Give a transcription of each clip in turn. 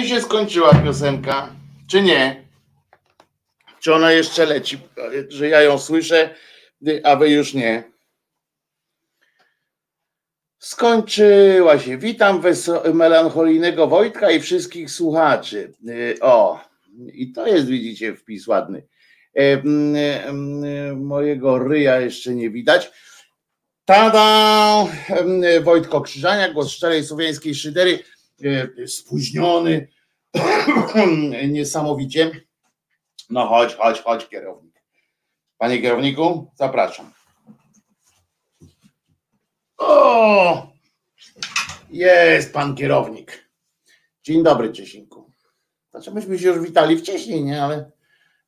i się skończyła piosenka, czy nie? Czy ona jeszcze leci? Że ja ją słyszę, a wy już nie. Skończyła się. Witam melancholijnego Wojtka i wszystkich słuchaczy. Y, O, i to jest, widzicie, wpis ładny. E, Mojego ryja jeszcze nie widać. Tada! Wojtko Krzyżania, głos szczerej słowiańskiej szydery. E, Spóźniony. Niesamowicie. No chodź, chodź, chodź, kierownik. Panie kierowniku, zapraszam. O! Jest pan kierownik. Dzień dobry, Czesinku. Znaczy, myśmy się już witali wcześniej, nie? Ale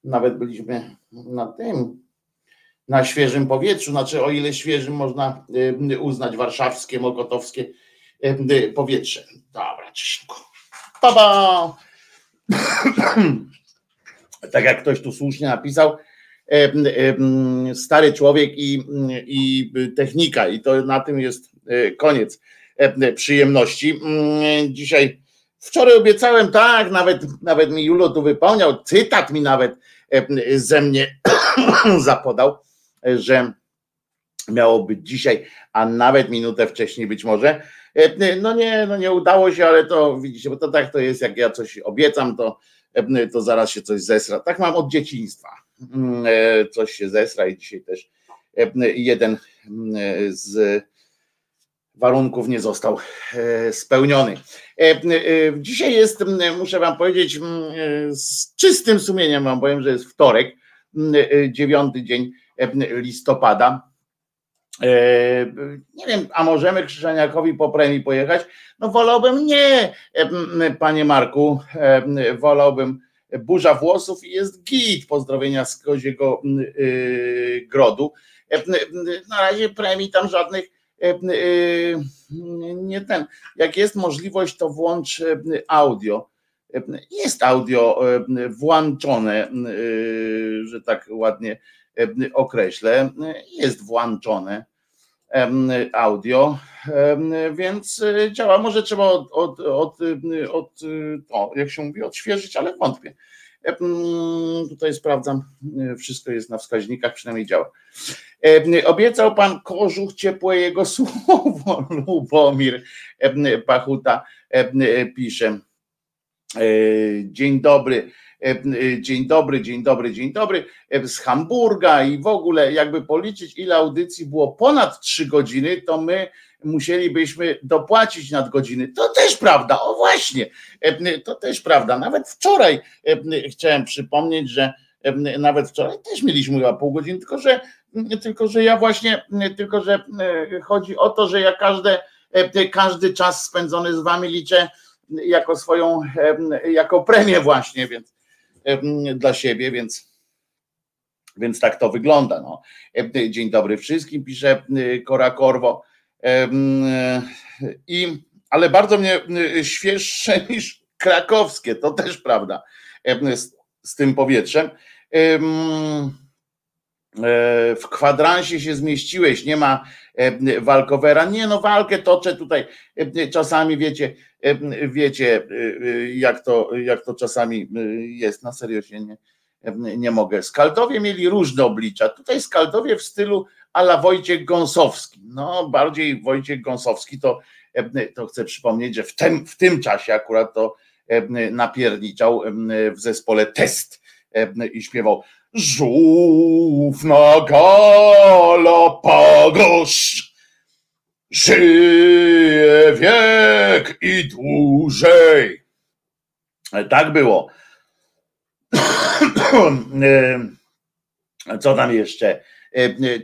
nawet byliśmy na tym, na świeżym powietrzu. Znaczy, o ile świeżym można y, uznać warszawskie, mokotowskie y, powietrze. Dobra, Czesinku. Baba! Tak jak ktoś tu słusznie napisał, stary człowiek i, i technika, i to na tym jest e, koniec przyjemności. Mm, Dzisiaj, wczoraj obiecałem, tak, nawet, nawet mi Julo tu wypełniał, cytat mi nawet ze mnie zapodał, że miało być dzisiaj, a nawet minutę wcześniej być może. E, No nie, no nie udało się, ale to widzicie, bo to tak to jest, jak ja coś obiecam, to, e, to zaraz się coś zesra. Tak mam od dzieciństwa. Mm, e, Coś się zesra i dzisiaj też jeden z warunków nie został spełniony. Dzisiaj jest, muszę wam powiedzieć, z czystym sumieniem wam powiem, że jest wtorek, dziewiąty dzień listopada. Nie wiem, a możemy Krzyżaniakowi po premii pojechać? No wolałbym nie, panie Marku, wolałbym burza włosów i jest git. Pozdrowienia z Koziego Grodu. Na razie premii tam żadnych nie ten. Jak jest możliwość, to włącz audio. Jest audio włączone, że tak ładnie określę. Jest włączone audio, więc działa. Może trzeba od, od, od, od o, jak się mówi, odświeżyć, ale wątpię. Tutaj sprawdzam, wszystko jest na wskaźnikach, przynajmniej działa. Obiecał pan kożuch ciepłe jego słowo, Lubomir Pachuta pisze. Dzień dobry. Dzień dobry, dzień dobry, dzień dobry. Z Hamburga i w ogóle, jakby policzyć, ile audycji było ponad trzy godziny, to my musielibyśmy dopłacić nadgodziny. To też prawda, o właśnie, to też prawda. Nawet wczoraj chciałem przypomnieć, że nawet wczoraj też mieliśmy chyba pół godziny, tylko że, tylko że ja właśnie, tylko że chodzi o to, że ja każde, każdy czas spędzony z wami liczę jako swoją, jako premię właśnie, więc dla siebie, więc więc tak to wygląda. No. Dzień dobry wszystkim, pisze Kora Korwo. I, ale bardzo mnie świeższe niż krakowskie, to też prawda, z, z tym powietrzem. E, w kwadransie się zmieściłeś, nie ma walkowera. Nie no, walkę toczę tutaj. Czasami wiecie, wiecie, jak to, jak to czasami jest. Na serio się nie, nie mogę. Skaldowie mieli różne oblicza. Tutaj Skaldowie w stylu ala Wojciech Gąsowski. No, bardziej Wojciech Gąsowski to, to chcę przypomnieć, że w tym, w tym czasie akurat to napierniczał w zespole Test i śpiewał Żółw na Galapagos żyje wiek i dłużej. Tak było. Co tam jeszcze?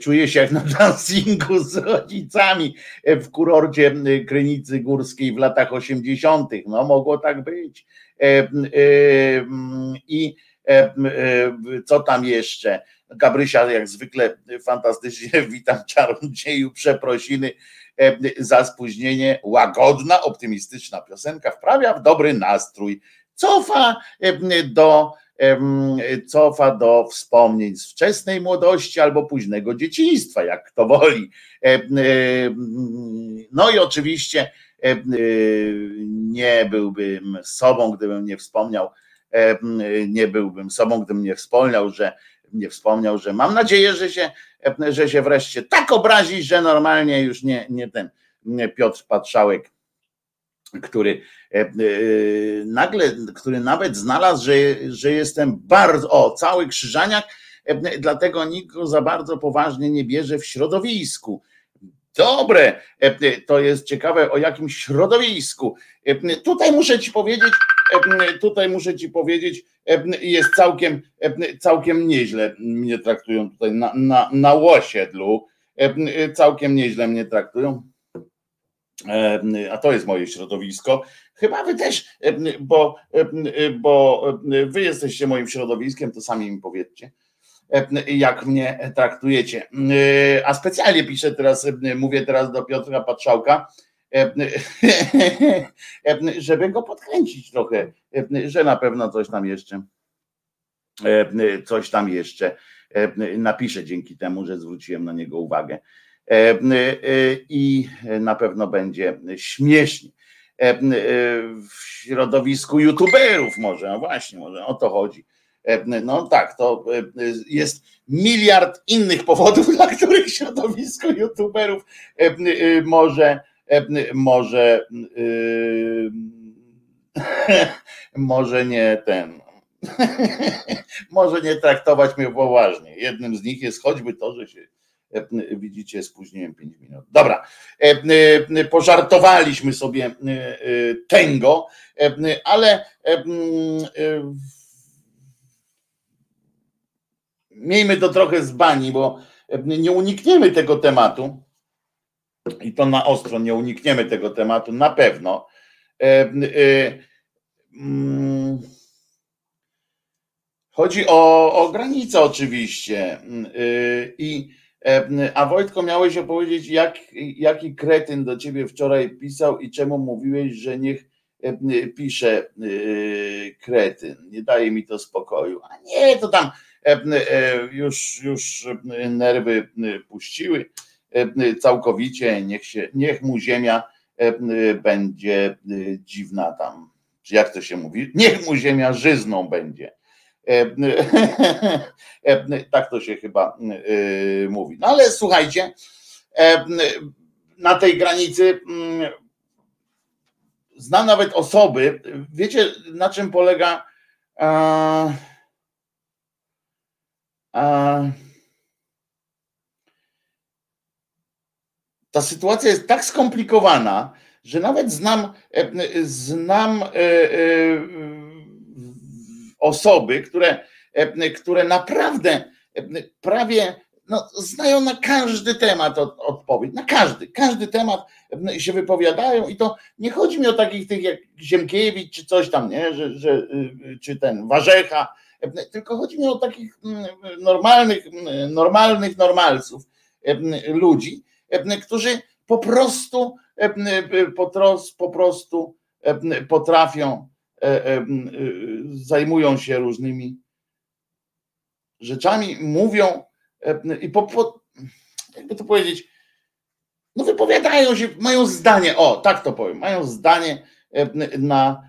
Czuję się jak na dancingu z rodzicami w kurorcie Krynicy Górskiej w latach 80. No, mogło tak być. I co tam jeszcze? Gabrysia jak zwykle fantastycznie witam czarodzieju przeprosiny za spóźnienie. Łagodna, optymistyczna piosenka wprawia w dobry nastrój. Cofa do cofa do wspomnień z wczesnej młodości albo późnego dzieciństwa, jak kto woli. No i oczywiście nie byłbym sobą, gdybym nie wspomniał, nie byłbym sobą, gdybym nie wspomniał, że nie wspomniał, że mam nadzieję, że się, że się wreszcie tak obrazi, że normalnie już nie, nie ten Piotr Patrzałek który e, nagle, który nawet znalazł, że, że jestem bardzo, o, cały krzyżaniak, dlatego nikt go za bardzo poważnie nie bierze w środowisku. Dobre, to jest ciekawe o jakim środowisku. Tutaj muszę ci powiedzieć, tutaj muszę ci powiedzieć, jest całkiem, całkiem nieźle mnie traktują tutaj na, na, na łosiedlu. Całkiem nieźle mnie traktują a to jest moje środowisko. Chyba wy też, bo, bo wy jesteście moim środowiskiem, to sami mi powiedzcie, jak mnie traktujecie. A specjalnie piszę teraz, mówię teraz do Piotra Patrzałka, żeby go podkręcić trochę, że na pewno coś tam jeszcze, coś tam jeszcze napiszę dzięki temu, że zwróciłem na niego uwagę. E, e, i na pewno będzie śmiesznie. E, w środowisku youtuberów może, no właśnie, może o to chodzi. No tak, to jest miliard innych powodów, dla których środowisko youtuberów może, może, może nie ten, może nie traktować mnie poważnie. Jednym z nich jest choćby to, że się widzicie, spóźniłem 5 minut. Dobra, pożartowaliśmy sobie tęgo, ale miejmy to trochę z bani, bo nie unikniemy tego tematu. I to na ostro nie unikniemy tego tematu, na pewno. Mm, chodzi o, o oczywiście. I E, a Wojtko, miałeś opowiedzieć, jak, jaki kretyn do ciebie wczoraj pisał i czemu mówiłeś, że niech e, pisze e, kretyn. Nie daje mi to spokoju. A nie, to tam już, już nerwy puściły całkowicie. Niech, się, niech mu ziemia będzie dziwna tam. Czy jak to się mówi? Niech mu ziemia żyzną będzie. E, e, tak to się chyba e, mówi. No ale słuchajcie, na tej granicy mm, znam nawet osoby, wiecie na czym polega a, a, ta sytuacja jest tak skomplikowana, że nawet znam, znam osoby, które, e, które naprawdę e, prawie no, znają na każdy temat od, odpowiedź, na każdy, każdy temat e, się wypowiadają i to nie chodzi mi o takich tych jak Ziemkiewicz czy coś tam, nie, że, że, czy ten Warzecha, tylko chodzi mi o takich mm, normalnych, mm, normalnych normalców, ludzi, którzy po prostu po prostu potrafią E, e, zajmują się różnymi rzeczami, mówią i po, po, jakby to powiedzieć, no wypowiadają się, mają zdanie, o tak to powiem, mają zdanie na,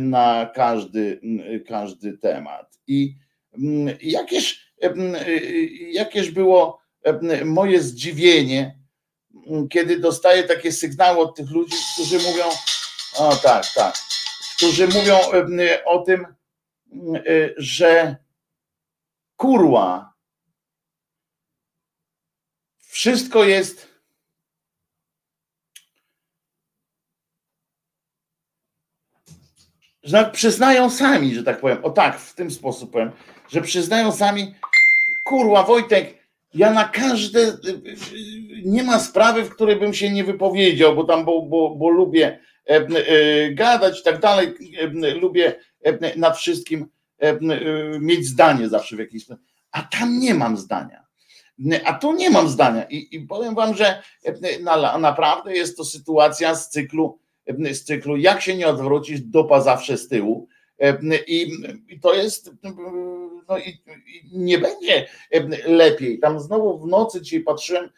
na każdy, każdy temat. I jakież, jakież było moje zdziwienie, kiedy dostaję takie sygnały od tych ludzi, którzy mówią, o tak, tak, którzy mówią o tym, y, że kurła, wszystko jest że przyznają sami, że tak powiem, o tak, w tym sposób powiem, że przyznają sami, kurwa Wojtek, ja na każde, nie ma sprawy, w której bym się nie wypowiedział, bo tam, bo, bo, bo lubię E, e, gadać i tak dalej. E, lubię nad wszystkim mieć zdanie zawsze w jakiś sposób. A tam nie mam zdania. A tu nie mam zdania. I, i powiem wam, że na, naprawdę jest to sytuacja z cyklu, z cyklu, jak się nie odwrócić, dopa zawsze z tyłu. I, to jest, no i, i nie będzie lepiej. Tam znowu w nocy dzisiaj patrzyłem,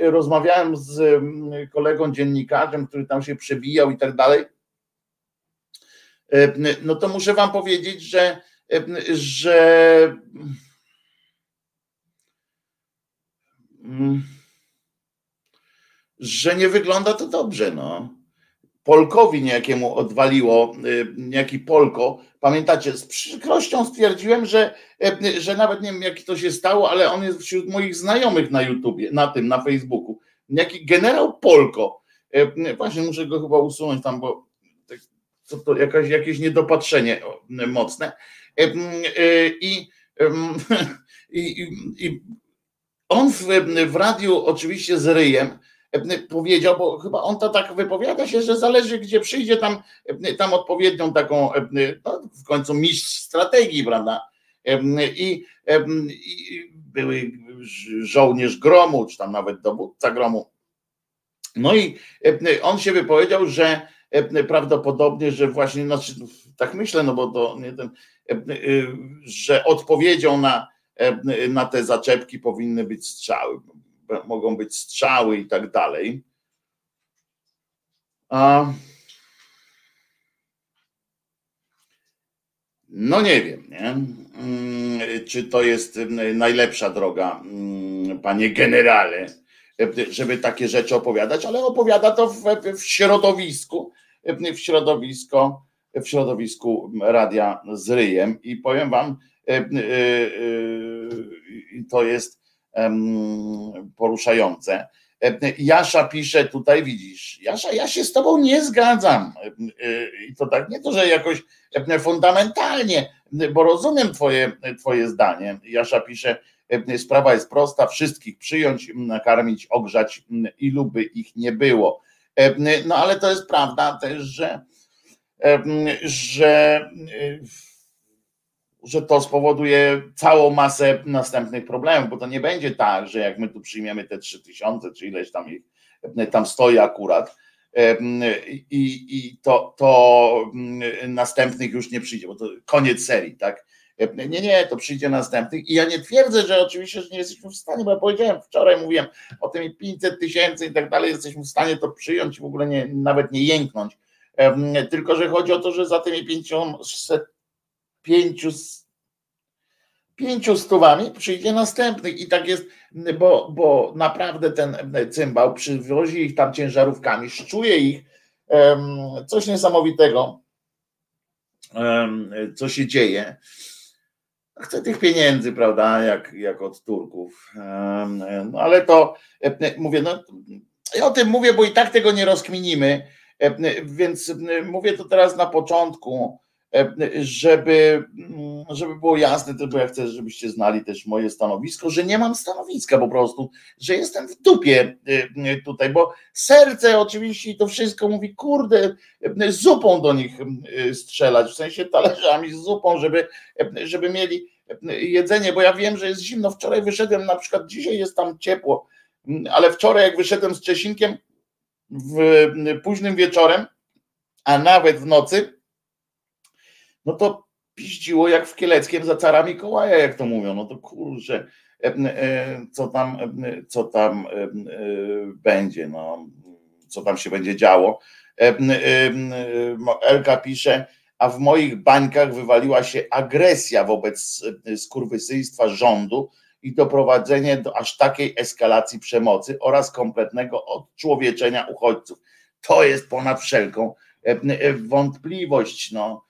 rozmawiałem z kolegą dziennikarzem, który tam się przebijał i tak dalej, no to muszę wam powiedzieć, że, że mm, że nie wygląda to dobrze, no. Polkowi niejakiemu odwaliło, y, niejaki Polko. Pamiętacie, z przykrością stwierdziłem, że, y, że nawet nie wiem, jak to się stało, ale on jest wśród moich znajomych na YouTubie, na tym, na Facebooku. Jaki generał Polko. Y, właśnie muszę go chyba usunąć tam, bo to, to jakaś, jakieś niedopatrzenie mocne. I, i, i on w, w radiu oczywiście z ryjem powiedział, bo chyba on to tak wypowiada się, że zależy gdzie przyjdzie tam, tam odpowiednią taką, no, w końcu mistrz strategii, prawda? I, i były żołnierz gromu, czy tam nawet dowódca gromu. No i on się wypowiedział, że prawdopodobnie, że właśnie, znaczy, tak myślę, no bo to nie ten, że odpowiedzią na, na te zaczepki powinny być strzały mogą być strzały i tak dalej. A... No nie wiem, nie? Mm, czy to jest najlepsza droga, mm, panie generale, żeby takie rzeczy opowiadać, ale opowiada to w, w środowisku, w środowisko, w środowisku radia z ryjem i powiem wam, e, e, e, to jest poruszające. Jasza pisze tutaj, widzisz, Jasza, ja się z tobą nie zgadzam. I to tak nie to, że jakoś fundamentalnie, bo rozumiem twoje, twoje zdanie. Jasza pisze, Sprawa jest prosta, wszystkich przyjąć, nakarmić, ogrzać, ilu by ich nie było. No ale to jest prawda też, że, że że to spowoduje całą masę następnych problemów, bo to nie będzie tak, że jak my tu przyjmiemy te 3000, czy ileś tam ich tam stoi akurat, i, i to, to następnych już nie przyjdzie, bo to koniec serii, tak? Nie, nie, to przyjdzie następnych. I ja nie twierdzę, że oczywiście, że nie jesteśmy w stanie, bo ja powiedziałem wczoraj, mówiłem o tym 500 tysięcy i tak dalej, jesteśmy w stanie to przyjąć i w ogóle nie, nawet nie jęknąć. Tylko, że chodzi o to, że za tymi 500 pięciu, pięciu stówami przyjdzie następny i tak jest, bo, bo naprawdę ten cymbał przywozi ich tam ciężarówkami, szczuje ich, coś niesamowitego, co się dzieje. Chce tych pieniędzy, prawda, jak, jak od Turków. No ale to mówię, no ja o tym mówię, bo i tak tego nie rozkminimy, więc mówię to teraz na początku żeby, mm, żeby było jasne, bo ja chcę, żebyście znali też moje stanowisko, że nie mam stanowiska po prostu, że jestem w dupie e, tutaj, bo serce oczywiście i to wszystko mówi, kurde, e, zupą do nich strzelać, w sensie talerzami z zupą, żeby, żeby mieli jedzenie, bo ja wiem, że jest zimno. Wczoraj wyszedłem, na przykład dzisiaj jest tam ciepło, ale wczoraj jak wyszedłem z Czesinkiem w późnym wieczorem, a nawet w nocy, no to piździło jak w Kieleckiem za cara Mikołaja, jak to mówią, no to kurczę, e, e, co tam, e, co tam będzie, no, co tam się będzie działo. Elka pisze, a w moich bańkach wywaliła się agresja wobec skurwysyństwa rządu i doprowadzenie do aż takiej eskalacji przemocy oraz kompletnego odczłowieczenia uchodźców. To jest ponad wszelką wątpliwość. No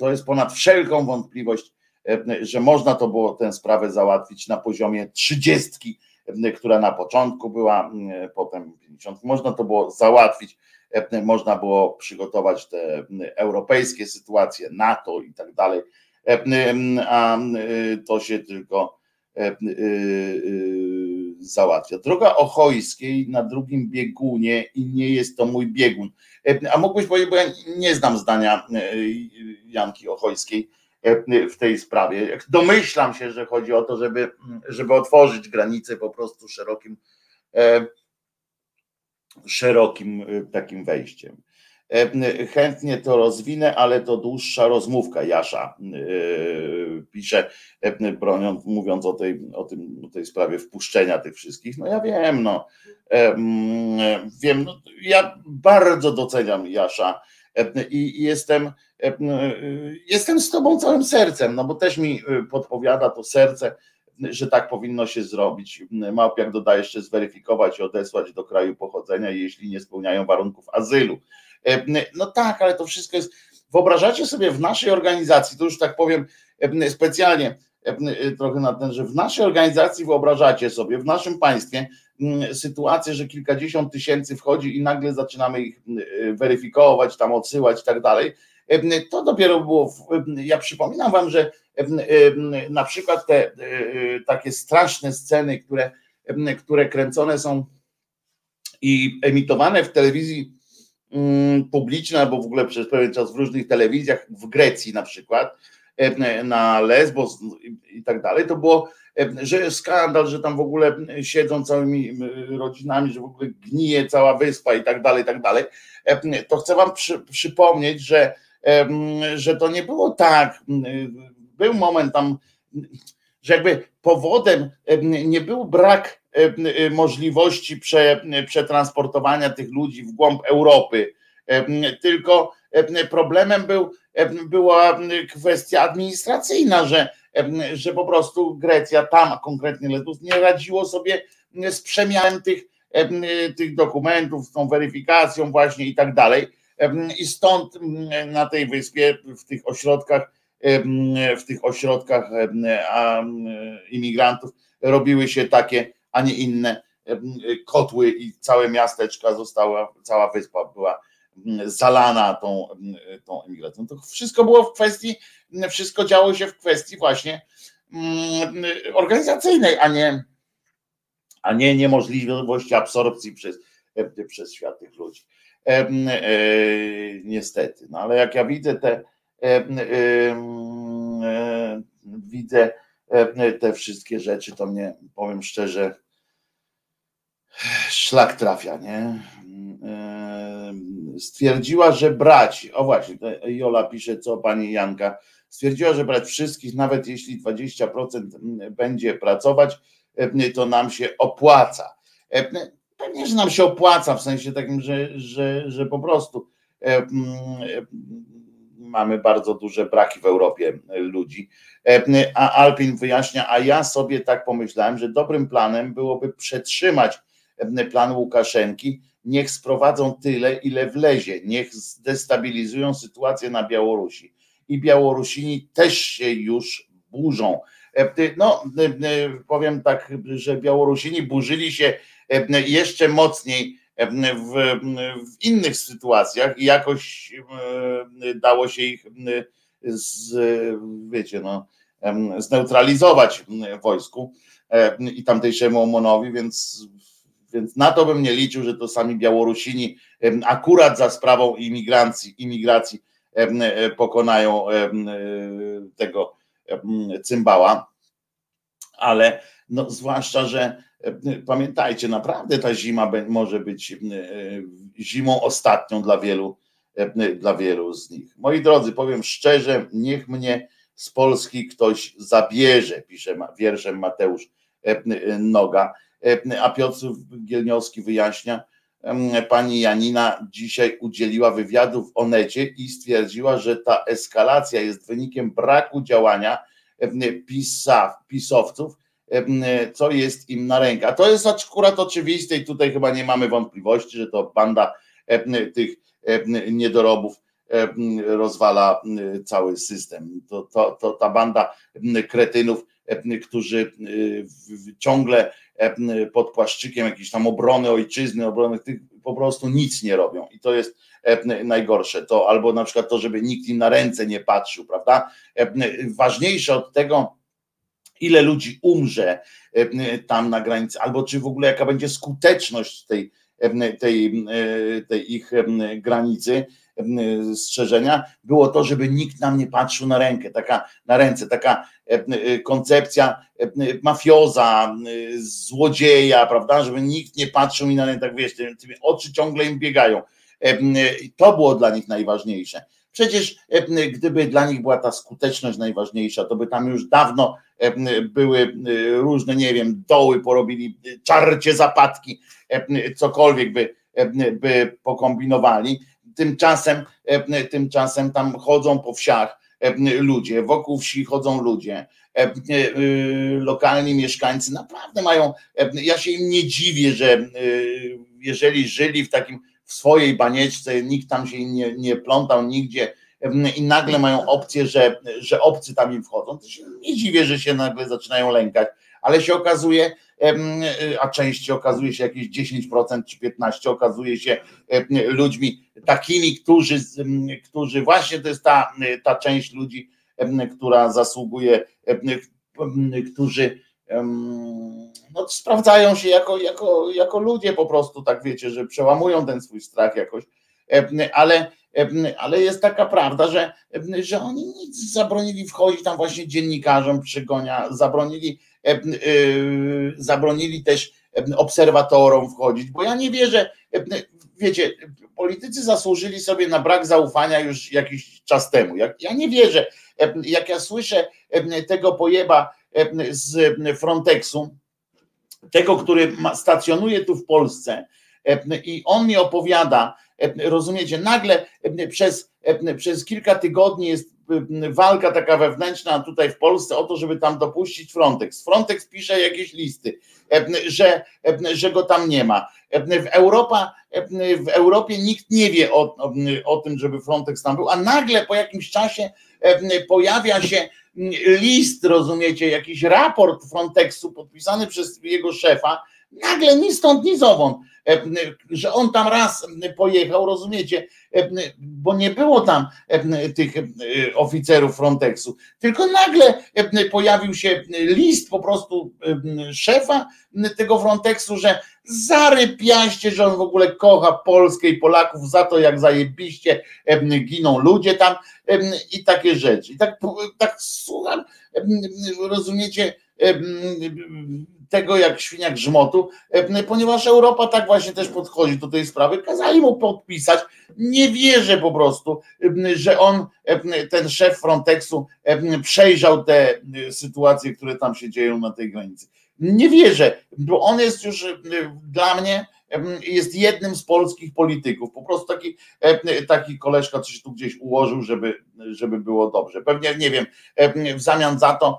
to jest ponad wszelką wątpliwość, e, że można to było tę sprawę załatwić na poziomie trzydziestki, która na początku była, potem 50. Można to było załatwić, można było przygotować te europejskie sytuacje, NATO i tak dalej, a to się tylko załatwia. Droga Ochojskiej na drugim biegunie i nie jest to mój biegun. A mógłbyś powiedzieć, bo ja nie znam zdania e, Janki Ochojskiej e, w tej sprawie. Domyślam się, że chodzi o to, żeby, żeby otworzyć granice po prostu szerokim, e, szerokim takim wejściem. E, chętnie to rozwinę, ale to dłuższa rozmówka. Jasza e, pisze, e, broniąc, mówiąc o tej, o, tym, o tej sprawie wpuszczenia tych wszystkich. No ja wiem, no. Wiem, no, ja bardzo doceniam Jasza i jestem, jestem z tobą całym sercem, no bo też mi podpowiada to serce, że tak powinno się zrobić. Małpiak dodaje jeszcze zweryfikować i odesłać do kraju pochodzenia, jeśli nie spełniają warunków azylu. E, no tak, ale to wszystko jest. Wyobrażacie sobie w naszej organizacji, to już tak powiem e, specjalnie e, trochę na ten, że w naszej organizacji wyobrażacie sobie, w naszym państwie sytuację, że kilkadziesiąt tysięcy wchodzi i nagle zaczynamy ich weryfikować, tam odsyłać i tak dalej. To dopiero było. Ja przypominam wam, że na przykład te takie straszne sceny, które, które kręcone są i emitowane w telewizji publiczne, albo w ogóle przez pewien czas w różnych telewizjach, w Grecji na przykład, e, na Lesbos i tak dalej, to było, e, że skandal, że tam w ogóle siedzą całymi rodzinami, że w ogóle gnije cała wyspa i tak dalej, i tak dalej. E, to chcę wam przy, przypomnieć, że, że to nie było tak. Był moment tam, że jakby powodem nie był brak możliwości prze, przetransportowania tych ludzi w głąb Europy, tylko problemem był, była kwestia administracyjna, że, że po prostu Grecja, tam konkretnie Lesbos, nie radziło sobie z przemianem tych, tych dokumentów, z tą weryfikacją właśnie i tak dalej. I stąd na tej wyspie, w tych ośrodkach, w tych ośrodkach imigrantów robiły się takie, a nie inne kotły i całe miasteczka została, cała wyspa była zalana tą, tą emigracją. To wszystko było w kwestii, wszystko działo się w kwestii właśnie mm, organizacyjnej, a nie, a nie niemożliwości absorpcji przez, przez świat tych ludzi. E, niestety, no ale jak ja widzę te widzę te wszystkie rzeczy, to mnie powiem szczerze, szlak trafia, nie? Stwierdziła, że brać, o właśnie, Jola pisze, co pani Janka, stwierdziła, że brać wszystkich, nawet jeśli 20% będzie pracować, to nam się opłaca. Pewnie, że nam się opłaca, w sensie takim, że, że, że po prostu mamy bardzo duże braki w Europie ludzi. A Alpin wyjaśnia, a ja sobie tak pomyślałem, że dobrym planem byłoby przetrzymać plan Łukaszenki, niech sprowadzą tyle, ile wlezie, niech zdestabilizują sytuację na Białorusi. I Białorusini też się już burzą. No, powiem tak, że Białorusini burzyli się jeszcze mocniej w, w innych sytuacjach i jakoś dało się ich z, wiecie, no, zneutralizować wojsku i tamtejszemu OMONowi, więc więc na to bym nie liczył, że to sami Białorusini akurat za sprawą imigracji, imigracji e, pokonają e, tego cymbała. Ale no, zwłaszcza, że pamiętajcie, naprawdę ta zima może być zimą ostatnią dla wielu, dla wielu z nich. Moi drodzy, powiem szczerze, niech mnie z Polski ktoś zabierze, pisze wierszem Mateusz Noga. E, a Piotr Gielniowski wyjaśnia, pani Janina dzisiaj udzieliła wywiadu w Onecie i stwierdziła, że ta eskalacja jest wynikiem braku działania PiSa, pisowców, co jest im na rękę. A to jest akurat oczywiste i tutaj chyba nie mamy wątpliwości, że to banda tych niedorobów rozwala cały system. To, to, to ta banda kretynów, którzy ciągle E, pod płaszczykiem jakiejś tam obrony ojczyzny, obrony tych po prostu nic nie robią i to jest e, najgorsze. To albo na przykład to, żeby nikt im na ręce nie patrzył, prawda? E, ważniejsze od tego, ile ludzi umrze tam na granicy, albo czy w ogóle jaka będzie skuteczność tej, tej, tej ich granicy, strzeżenia, było to, żeby nikt nam nie patrzył na rękę, taka na ręce, taka koncepcja mafioza, złodzieja, prawda, żeby nikt nie patrzył mi na rękę, tak wiesz, oczy ciągle im biegają. To było dla nich najważniejsze. Przecież gdyby dla nich była ta skuteczność najważniejsza, to by tam już dawno były różne, nie wiem, doły porobili, czarcie zapadki, cokolwiek by, by pokombinowali Tymczasem, e, tymczasem tam chodzą po wsiach e, ludzie, wokół wsi chodzą ludzie, e, lokalni mieszkańcy naprawdę mają, ja się im nie dziwię, że jeżeli żyli w takim, w swojej banieczce, nikt tam się nie, nie plątał nigdzie i nagle mają opcję, że, że obcy tam im wchodzą, to się nie dziwię, że się nagle zaczynają lękać, ale się okazuje, a częściej okazuje się jakieś 10% czy 15% okazuje się ludźmi takimi, którzy, którzy właśnie to jest ta, ta część ludzi, która zasługuje, którzy no, sprawdzają się jako, jako, jako ludzie po prostu, tak wiecie, że przełamują ten swój strach jakoś, ale, ale jest taka prawda, że, że oni nic zabronili wchodzić tam właśnie dziennikarzom przygonia, zabronili, zabronili też obserwatorom wchodzić, bo ja nie wierzę, wiecie, politycy zasłużyli sobie na brak zaufania już jakiś czas temu. Ja nie wierzę, jak ja słyszę tego pojeba z Frontexu, tego, który stacjonuje tu w Polsce i on mi opowiada, rozumiecie, nagle przez, przez kilka tygodni jest walka taka wewnętrzna tutaj w Polsce o to, żeby tam dopuścić Frontex. Frontex pisze jakieś listy, że, że go tam nie ma. W, Europa, w Europie nikt nie wie o, o tym, żeby Frontex tam był, a nagle po jakimś czasie pojawia się list, rozumiecie, jakiś raport Frontexu podpisany przez jego szefa, Nagle ni stąd, ni zowąd, że on tam raz pojechał, rozumiecie, bo nie było tam tych oficerów Frontexu, tylko nagle pojawił się list po prostu szefa tego Frontexu, że zarypiaście, że on w ogóle kocha Polskę i Polaków za to, jak zajebiście giną ludzie tam i takie rzeczy. I tak, tak słucham, rozumiecie, tego jak świnia grzmotu, ponieważ Europa tak właśnie też podchodzi do tej sprawy, kazali mu podpisać, nie wierzę po prostu, że on, ten szef Frontexu przejrzał te sytuacje, które tam się dzieją na tej granicy. Nie wierzę, bo on jest już dla mnie jest jednym z polskich polityków. Po prostu taki, taki koleżka coś tu gdzieś ułożył, żeby, żeby było dobrze. Pewnie nie wiem, w zamian za to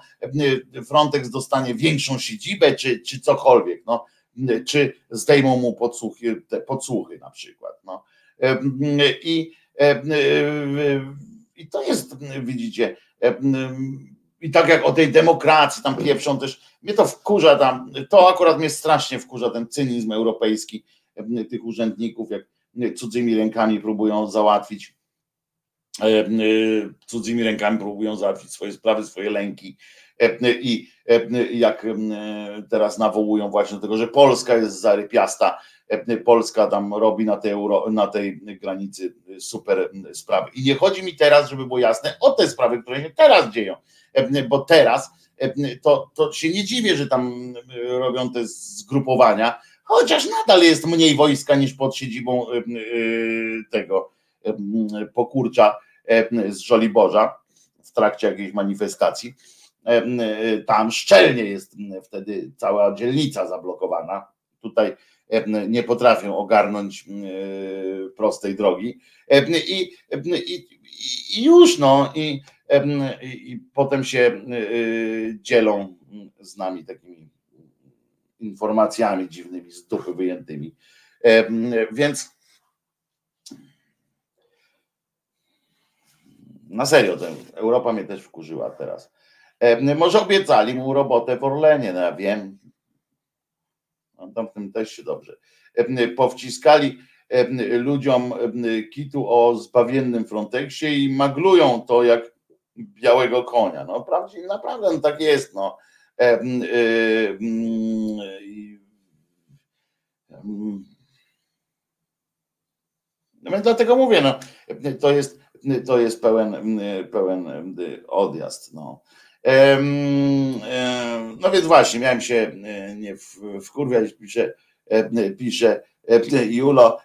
Frontex dostanie większą siedzibę, czy, czy cokolwiek, no, czy zdejmą mu podsłuchy, te podsłuchy na przykład. No. I, I to jest, widzicie, i tak jak o tej demokracji tam pieprzą też, mnie to wkurza tam, to akurat mnie strasznie wkurza ten cynizm europejski tych urzędników, jak cudzymi rękami próbują załatwić e, e, cudzymi rękami próbują załatwić swoje sprawy, swoje lęki e, i jak teraz nawołują właśnie do tego, że Polska jest zarypiasta, Polska tam robi na tej, euro, na tej granicy super sprawy. I nie chodzi mi teraz, żeby było jasne, o te sprawy, które się teraz dzieją, bo teraz to, to się nie dziwię, że tam robią te zgrupowania, chociaż nadal jest mniej wojska niż pod siedzibą tego pokurcza z Żoliborza w trakcie jakiejś manifestacji. Tam szczelnie jest wtedy cała dzielnica zablokowana. Tutaj nie potrafią ogarnąć prostej drogi. I, i, i już no, i, i potem się dzielą z nami takimi informacjami dziwnymi, z dupy wyjętymi. Więc na serio, Europa mnie też wkurzyła teraz. Może obiecali mu robotę w Orlenie, no ja wiem. Tam w tym też się dobrze. Powciskali ludziom kitu o zbawiennym Frontexie i maglują to jak białego konia. No prawdziwie, naprawdę no, tak jest. No. No więc dlatego mówię, no, to jest, to jest pełen, pełen odjazd. No. No więc właśnie, miałem się nie wkurwiać, pisze, pisze Julo,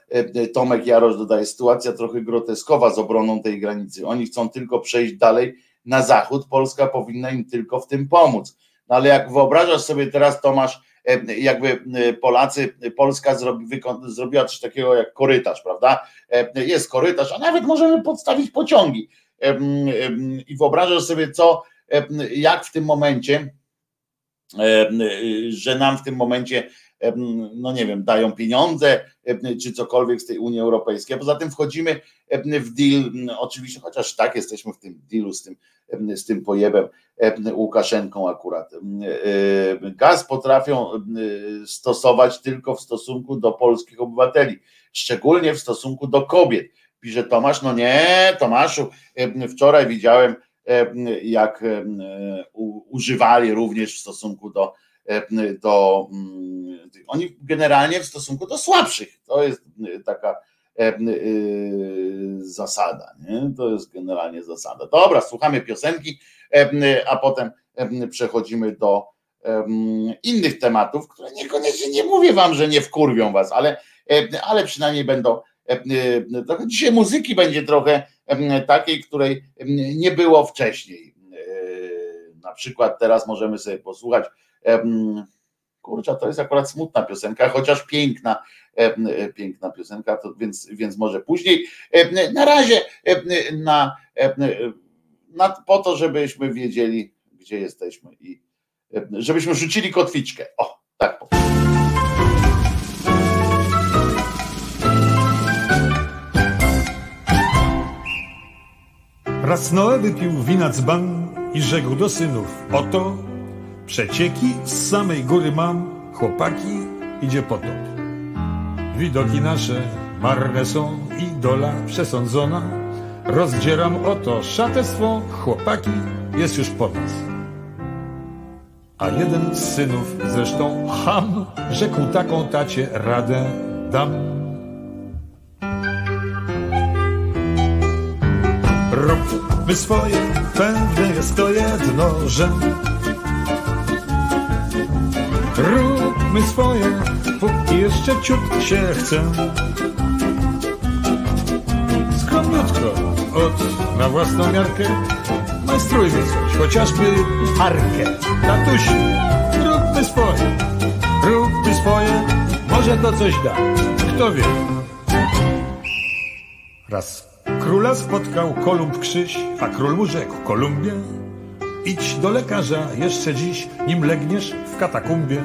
Tomek Jarosz dodaje, sytuacja trochę groteskowa z obroną tej granicy. Oni chcą tylko przejść dalej na zachód, Polska powinna im tylko w tym pomóc. No ale jak wyobrażasz sobie teraz, Tomasz, e, jakby e, Polacy, Polska zrobi, zrobiła coś takiego jak korytarz, prawda? E, jest korytarz, a nawet możemy podstawić pociągi. I wyobrażasz sobie, co, jak w tym momencie, że nam w tym momencie no nie wiem, dają pieniądze czy cokolwiek z tej Unii Europejskiej. Poza tym wchodzimy w deal, oczywiście, chociaż tak jesteśmy w tym dealu z tym, z tym pojebem Łukaszenką akurat. Gaz potrafią stosować tylko w stosunku do polskich obywateli, szczególnie w stosunku do kobiet. Pisze Tomasz, no nie, Tomaszu, wczoraj widziałem, jak używali również w stosunku do E, do, mm, oni generalnie w stosunku do słabszych. To jest e, taka e, zasada. Nie? To jest generalnie zasada. Dobra, słuchamy piosenki, a potem przechodzimy do innych tematów, które niekoniecznie nie mówię wam, że nie wkurwią was, ale, ale przynajmniej będą dzisiaj muzyki będzie trochę takiej, której nie było wcześniej. Na przykład teraz możemy sobie posłuchać Kurczę, to jest akurat smutna piosenka, chociaż piękna, piękna piosenka, to więc, więc może później. Na razie na, na, po to, żebyśmy wiedzieli, gdzie jesteśmy i żebyśmy rzucili kotwiczkę. O, tak. Raz Noe wypił wina dzban i rzekł do synów, oto Przecieki z samej góry mam, chłopaki, idzie potop. Widoki nasze marne są, idola przesądzona. Rozdzieram oto szatę swą, chłopaki, jest już po nas. A jeden z synów, zresztą Ham, rzekł taką tacie radę dam. Róbmy swoje, pewne jest to jedno, że Róbmy swoje, póki jeszcze ciut się chce. Skromniutko, od na własną miarkę, majstrujmy coś, chociażby arkę. Tatusiu, róbmy swoje, róbmy swoje, może to coś da, kto wie. Raz króla spotkał Kolumb Krzyś, a król mu rzekł Kolumbie, idź do lekarza jeszcze dziś, nim legniesz w katakumbie.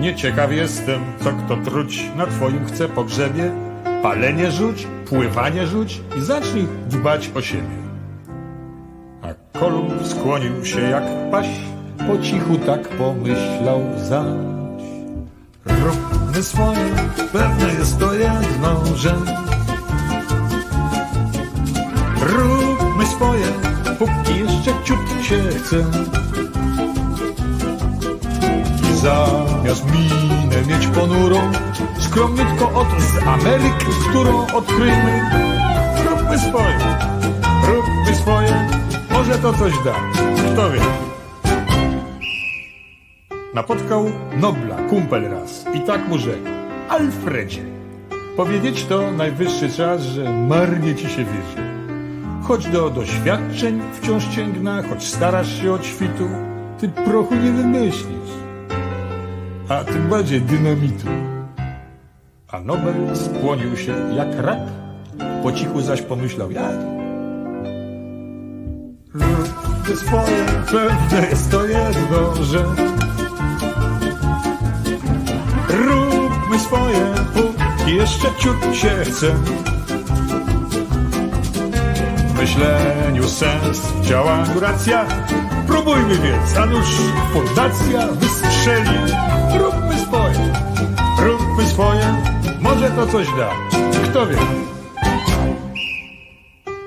Nieciekaw jestem, co kto truć na twoim chce pogrzebie. Palenie rzuć, pływanie rzuć i zacznij dbać o siebie. A Kolumb skłonił się jak paś, po cichu tak pomyślał zaś. Róbmy swoje, pewne jest to jedno, że swoje, póki jeszcze ciut się chce. Zamiast minę mieć ponurą, skromniutko od z Ameryk, którą odkryjmy. Róbmy swoje, róbmy swoje, może to coś da, kto wie. Napotkał Nobla, kumpel raz i tak mu rzekł, Alfredzie, powiedzieć to najwyższy czas, że marnie ci się wierzy. Choć do doświadczeń wciąż cięgna, choć starasz się od świtu, ty prochu nie wymyślisz, a tym bardziej dynamitu. A Nobel skłonił się jak rak, po cichu zaś pomyślał jak. Róbmy swoje, pewne jest to jedno, że Róbmy swoje, póki jeszcze ciut się chce myśleniu sens, w działaniu racja. Próbujmy więc, a nuż fundacja wystrzeli. Róbmy swoje, róbmy swoje, może to coś da, kto wie.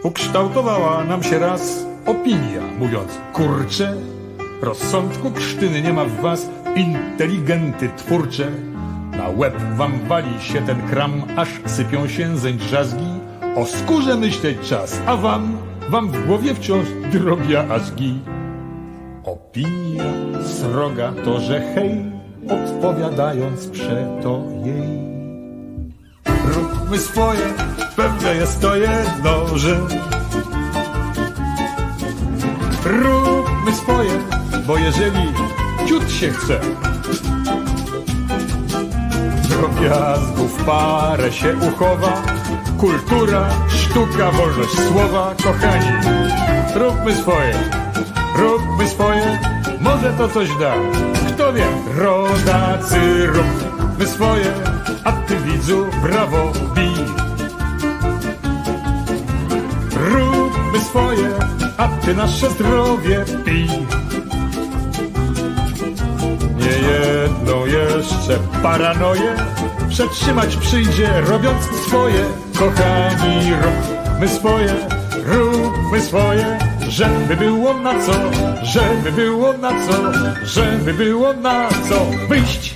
Ukształtowała nam się raz opinia, mówiąc, kurcze, rozsądku krztyny nie ma w was, inteligenty twórcze. Na łeb wam wali się ten kram, aż sypią się zeń drzazgi, o skórze myśleć czas, a wam, wam w głowie wciąż drobiazgi. Opinia sroga to, że hej, odpowiadając przeto jej. Róbmy swoje, pewne jest to jedno, że Róbmy swoje, bo jeżeli ciut się chce, drobiazgów parę się uchowa, kultura, sztuka, wolność słowa, kochani, róbmy swoje, róbmy swoje, może to coś da, kto wie, rodacy, róbmy swoje, a ty widzu, brawo, bij. Róbmy swoje, a ty nasze zdrowie pij. Nie jedną jeszcze paranoję przetrzymać przyjdzie, robiąc swoje. Kochani, róbmy swoje, róbmy swoje, żeby było na co, żeby było na co, żeby było na co wyjść.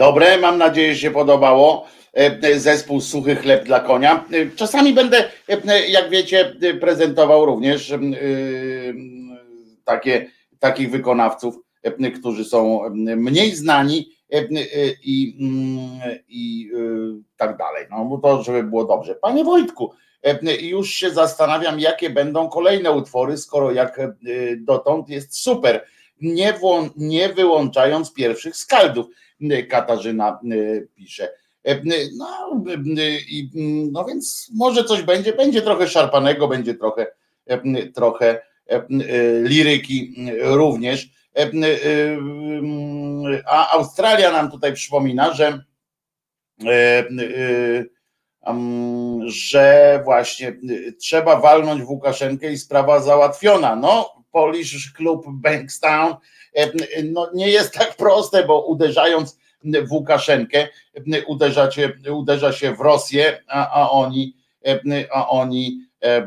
Dobre, mam nadzieję, że się podobało. E, e, Zespół Suchy Chleb dla Konia. E, Czasami będę, jak wiecie, prezentował również takie, takich wykonawców, którzy są mniej znani i, mm, i tak dalej. No bo to, żeby było dobrze. Panie Wojtku, już się zastanawiam, jakie będą kolejne utwory, skoro jak dotąd jest super, nie, włą- nie wyłączając pierwszych skaldów. Katarzyna y, pisze. E, No, y, i, mm, no więc może coś będzie, będzie trochę szarpanego, będzie trochę, trochę y, liryki również. Y, y, A Australia nam tutaj przypomina, że e, y, em, że właśnie y, trzeba walnąć w Łukaszenkę i sprawa załatwiona. No, Polish Club Bankstown no nie jest tak proste, bo uderzając w Łukaszenkę, uderza się, uderza się w Rosję, a, a oni, a oni, e,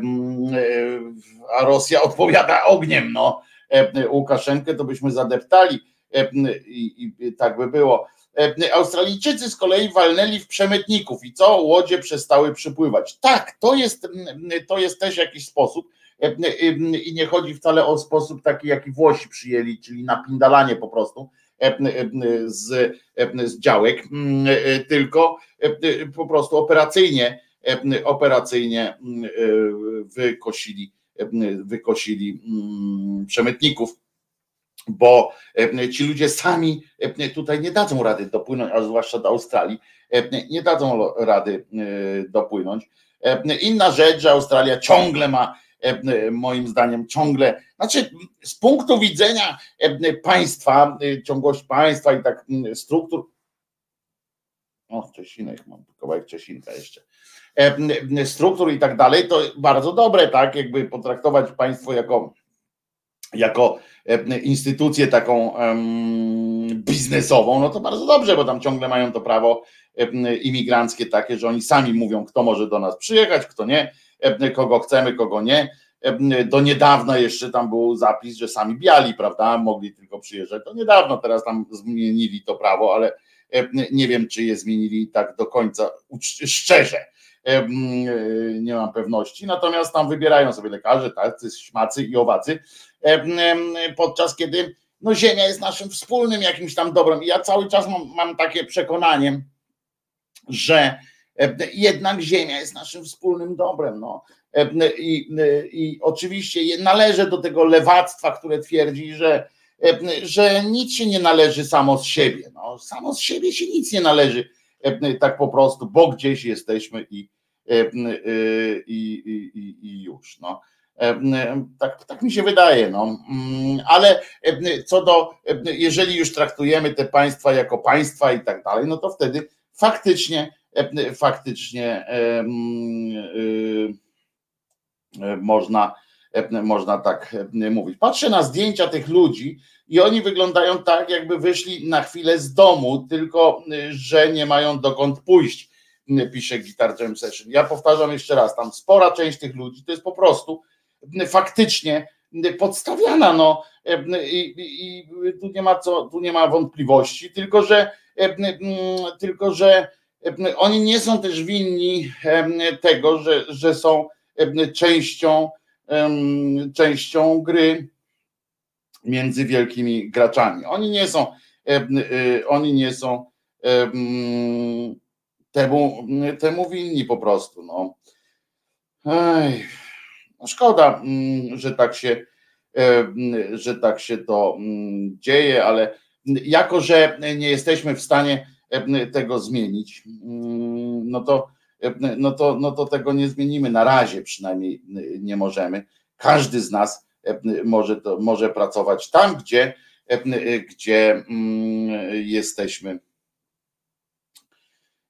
a Rosja odpowiada ogniem. No. Łukaszenkę to byśmy zadeptali i, i tak by było. Australijczycy z kolei walnęli w przemytników i co? Łodzie przestały przypływać. Tak, to jest, to jest też jakiś sposób, i nie chodzi wcale o sposób taki, jaki Włosi przyjęli, czyli napindalanie po prostu z, z działek, tylko po prostu operacyjnie, operacyjnie wykosili, wykosili przemytników bo ci ludzie sami tutaj nie dadzą rady dopłynąć, a zwłaszcza do Australii, nie dadzą rady dopłynąć. Inna rzecz, że Australia ciągle ma E, moim zdaniem ciągle, znaczy z punktu widzenia e, państwa, e, ciągłość państwa i tak struktur, o Czesinek, mam kawałek Czesinka jeszcze, struktur i tak dalej, to bardzo dobre, tak, jakby potraktować państwo jako jako instytucję taką biznesową, no to bardzo dobrze, bo tam ciągle mają to prawo imigranckie takie, że oni sami mówią, kto może do nas przyjechać, kto nie E, kogo chcemy, kogo nie. E, do niedawna jeszcze tam był zapis, że sami biali, prawda, mogli tylko przyjeżdżać. To niedawno teraz tam zmienili to prawo, ale e, nie wiem, czy je zmienili tak do końca szczerze. Nie mam pewności. Natomiast tam wybierają sobie lekarze, tacy śmacy i owacy, podczas kiedy no ziemia jest naszym wspólnym jakimś tam dobrem. I ja cały czas mam, mam takie przekonanie, że E, jednak ziemia jest naszym wspólnym dobrem. No. E, I, I oczywiście należę do tego lewactwa, które twierdzi, że że nic się nie należy samo z siebie. No, samo z siebie się nic nie należy tak po prostu, bo gdzieś jesteśmy i, i, i, i już. No. Tak, tak mi się wydaje, no. Mm, ale co do, jeżeli już traktujemy te państwa jako państwa i tak dalej, no to wtedy faktycznie, faktycznie y, można, można tak mówić. Patrzę na zdjęcia tych ludzi i oni wyglądają tak, jakby wyszli na chwilę z domu, tylko że nie mają dokąd pójść, pisze Guitar Jam Session. Ja powtarzam jeszcze raz, tam spora część tych ludzi to jest po prostu faktycznie podstawiana, no i, i, tu nie ma co, tu nie ma wątpliwości, tylko że tylko że oni nie są też winni tego, że, że są częścią, częścią gry między wielkimi graczami. Oni nie są, y, oni nie są temu, temu winni po prostu. No. Ej, no szkoda, mm, że tak się, że tak się to mm, dzieje, ale jako, że nie jesteśmy w stanie tego zmienić, mm, no to, no to, no to tego nie zmienimy. Na razie przynajmniej nie możemy. Każdy z nas może, to, może pracować tam, gdzie, gdzie jesteśmy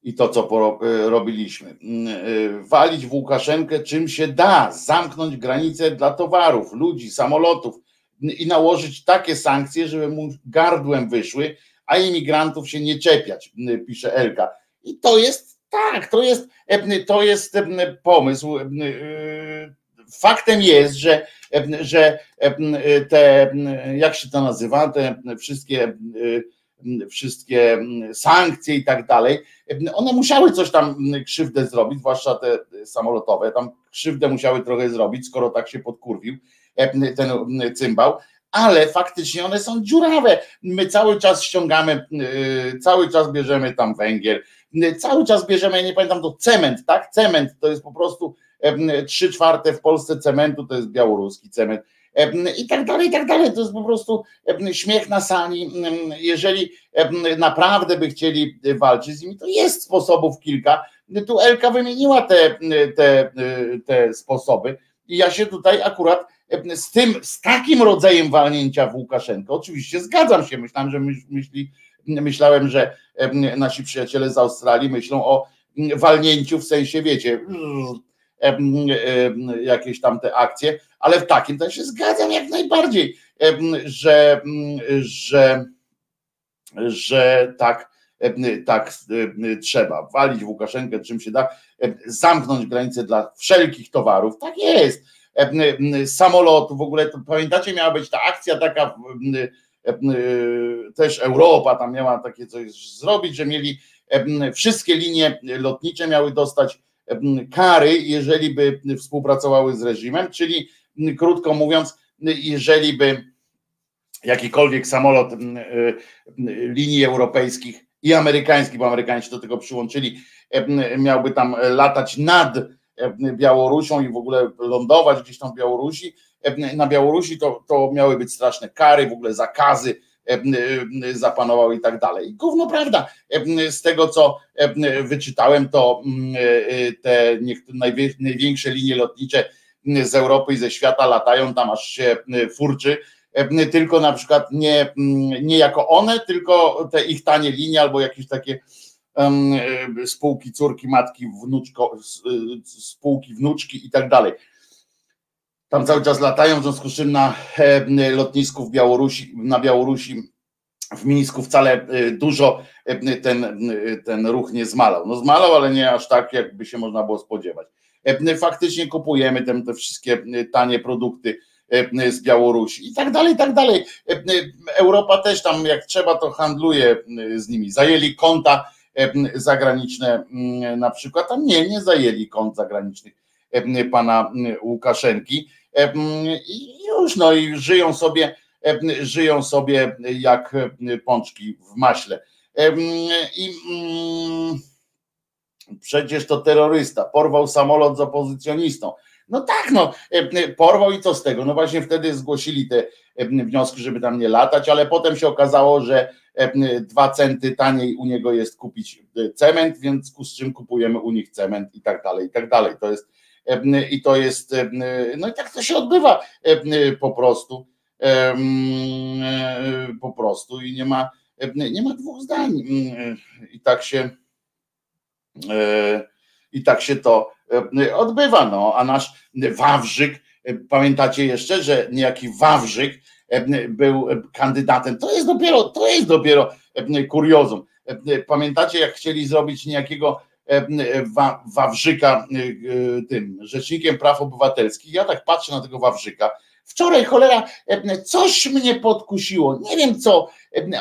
i to, co robiliśmy. Walić w Łukaszenkę czym się da, zamknąć granice dla towarów, ludzi, samolotów i nałożyć takie sankcje, żeby mu gardłem wyszły, a imigrantów się nie czepiać, pisze Elka. I to jest tak, to jest, to jest pomysł. Faktem jest, że, że te, jak się to nazywa, te wszystkie wszystkie sankcje i tak dalej, one musiały coś tam krzywdę zrobić, zwłaszcza te samolotowe, tam krzywdę musiały trochę zrobić, skoro tak się podkurwił ten cymbał, ale faktycznie one są dziurawe. My cały czas ściągamy, cały czas bierzemy tam węgiel, cały czas bierzemy, ja nie pamiętam, to cement, tak? Cement to jest po prostu trzy czwarte w Polsce cementu, to jest białoruski cement i tak dalej, i tak dalej. To jest po prostu śmiech na sali. Jeżeli naprawdę by chcieli walczyć z nimi, to jest sposobów kilka. Tu Elka wymieniła te, te, te sposoby i ja się tutaj akurat z tym, z takim rodzajem walnięcia w oczywiście zgadzam się, myślałem, że myśli, myślałem, że nasi przyjaciele z Australii myślą o walnięciu w sensie, wiecie, jakieś tam te akcje, ale w takim też się zgadzam jak najbardziej, że, że, że tak, tak trzeba walić w Łukaszenkę czym się da, zamknąć granice dla wszelkich towarów, tak jest, samolotów, w ogóle pamiętacie miała być ta akcja taka też Europa tam miała takie coś zrobić, że mieli wszystkie linie lotnicze miały dostać kary, jeżeli by współpracowały z reżimem, czyli krótko mówiąc, jeżeli by jakikolwiek samolot linii europejskich i amerykańskich, bo Amerykanie się do tego przyłączyli, miałby tam latać nad Białorusią i w ogóle lądować gdzieś tam w Białorusi, na Białorusi to, to miały być straszne kary, w ogóle zakazy zapanował i tak dalej. Gówno prawda, z tego co wyczytałem, to te największe linie lotnicze z Europy i ze świata latają tam aż się furczy, tylko na przykład nie, nie jako one, tylko te ich tanie linie albo jakieś takie spółki córki, matki, wnuczko, spółki wnuczki i tak dalej. Tam cały czas latają, w związku z czym na lotnisku w Białorusi, na Białorusi w Mińsku wcale dużo ten, ten ruch nie zmalał. No zmalał, ale nie aż tak, jakby się można było spodziewać. Faktycznie kupujemy te, te wszystkie tanie produkty z Białorusi i tak dalej, i tak dalej. Europa też tam jak trzeba to handluje z nimi. Zajęli konta zagraniczne na przykład, tam nie, nie zajęli kont zagranicznych pana Łukaszenki i już no i żyją sobie, żyją sobie jak pączki w maśle. I przecież to terrorysta, porwał samolot z opozycjonistą. No tak, no, porwał i co z tego? No właśnie wtedy zgłosili te wnioski, żeby tam nie latać, ale potem się okazało, że dwa centy taniej u niego jest kupić cement, więc z czym kupujemy u nich cement i tak dalej, i tak dalej. To jest i to jest, no i tak to się odbywa po prostu. Po prostu i nie ma, nie ma dwóch zdań. I tak się i tak się to odbywa, no, a nasz Wawrzyk, pamiętacie jeszcze, że niejaki Wawrzyk był kandydatem, to jest dopiero, to jest dopiero kuriozum. Pamiętacie, jak chcieli zrobić niejakiego Wawrzyka tym rzecznikiem praw obywatelskich? Ja tak patrzę na tego Wawrzyka, Wczoraj cholera, coś mnie podkusiło. Nie wiem co,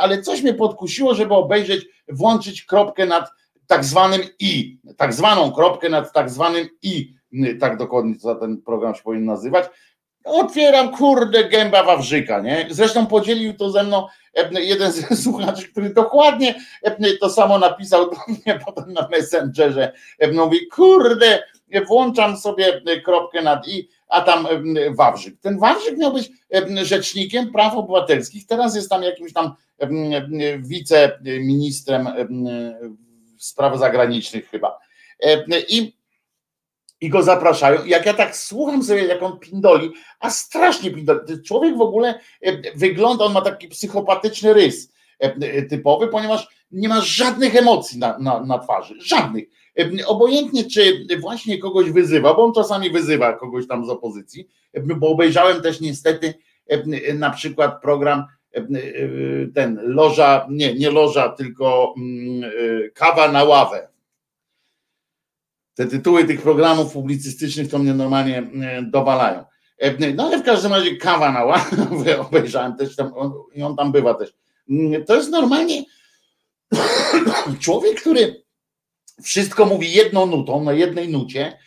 ale coś mnie podkusiło, żeby obejrzeć, włączyć kropkę nad tak zwanym i, tak zwaną kropkę nad tak zwanym i, tak dokładnie co ten program się powinien nazywać. Otwieram, kurde, gęba Wawrzyka, nie? Zresztą podzielił to ze mną jeden z słuchaczy, który dokładnie to samo napisał do mnie potem na Messengerze. Mówi, kurde, włączam sobie kropkę nad i, a tam Wawrzyk. Ten Wawrzyk miał być rzecznikiem praw obywatelskich, teraz jest tam jakimś tam wiceministrem spraw zagranicznych chyba. I i go zapraszają. Jak ja tak słucham sobie, jak on pindoli, a strasznie pindoli. Człowiek w ogóle wygląda, on ma taki psychopatyczny rys typowy, ponieważ nie ma żadnych emocji na, na, na twarzy. Żadnych. Obojętnie, czy właśnie kogoś wyzywa, bo on czasami wyzywa kogoś tam z opozycji, bo obejrzałem też niestety na przykład program ten loża, nie, nie loża, tylko kawa na ławę. Te tytuły tych programów publicystycznych to mnie normalnie dowalają. No ale w każdym razie kawa na ławę obejrzałem też tam, i on tam bywa też. To jest normalnie człowiek, który wszystko mówi jedną nutą, na jednej nucie,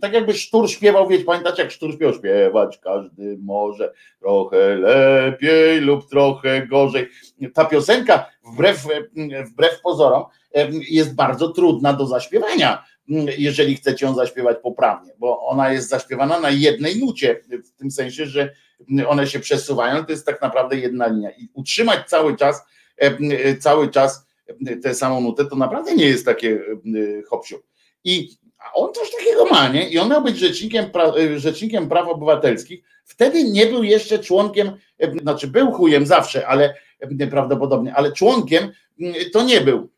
tak jakby Sztur śpiewał, wiecie, pamiętacie jak Sztur śpiewał, śpiewać każdy może trochę lepiej lub trochę gorzej. Ta piosenka wbrew, wbrew pozorom jest bardzo trudna do zaśpiewania, jeżeli chcecie ją zaśpiewać poprawnie, bo ona jest zaśpiewana na jednej nucie, w tym sensie, że one się przesuwają, to jest tak naprawdę jedna linia i utrzymać cały czas, cały czas tę samą nutę, to naprawdę nie jest takie hopsiu. I on coś takiego ma, nie? I on miał być rzecznikiem, rzecznikiem praw obywatelskich. Wtedy nie był jeszcze członkiem, znaczy był chujem zawsze, ale prawdopodobnie, ale członkiem to nie był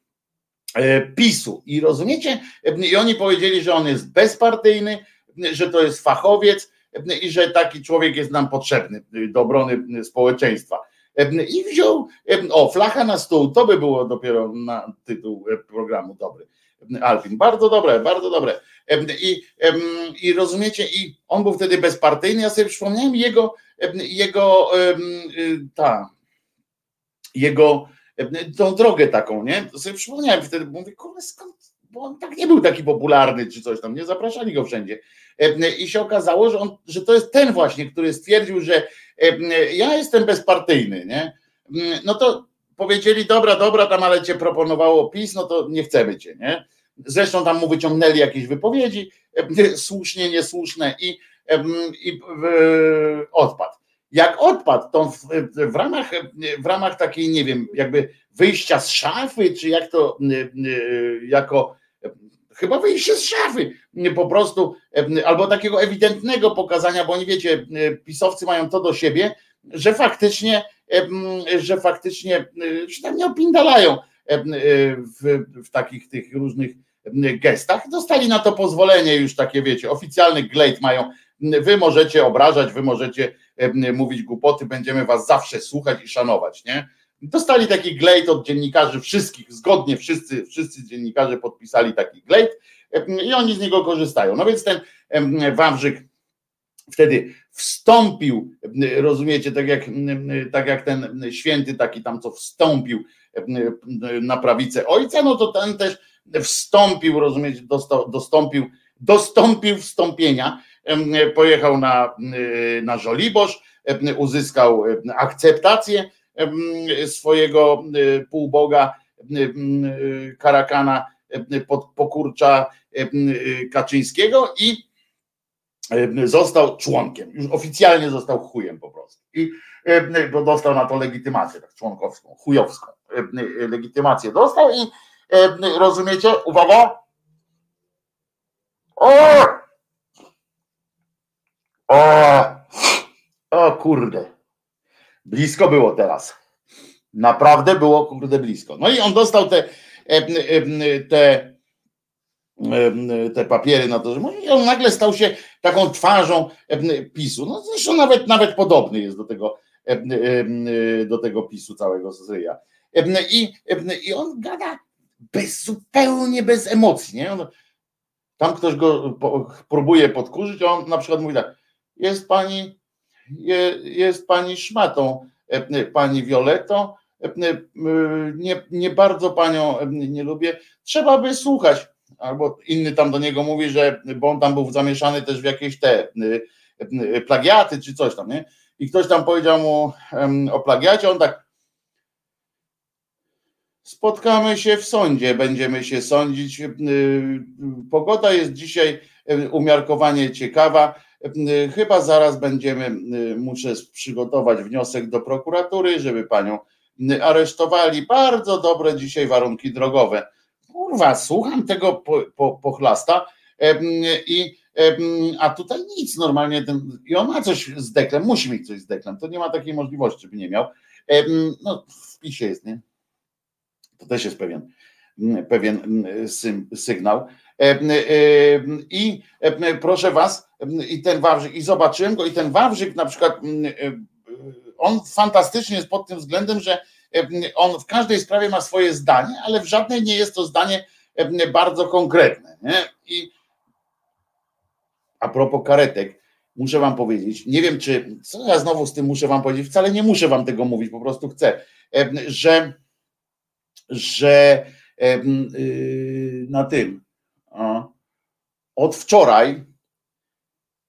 PiSu. I rozumiecie? I oni powiedzieli, że on jest bezpartyjny, że to jest fachowiec i że taki człowiek jest nam potrzebny do obrony społeczeństwa. I wziął, o, flacha na stół, to by było dopiero na tytuł programu dobry. Alpin, bardzo dobre, bardzo dobre. I, I rozumiecie, i on był wtedy bezpartyjny, ja sobie przypomniałem jego, jego ta, jego tą drogę taką, nie? To sobie przypomniałem wtedy, mówię, kurde, skąd, bo on tak nie był taki popularny czy coś tam, nie zapraszali go wszędzie. I się okazało, że, on, że to jest ten właśnie, który stwierdził, że ja jestem bezpartyjny, nie? No to powiedzieli, dobra, dobra, tam ale cię proponowało PiS, no to nie chcemy cię, nie? Zresztą tam mu wyciągnęli jakieś wypowiedzi, słusznie, niesłuszne i, i odpadł. Jak odpadł, to w, ramach, w ramach takiej, nie wiem, jakby wyjścia z szafy, czy jak to, jako chyba wyjście z szafy, po prostu, albo takiego ewidentnego pokazania, bo oni wiecie, pisowcy mają to do siebie, że faktycznie, że faktycznie się tam nie opindalają w, w takich tych różnych gestach. Dostali na to pozwolenie już takie, wiecie, oficjalny glejt mają. Wy możecie obrażać, wy możecie mówić głupoty, będziemy was zawsze słuchać i szanować, nie? Dostali taki glejt od dziennikarzy wszystkich, zgodnie wszyscy, wszyscy dziennikarze podpisali taki glejt i oni z niego korzystają. No więc ten Wawrzyk wtedy wstąpił, rozumiecie, tak jak, tak jak ten święty taki tam, co wstąpił na prawicę ojca, no to ten też wstąpił, rozumiecie, dostąpił, dostąpił wstąpienia, pojechał na, na Żoliborz, uzyskał akceptację swojego półboga Karakana pokurcza Kaczyńskiego i e, został członkiem, już oficjalnie został chujem po prostu. I e, bo dostał na to legitymację tak członkowską, chujowską e, legitymację dostał i rozumiecie, uwaga, o! O! O kurde. Blisko było teraz. Naprawdę było kurde blisko. No i on dostał te, te te papiery na to, że i on nagle stał się taką twarzą PiSu. No zresztą nawet, nawet podobny jest do tego, do tego PiSu całego ryja. I, I on gada bez, zupełnie bez emocji. Nie? On, tam ktoś go próbuje podkurzyć, a on na przykład mówi tak, jest pani, je, jest pani szmatą, pani Violeto, nie, nie bardzo panią nie lubię, trzeba by słuchać albo inny tam do niego mówi, że bo on tam był zamieszany też w jakieś te plagiaty czy coś tam, nie? I ktoś tam powiedział mu o plagiacie, on tak spotkamy się w sądzie, będziemy się sądzić. Pogoda jest dzisiaj umiarkowanie ciekawa. Chyba zaraz będziemy, muszę przygotować wniosek do prokuratury, żeby panią aresztowali. Bardzo dobre dzisiaj warunki drogowe kurwa, słucham tego po, po, pochlasta i a tutaj nic normalnie, ten, i on ma coś z deklem, musi mieć coś z deklem, to nie ma takiej możliwości, żeby nie miał. No, w PiSie jest, nie? To też jest pewien, pewien sygnał. I proszę was, i ten Wawrzyk, i zobaczyłem go, i ten Wawrzyk na przykład, on fantastycznie jest pod tym względem, że on w każdej sprawie ma swoje zdanie, ale w żadnej nie jest to zdanie bardzo konkretne. Nie? I a propos karetek, muszę wam powiedzieć, nie wiem czy, co ja znowu z tym muszę wam powiedzieć, wcale nie muszę wam tego mówić, po prostu chcę, że, że y, na tym od wczoraj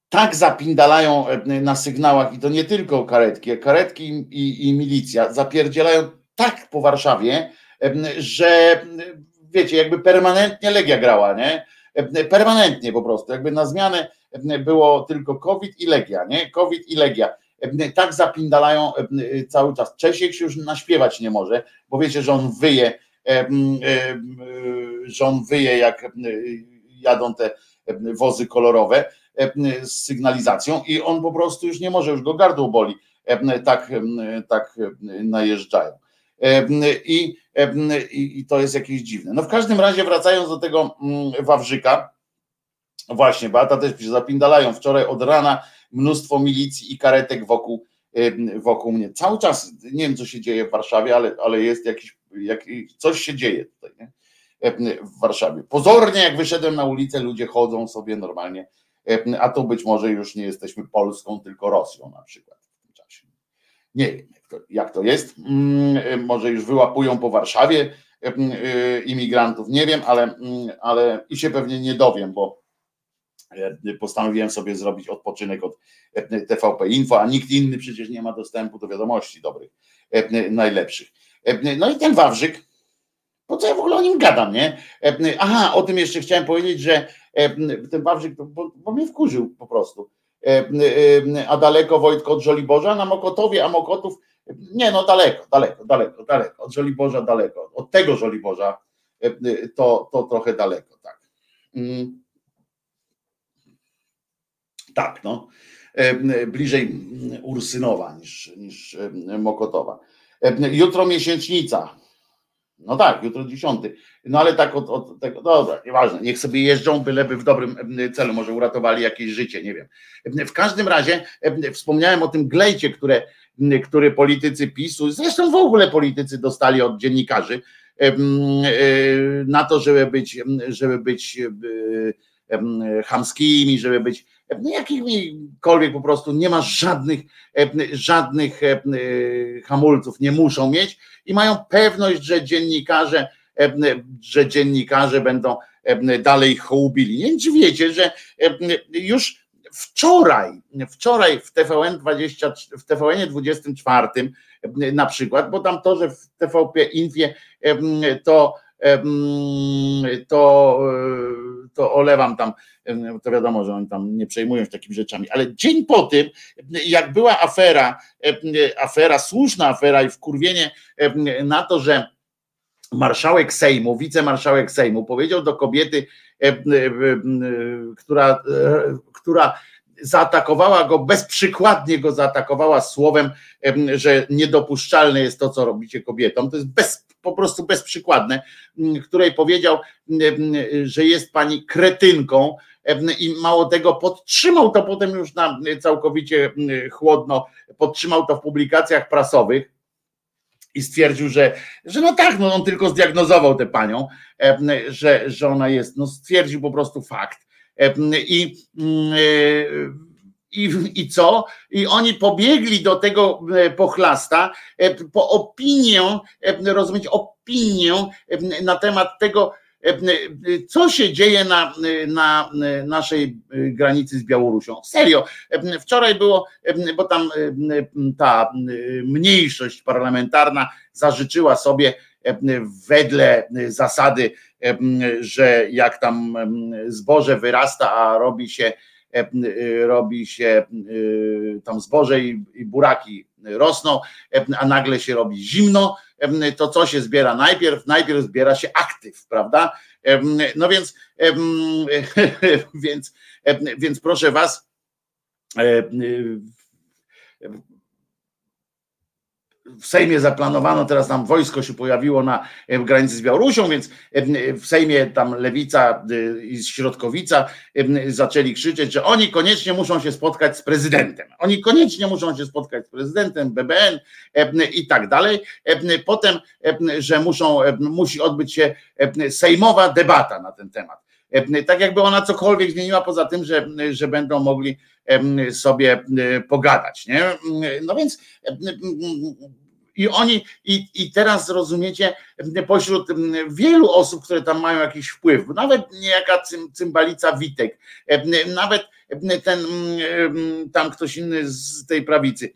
tak zapindalają e, na sygnałach i to nie tylko karetki, karetki i, i milicja zapierdzielają tak po Warszawie, e, że wiecie, jakby permanentnie Legia grała, nie? E, permanentnie po prostu, jakby na zmianę było tylko COVID i Legia, nie? COVID i Legia. Tak zapindalają cały czas. Czesiek się już naśpiewać nie może, bo wiecie, że on wyje, że on wyje jak jadą te wozy kolorowe E, z sygnalizacją i on po prostu już nie może, już go gardło boli, e, tak, e, tak najeżdżają. I, I to jest jakieś dziwne. No w każdym razie wracając do tego mm, Wawrzyka, właśnie, Beata też pisze, zapindalają wczoraj od rana mnóstwo milicji i karetek wokół, wokół mnie. Cały czas, nie wiem co się dzieje w Warszawie, ale, ale jest jakiś, jak, coś się dzieje tutaj, nie? W Warszawie. Pozornie jak wyszedłem na ulicę, ludzie chodzą sobie normalnie E, a tu być może już nie jesteśmy Polską, tylko Rosją na przykład w tym czasie. Nie wiem, jak to, jak to jest. Mm, e, może już wyłapują po Warszawie e, imigrantów, nie wiem, ale, ale i się pewnie nie dowiem, bo postanowiłem sobie zrobić odpoczynek od TVP Info, a nikt inny przecież nie ma dostępu do wiadomości dobrych, najlepszych. No i ten Wawrzyk, po co ja w ogóle o nim gadam, nie? Aha, o tym jeszcze chciałem powiedzieć, że E, ten Wawrzyk, bo, bo mnie wkurzył po prostu. E, e, a daleko Wojtko od Żoliborza? Na Mokotowie, a Mokotów, nie no daleko, daleko, daleko, daleko, od Żoliborza daleko, od tego Żoliborza to, to trochę daleko, tak. Mm. Tak, no. Bliżej Ursynowa niż, niż Mokotowa. Jutro miesięcznica. No tak, jutro dziesiąty. No ale tak od, od tego, dobra, nieważne, niech sobie jeżdżą, byleby w dobrym celu, może uratowali jakieś życie, nie wiem. W każdym razie wspomniałem o tym glejcie, które, który politycy PiSu, zresztą w ogóle politycy dostali od dziennikarzy e, na to, żeby być, żeby być chamskimi, żeby być jakichkolwiek po prostu nie ma żadnych, żadnych hamulców, nie muszą mieć i mają pewność, że dziennikarze, że dziennikarze będą dalej hołbili. Nie czy wiecie, że już wczoraj, wczoraj w TVN 20, w TVN 24 na przykład, bo tam to, że w TVP Infie to to to olewam tam, to wiadomo, że oni tam nie przejmują się takimi rzeczami, ale dzień po tym, jak była afera, afera, słuszna afera i wkurwienie na to, że marszałek Sejmu, wicemarszałek Sejmu powiedział do kobiety, która, która zaatakowała go, bezprzykładnie go zaatakowała słowem, że niedopuszczalne jest to, co robicie kobietom. To jest bez, po prostu bezprzykładne, której powiedział, że jest pani kretynką i mało tego podtrzymał to potem już na całkowicie chłodno, podtrzymał to w publikacjach prasowych i stwierdził, że, że no tak, no on tylko zdiagnozował tę panią, że, że ona jest, no stwierdził po prostu fakt. I, i, I co? I oni pobiegli do tego pochlasta po opinię, rozumieć, opinię na temat tego, co się dzieje na, na naszej granicy z Białorusią. Serio, wczoraj było, bo tam ta mniejszość parlamentarna zażyczyła sobie wedle zasady, że jak tam zboże wyrasta, a robi się robi się tam zboże i, i buraki rosną, a nagle się robi zimno, to co się zbiera najpierw? Najpierw zbiera się aktyw, prawda? No więc, więc, więc proszę Was, w Sejmie zaplanowano, teraz tam wojsko się pojawiło na granicy z Białorusią, więc w Sejmie tam Lewica i Środkowica zaczęli krzyczeć, że oni koniecznie muszą się spotkać z prezydentem. Oni koniecznie muszą się spotkać z prezydentem, BBN i tak dalej. Potem, że muszą, musi odbyć się sejmowa debata na ten temat. Tak jakby ona cokolwiek zmieniła poza tym, że, że będą mogli sobie pogadać. Nie? No więc i oni, i, i teraz rozumiecie, pośród wielu osób, które tam mają jakiś wpływ, nawet niejaka cymbalica Witek, nawet ten tam ktoś inny z tej prawicy,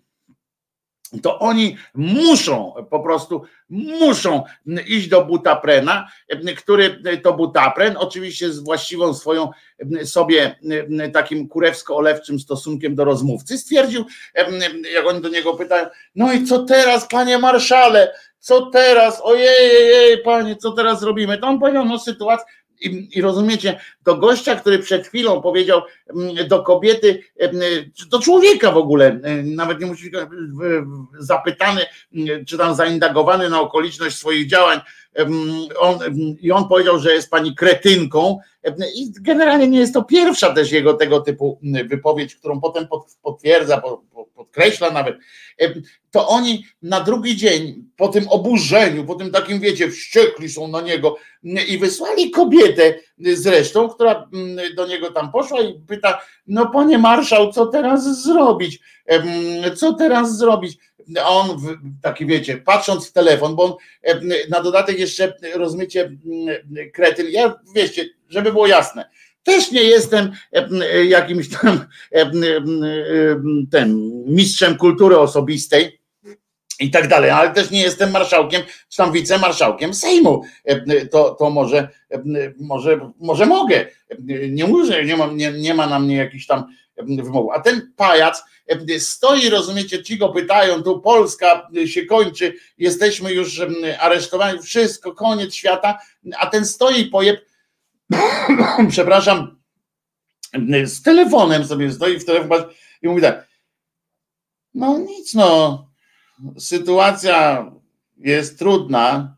to oni muszą, po prostu muszą iść do butaprena, który to butapren, oczywiście z właściwą swoją sobie takim kurewsko-olewczym stosunkiem do rozmówcy, stwierdził, jak oni do niego pytają, no i co teraz, panie marszale, co teraz, ojej, ojej, panie, co teraz robimy? To on powiedział, no sytuacja, i, I, rozumiecie, do gościa, który przed chwilą powiedział mm, do kobiety, mm, do człowieka w ogóle, mm, nawet nie musi zapytany, czy tam zaindagowany na okoliczność swoich działań, on, i on powiedział, że jest pani kretynką, i generalnie nie jest to pierwsza też jego tego typu wypowiedź, którą potem potwierdza, podkreśla nawet, to oni na drugi dzień, po tym oburzeniu, po tym takim, wiecie, wściekli są na niego i wysłali kobietę zresztą, która do niego tam poszła i pyta, no panie marszał, co teraz zrobić? Co teraz zrobić? On taki, wiecie, patrząc w telefon, bo on na dodatek jeszcze, rozumiecie, kretyn, ja, wiecie, żeby było jasne, też nie jestem jakimś tam ten mistrzem kultury osobistej i tak dalej, ale też nie jestem marszałkiem, czy tam wicemarszałkiem Sejmu. To, to może, może, może mogę. Nie muszę, nie nie, nie ma na mnie jakichś tam wymogów. A ten pajac stoi, rozumiecie, ci go pytają, tu Polska się kończy, jesteśmy już aresztowani, wszystko, koniec świata, a ten stoi pojeb przepraszam, z telefonem sobie stoi w telefon i mówi tak, no nic no, sytuacja jest trudna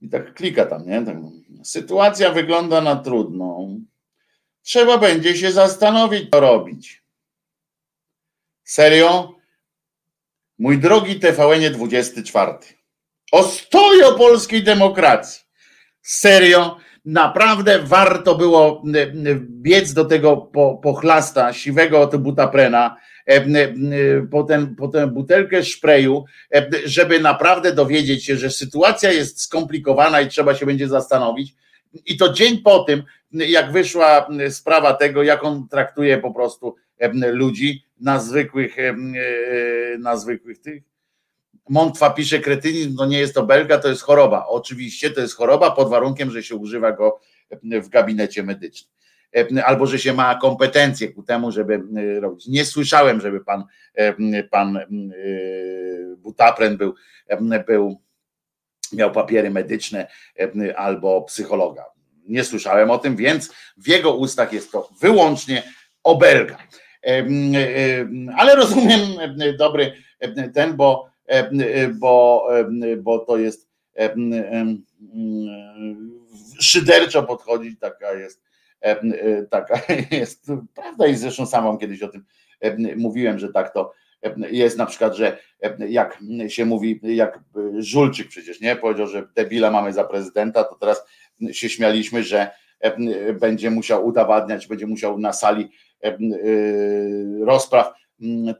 i tak klika tam, nie? Tak, sytuacja wygląda na trudną. Trzeba będzie się zastanowić, co robić. Serio? Mój drogi TVN 24. Ostojo polskiej demokracji. Serio? naprawdę warto było e, e, biec do tego pochlasta siwego to butaprena, e, po, ten, po tę butelkę szpreju, żeby naprawdę dowiedzieć się, że sytuacja jest skomplikowana i trzeba się będzie zastanowić. I to dzień po tym, jak wyszła sprawa tego, jak on traktuje po prostu ludzi na zwykłych, na zwykłych tych Montwa pisze kretynizm, to nie jest to belga, to jest choroba. Oczywiście to jest choroba pod warunkiem, że się używa go w gabinecie medycznym. Albo że się ma kompetencje ku temu, żeby robić. Nie słyszałem, żeby pan, pan Butapren był, był miał papiery medyczne albo psychologa. Nie słyszałem o tym, więc w jego ustach jest to wyłącznie obelga. Ale rozumiem dobry ten, bo, bo, bo to jest szyderczo podchodzić, taka jest, taka jest prawda i zresztą samą kiedyś o tym mówiłem, że tak to jest na przykład, że jak się mówi, jak Żulczyk przecież nie? Powiedział, że debila mamy za prezydenta, to teraz się śmialiśmy, że będzie musiał udowadniać, będzie musiał na sali rozpraw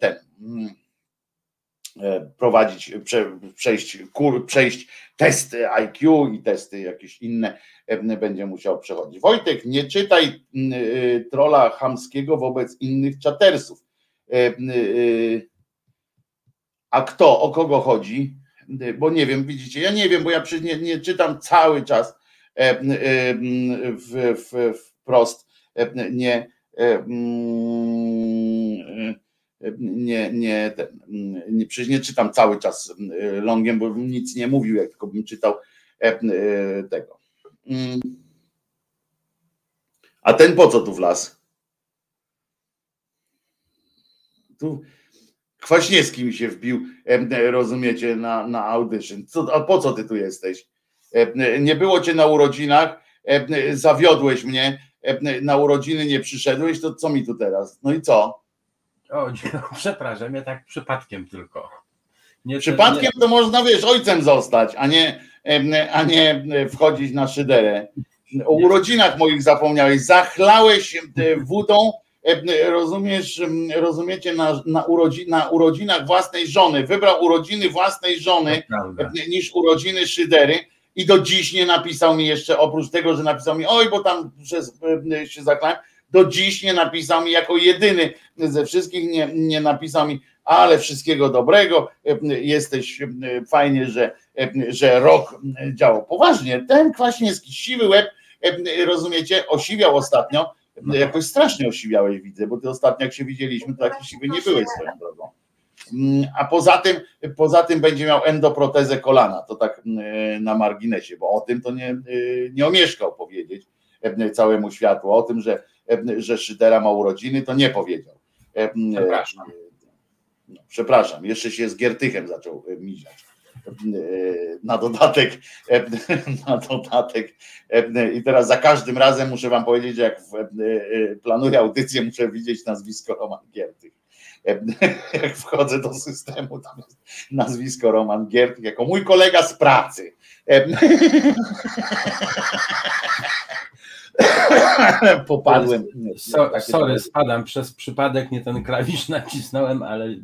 ten prowadzić, przejść, przejść testy IQ i testy jakieś inne będzie musiał przechodzić. Wojtek, nie czytaj trola chamskiego wobec innych czatersów. A kto, o kogo chodzi? Bo nie wiem, widzicie, ja nie wiem, bo ja nie, nie czytam cały czas wprost, nie, nie, nie, nie, przecież nie czytam cały czas longiem, bo nic nie mówił, jak tylko bym czytał tego. A ten po co tu wlazł? Tu Kwaśniewski mi się wbił, rozumiecie, na, na audition. Co, a po co ty tu jesteś? Nie było cię na urodzinach, zawiodłeś mnie, na urodziny nie przyszedłeś, to co mi tu teraz? No i co? O, przepraszam, ja tak przypadkiem tylko. Nie, przypadkiem to można, wiesz, ojcem zostać, a nie, a nie wchodzić na szyderę. O urodzinach moich zapomniałeś, zachlałeś wódą rozumiesz, rozumiecie, na, na, urodzi, na urodzinach własnej żony, wybrał urodziny własnej żony niż urodziny Szydery i do dziś nie napisał mi jeszcze, oprócz tego, że napisał mi, oj, bo tam się zaklałem, do dziś nie napisał mi jako jedyny ze wszystkich, nie, nie napisał mi, ale wszystkiego dobrego, jesteś fajnie, że, że rok działał. Poważnie, ten Kwaśniewski, siwy łeb, rozumiecie, osiwiał ostatnio, jakoś strasznie osiwiałeś, widzę, bo ty ostatnio jak się widzieliśmy, to jakiś siwy nie byłeś swoją drogą. A poza tym, poza tym będzie miał endoprotezę kolana, to tak na marginesie, bo o tym to nie, nie omieszkał powiedzieć całemu światu, o tym, że, że Szydera ma urodziny, to nie powiedział. Przepraszam. No, przepraszam, jeszcze się z Giertychem zaczął miziać na dodatek, na dodatek. I teraz za każdym razem muszę wam powiedzieć, że jak planuję audycję, muszę widzieć nazwisko Roman Giertych. Jak wchodzę do systemu, tam jest nazwisko Roman Giertych, jako mój kolega z pracy. Popadłem. So, sorry, spadam przez przypadek, nie ten klawisz nacisnąłem, ale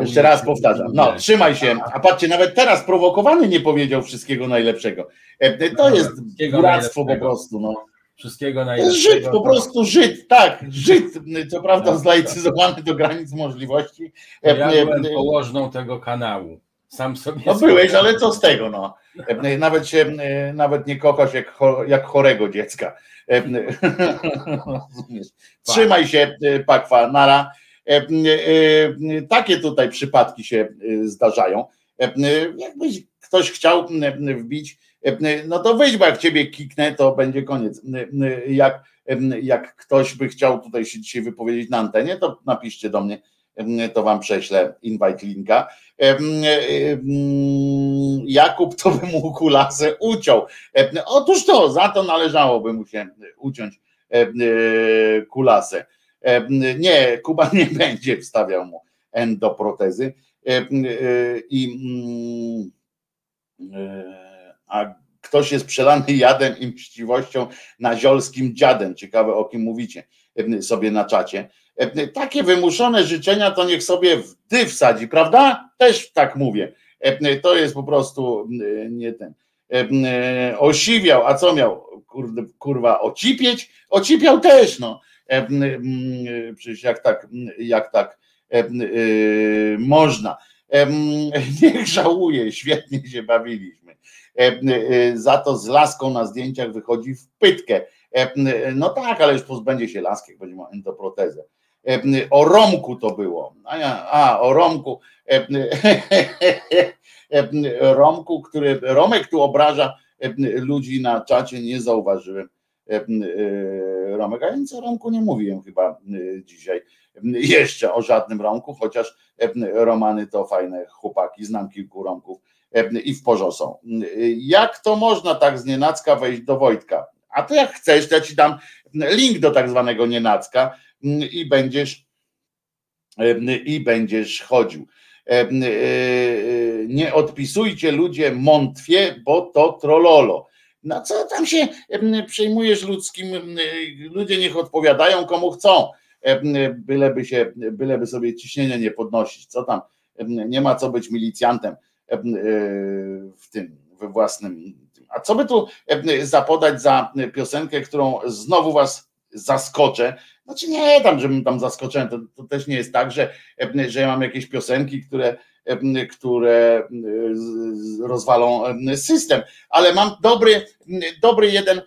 jeszcze raz powtarzam. No, trzymaj się. A patrzcie, nawet teraz prowokowany nie powiedział wszystkiego najlepszego. To jest buractwo po prostu. No. Wszystkiego najlepszego. Żyd, po prostu Żyd, tak, Żyd, co prawda zlaicyzowany do granic możliwości. Ja byłem położną tego kanału. Sam sobie. No byłeś, ale co z tego, no. Nawet się, nawet nie kochasz jak, jak chorego dziecka. Trzymaj się, Pakwa, nara. Takie tutaj przypadki się zdarzają. Jakbyś ktoś chciał wbić, no to wyjdź, bo jak ciebie kiknę, to będzie koniec. Jak, jak ktoś by chciał tutaj się dzisiaj wypowiedzieć na antenie, to napiszcie do mnie, to wam prześlę invite linka. Jakub to by mu kulasę uciął. Otóż to, za to należałoby mu się uciąć kulasę. Nie, Kuba nie będzie wstawiał mu endoprotezy. I, a ktoś jest przelany jadem i mściwością na ziolskim dziadem. Ciekawe o kim mówicie sobie na czacie. Takie wymuszone życzenia to niech sobie w dy wsadzi, prawda? Też tak mówię. To jest po prostu nie ten. Osiwiał, a co miał? Kurwa, ocipieć? Ocipiał też, no. Przecież jak tak, jak tak można. Niech żałuje, świetnie się bawiliśmy. Za to z laską na zdjęciach wychodzi w pytkę. No tak, ale już pozbędzie się laski, jak będzie miał endoprotezę. O Romku to było. A, ja, a o Romku. Romku, który Romek tu obraża ludzi na czacie, nie zauważyłem. Romek, a nic o Romku nie mówiłem chyba dzisiaj jeszcze o żadnym Romku, chociaż Romany to fajne chłopaki, znam kilku Romków i w porządku są. Jak to można tak z nienacka wejść do Wojtka? A to jak chcesz, to ja ci dam link do tak zwanego nienacka i będziesz i będziesz chodził. Nie odpisujcie ludzie mątwie, bo to trololo. No co tam się przejmujesz ludzkim? Ludzie niech odpowiadają komu chcą, byleby się, byleby sobie ciśnienia nie podnosić. Co tam? Nie ma co być milicjantem w tym, we własnym. A co by tu zapodać za piosenkę, którą znowu was zaskoczę? Znaczy nie tam, żebym tam zaskoczyłem, to, to też nie jest tak, że, że ja mam jakieś piosenki, które, które rozwalą system, ale mam dobry, dobry jeden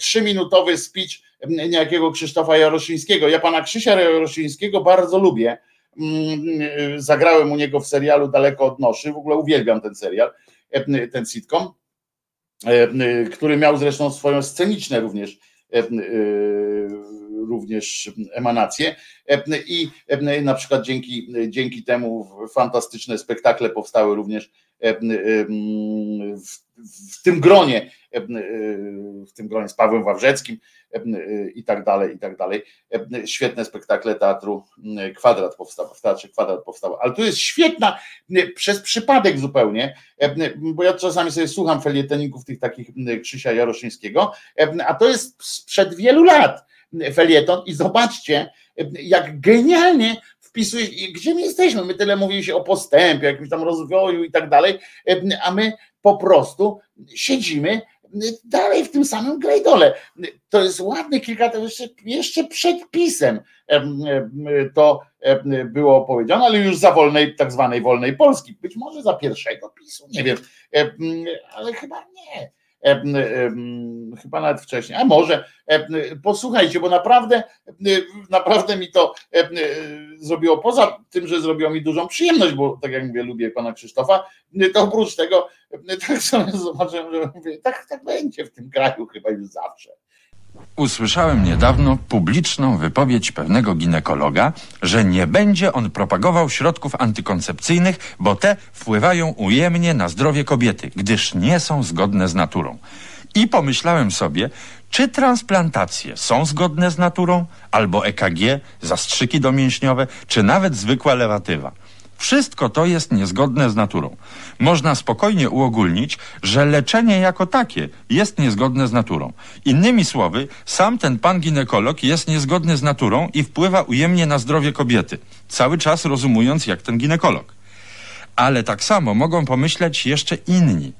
trzyminutowy speech niejakiego Krzysztofa Jaroszyńskiego. Ja pana Krzysia Jaroszyńskiego bardzo lubię. Zagrałem u niego w serialu Daleko od Noszy. W ogóle uwielbiam ten serial, ten sitcom, który miał zresztą swoją sceniczne również również emanacje i na przykład dzięki, dzięki temu fantastyczne spektakle powstały również w, tym gronie, w tym gronie z Pawłem Wawrzeckim i tak dalej, i tak dalej. Świetne spektakle teatru Kwadrat powstały, w teatrze Kwadrat powstały, ale tu jest świetna, przez przypadek zupełnie, bo ja czasami sobie słucham felietoników tych takich Krzysia Jaroszyńskiego, a to jest sprzed wielu lat felieton i zobaczcie, jak genialnie wpisuje, gdzie my jesteśmy, my tyle mówiliśmy o postępie, jakimś tam rozwoju i tak dalej, a my po prostu siedzimy dalej w tym samym grejdole. To jest ładny kilka, to jeszcze, jeszcze przed pisem to było powiedziane, ale już za wolnej, tak zwanej wolnej Polski. Być może za pierwszego pisu, nie wiem, ale chyba nie chyba nawet wcześniej, a może posłuchajcie, bo naprawdę, naprawdę mi to zrobiło, poza tym, że zrobiło mi dużą przyjemność, bo tak jak mówię, lubię pana Krzysztofa, to oprócz tego tak sobie zobaczyłem, że mówię, tak, tak będzie w tym kraju chyba już zawsze. Usłyszałem niedawno publiczną wypowiedź pewnego ginekologa, że nie będzie on propagował środków antykoncepcyjnych, bo te wpływają ujemnie na zdrowie kobiety, gdyż nie są zgodne z naturą. I pomyślałem sobie, czy transplantacje są zgodne z naturą, albo EKG, zastrzyki domięśniowe, czy nawet zwykła lewatywa. Wszystko to jest niezgodne z naturą. Można spokojnie uogólnić, że leczenie jako takie jest niezgodne z naturą. Innymi słowy, sam ten pan ginekolog jest niezgodny z naturą i wpływa ujemnie na zdrowie kobiety, cały czas rozumując jak ten ginekolog. Ale tak samo mogą pomyśleć jeszcze inni.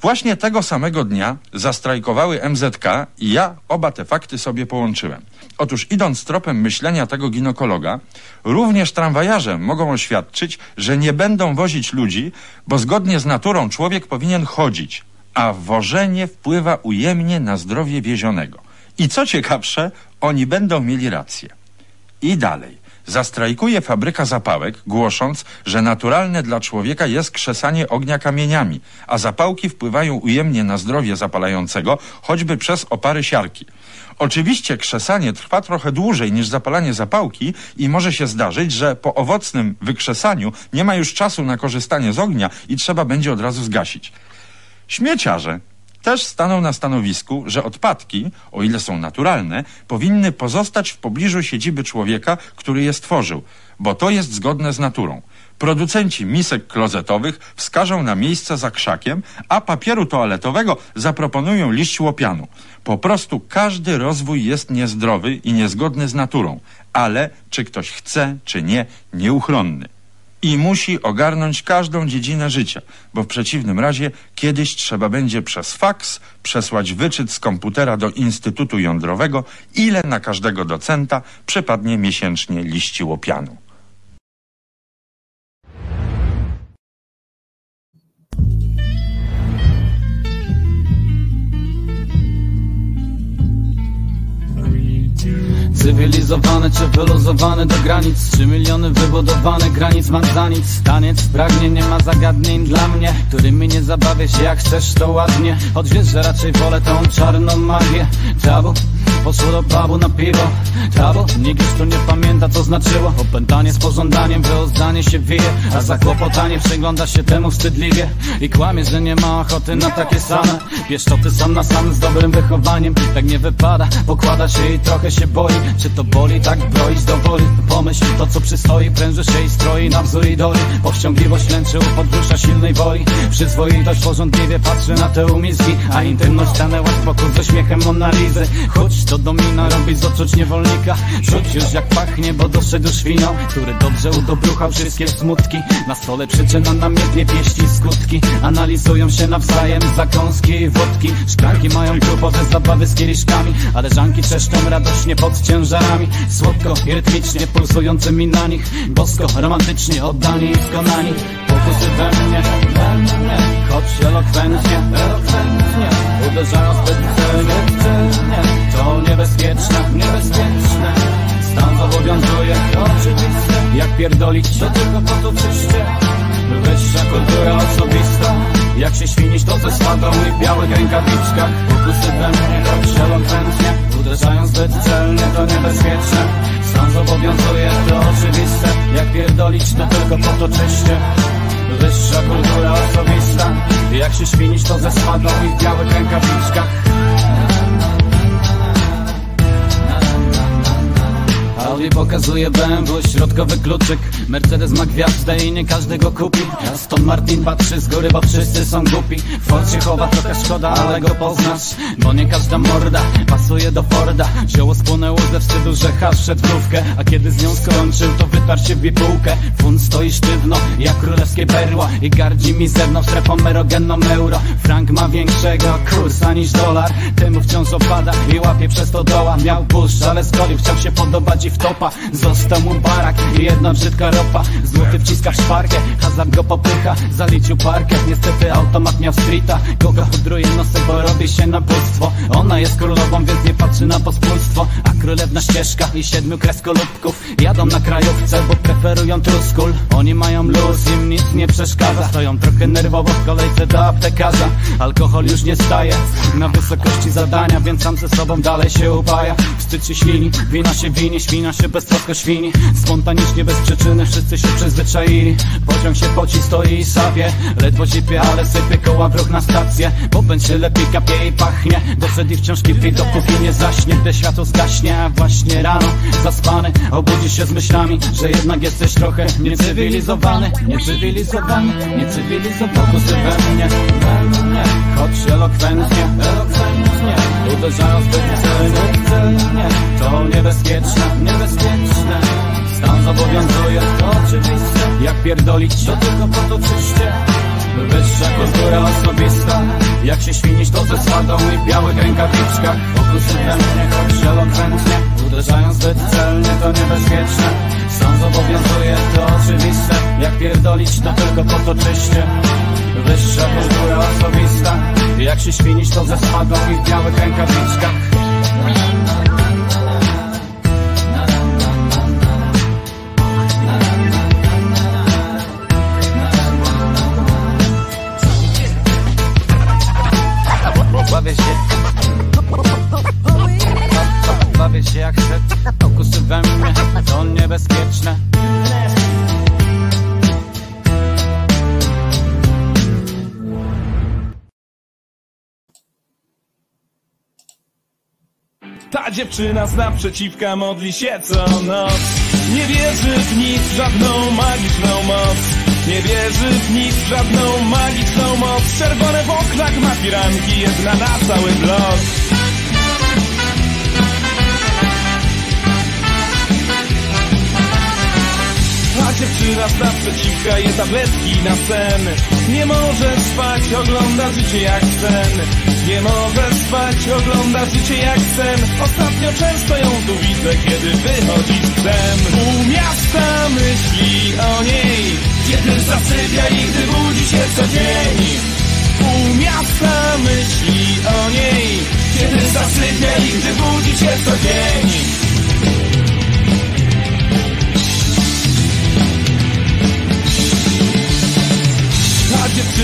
Właśnie tego samego dnia zastrajkowały MZK i ja oba te fakty sobie połączyłem. Otóż idąc tropem myślenia tego ginekologa, również tramwajarze mogą oświadczyć, że nie będą wozić ludzi, bo zgodnie z naturą człowiek powinien chodzić, a wożenie wpływa ujemnie na zdrowie wiezionego. I co ciekawsze, oni będą mieli rację. I dalej. Zastrajkuje fabryka zapałek, głosząc, że naturalne dla człowieka jest krzesanie ognia kamieniami, a zapałki wpływają ujemnie na zdrowie zapalającego, choćby przez opary siarki. Oczywiście krzesanie trwa trochę dłużej niż zapalanie zapałki i może się zdarzyć, że po owocnym wykrzesaniu nie ma już czasu na korzystanie z ognia i trzeba będzie od razu zgasić. Śmieciarze też staną na stanowisku, że odpadki, o ile są naturalne, powinny pozostać w pobliżu siedziby człowieka, który je stworzył, bo to jest zgodne z naturą. Producenci misek klozetowych wskażą na miejsce za krzakiem, a papieru toaletowego zaproponują liść łopianu. Po prostu każdy rozwój jest niezdrowy i niezgodny z naturą, ale czy ktoś chce, czy nie, nieuchronny. I musi ogarnąć każdą dziedzinę życia, bo w przeciwnym razie kiedyś trzeba będzie przez faks przesłać wyczyt z komputera do Instytutu Jądrowego, ile na każdego docenta przypadnie miesięcznie liści łopianu. Cywilizowany czy wyluzowany do granic. Trzy miliony wybudowane granic mam za nic. Taniec pragnienie ma zagadnień dla mnie Którymi nie zabawię się jak chcesz to ładnie. Choć wiesz, że raczej wolę tą czarną magię. Tabu Poszło do pubu na piwo. Tabu, nikt już tu nie pamięta co znaczyło. Opętanie z pożądaniem, wyozdanie się wije A zakłopotanie przygląda się temu wstydliwie. I kłamie, że nie ma ochoty na takie same. Wiesz to ty sam na sam z dobrym wychowaniem. Tak nie wypada, pokłada się i trochę się boi Czy to boli, tak broić do woli? Pomyśl to co przystoi, pręży się i stroi na wzór idoli Powściągliwość lęczy u podbrusza silnej woli. Przyzwoitość porządliwie patrzy na te umizgi A intymność stanęła spokój ze śmiechem Monalizy Chodź to domina, robi z odczuć niewolnika. Czuć już jak pachnie, bo doszedł finał Który dobrze udobruchał wszystkie smutki. Na stole przyczyna namiętnie pieści skutki. Analizują się nawzajem zakąski i wodki. Szklanki mają grupowe zabawy z kieliszkami Ale żanki trzeszczą radośnie pod ciężarami Słodko i rytmicznie pulsującymi na nich. Bosko, romantycznie oddani i skonani Pokusy we mnie, we mnie. Choć elokwentnie, elokwentnie. Uderzają zbyt celnie, To niebezpieczne, niebezpieczne. Stan zobowiązuje, to oczywiste. Jak pierdolić, to tylko po to czyście Wyższa kultura osobista. Jak się świnić to ze swadą i w białych rękawiczkach. Pokusy we mnie, choć elokwentnie Uderzają zbyt celnie, to niebezpieczne Stan zobowiązuje, to oczywiste. Jak pierdolić, to tylko po to czyście. Wyższa kultura osobista. Jak się świnić to ze swadą i w białych rękawiczkach Audi pokazuje BMW, środkowy kluczyk. Mercedes ma gwiazdę i nie każdy go kupi. Aston Martin patrzy z góry, bo wszyscy są głupi. Ford się chowa, trochę szkoda, ale go poznasz. Bo nie każda morda pasuje do Forda. Zioło spłonęło ze wstydu, że haszczet wrówkę A kiedy z nią skończył, to wytarł się w bipułkę. Fund stoi sztywno, jak królewskie perła. I gardzi mizerną strefą erogenną euro. Frank ma większego kursa niż dolar. Temu wciąż opada i łapie przez to doła. Miał puszcz, ale skolił, chciał się podobać i w topa Został mu barak. I jedna brzydka ropa Złoty wciska w szparkę, hazard go popycha Zaliczył parkę, niestety automat miał streeta Kogo pudruje nosek, bo robi się na bóstwo. Ona jest królową, więc nie patrzy na pospólstwo. A królewna ścieżka i siedmiu kreskolubków Jadą na krajówce, bo preferują truskul. Oni mają luz, im nic nie przeszkadza. Stoją trochę nerwowo w kolejce do aptekarza. Alkohol już nie staje na wysokości zadania Więc sam ze sobą dalej się upaja. Wstyd się ślini, wina się winie, świna się beztrosko świni Spontanicznie, bez przyczyny, wszyscy się przyzwyczaili. Pociąg się poci, stoi i sapie Ledwo zipie, ale sypie koła w ruch na stację. Popęd się lepiej kapie i pachnie. Doszedł i wciąż kipi, dopóki nie zaśnie. Gdy światło zgaśnie, a właśnie rano Zaspany, obudzi się z myślami Że jednak jesteś trochę niecywilizowany. Niecywilizowany, niecywilizowany. Pokusy we mnie, we mnie Choć elokwentnie, elokwentnie. Uderzają zbyt celnie, celnie. To niebezpieczne, niebezpieczne Stan zobowiązuje, to oczywiste. Jak pierdolić, to tylko po to czyście Wyższa kultura osobista. Jak się świnić to ze swadą i białych rękawiczkach. Pokusy we mnie, choć elokwentnie Uderzają zbyt celnie, to niebezpieczne. Stan zobowiązuje, to oczywiste. Jak pierdolić, to tylko po to czyście. Wyższa kultura osobista. Jak się świnić to ze swadą i w białych rękawiczkach Bawię się. Bawię się jak chcę Pokusy we mnie. To niebezpieczne. Ta dziewczyna z naprzeciwka modli się co noc. Nie wierzy w nic, żadną magiczną moc Nie wierzy w nic, w żadną magiczną moc. Czerwone w oknach ma firanki, jedna na cały blok dziewczyna z naprzeciwka je tabletki na sen. Nie może spać, ogląda życie jak sen. Nie może spać, ogląda życie jak sen. Ostatnio często ją tu widzę, kiedy wychodzi z psem. Pół miasta myśli o niej. Kiedy zasypia i gdy budzi się co dzień. Pół miasta myśli o niej. Kiedy zasypia i gdy budzi się co dzień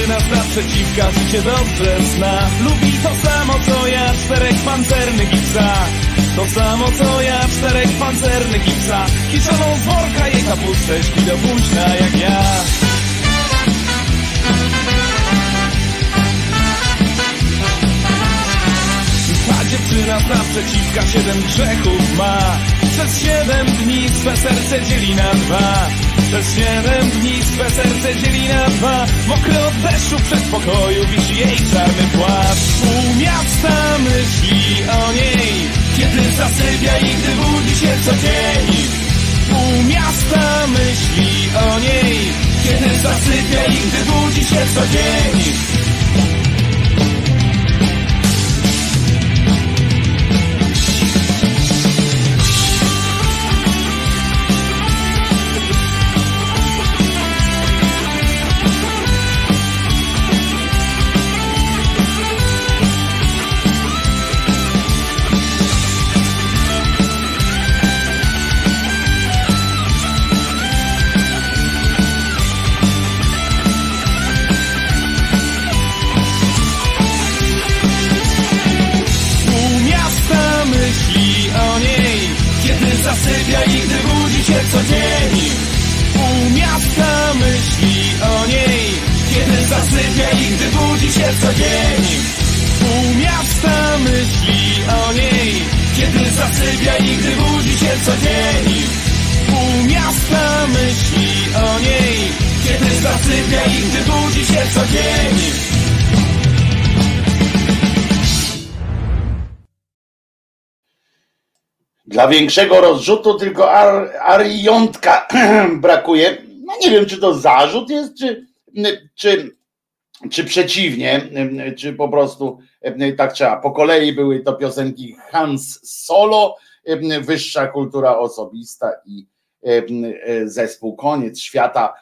naprzeciwka życie dobrze zna? Lubi to samo co ja, czterech pancernych i psa. To samo co ja, czterech pancernych i psa. Kiszoną z worka jej kapustę śpi do późna jak ja. Ta dziewczyna z naprzeciwka siedem grzechów ma. Przez siedem dni swe serce dzieli na dwa Przez siedem dni swe serce dzieli na dwa. Mokry od deszczu w przedpokoju wisi jej czarny płaszcz. Pół miasta myśli o niej. Kiedy zasypia i gdy budzi się co dzień. Pół miasta myśli o niej. Kiedy zasypia i gdy budzi się co dzień Zasypia i gdy budzi się co dzień. Pół miasta myśli o niej. Kiedy zasypia i gdy budzi się co dzień. Pół miasta myśli o niej. Kiedy zasypia i gdy budzi się co dzień. Dla większego rozrzutu tylko ar, brakuje. No nie wiem, czy to zarzut jest, czy, czy, czy przeciwnie, czy po prostu tak trzeba. Po kolei były to piosenki Hans Solo, wyższa kultura osobista i zespół Koniec Świata,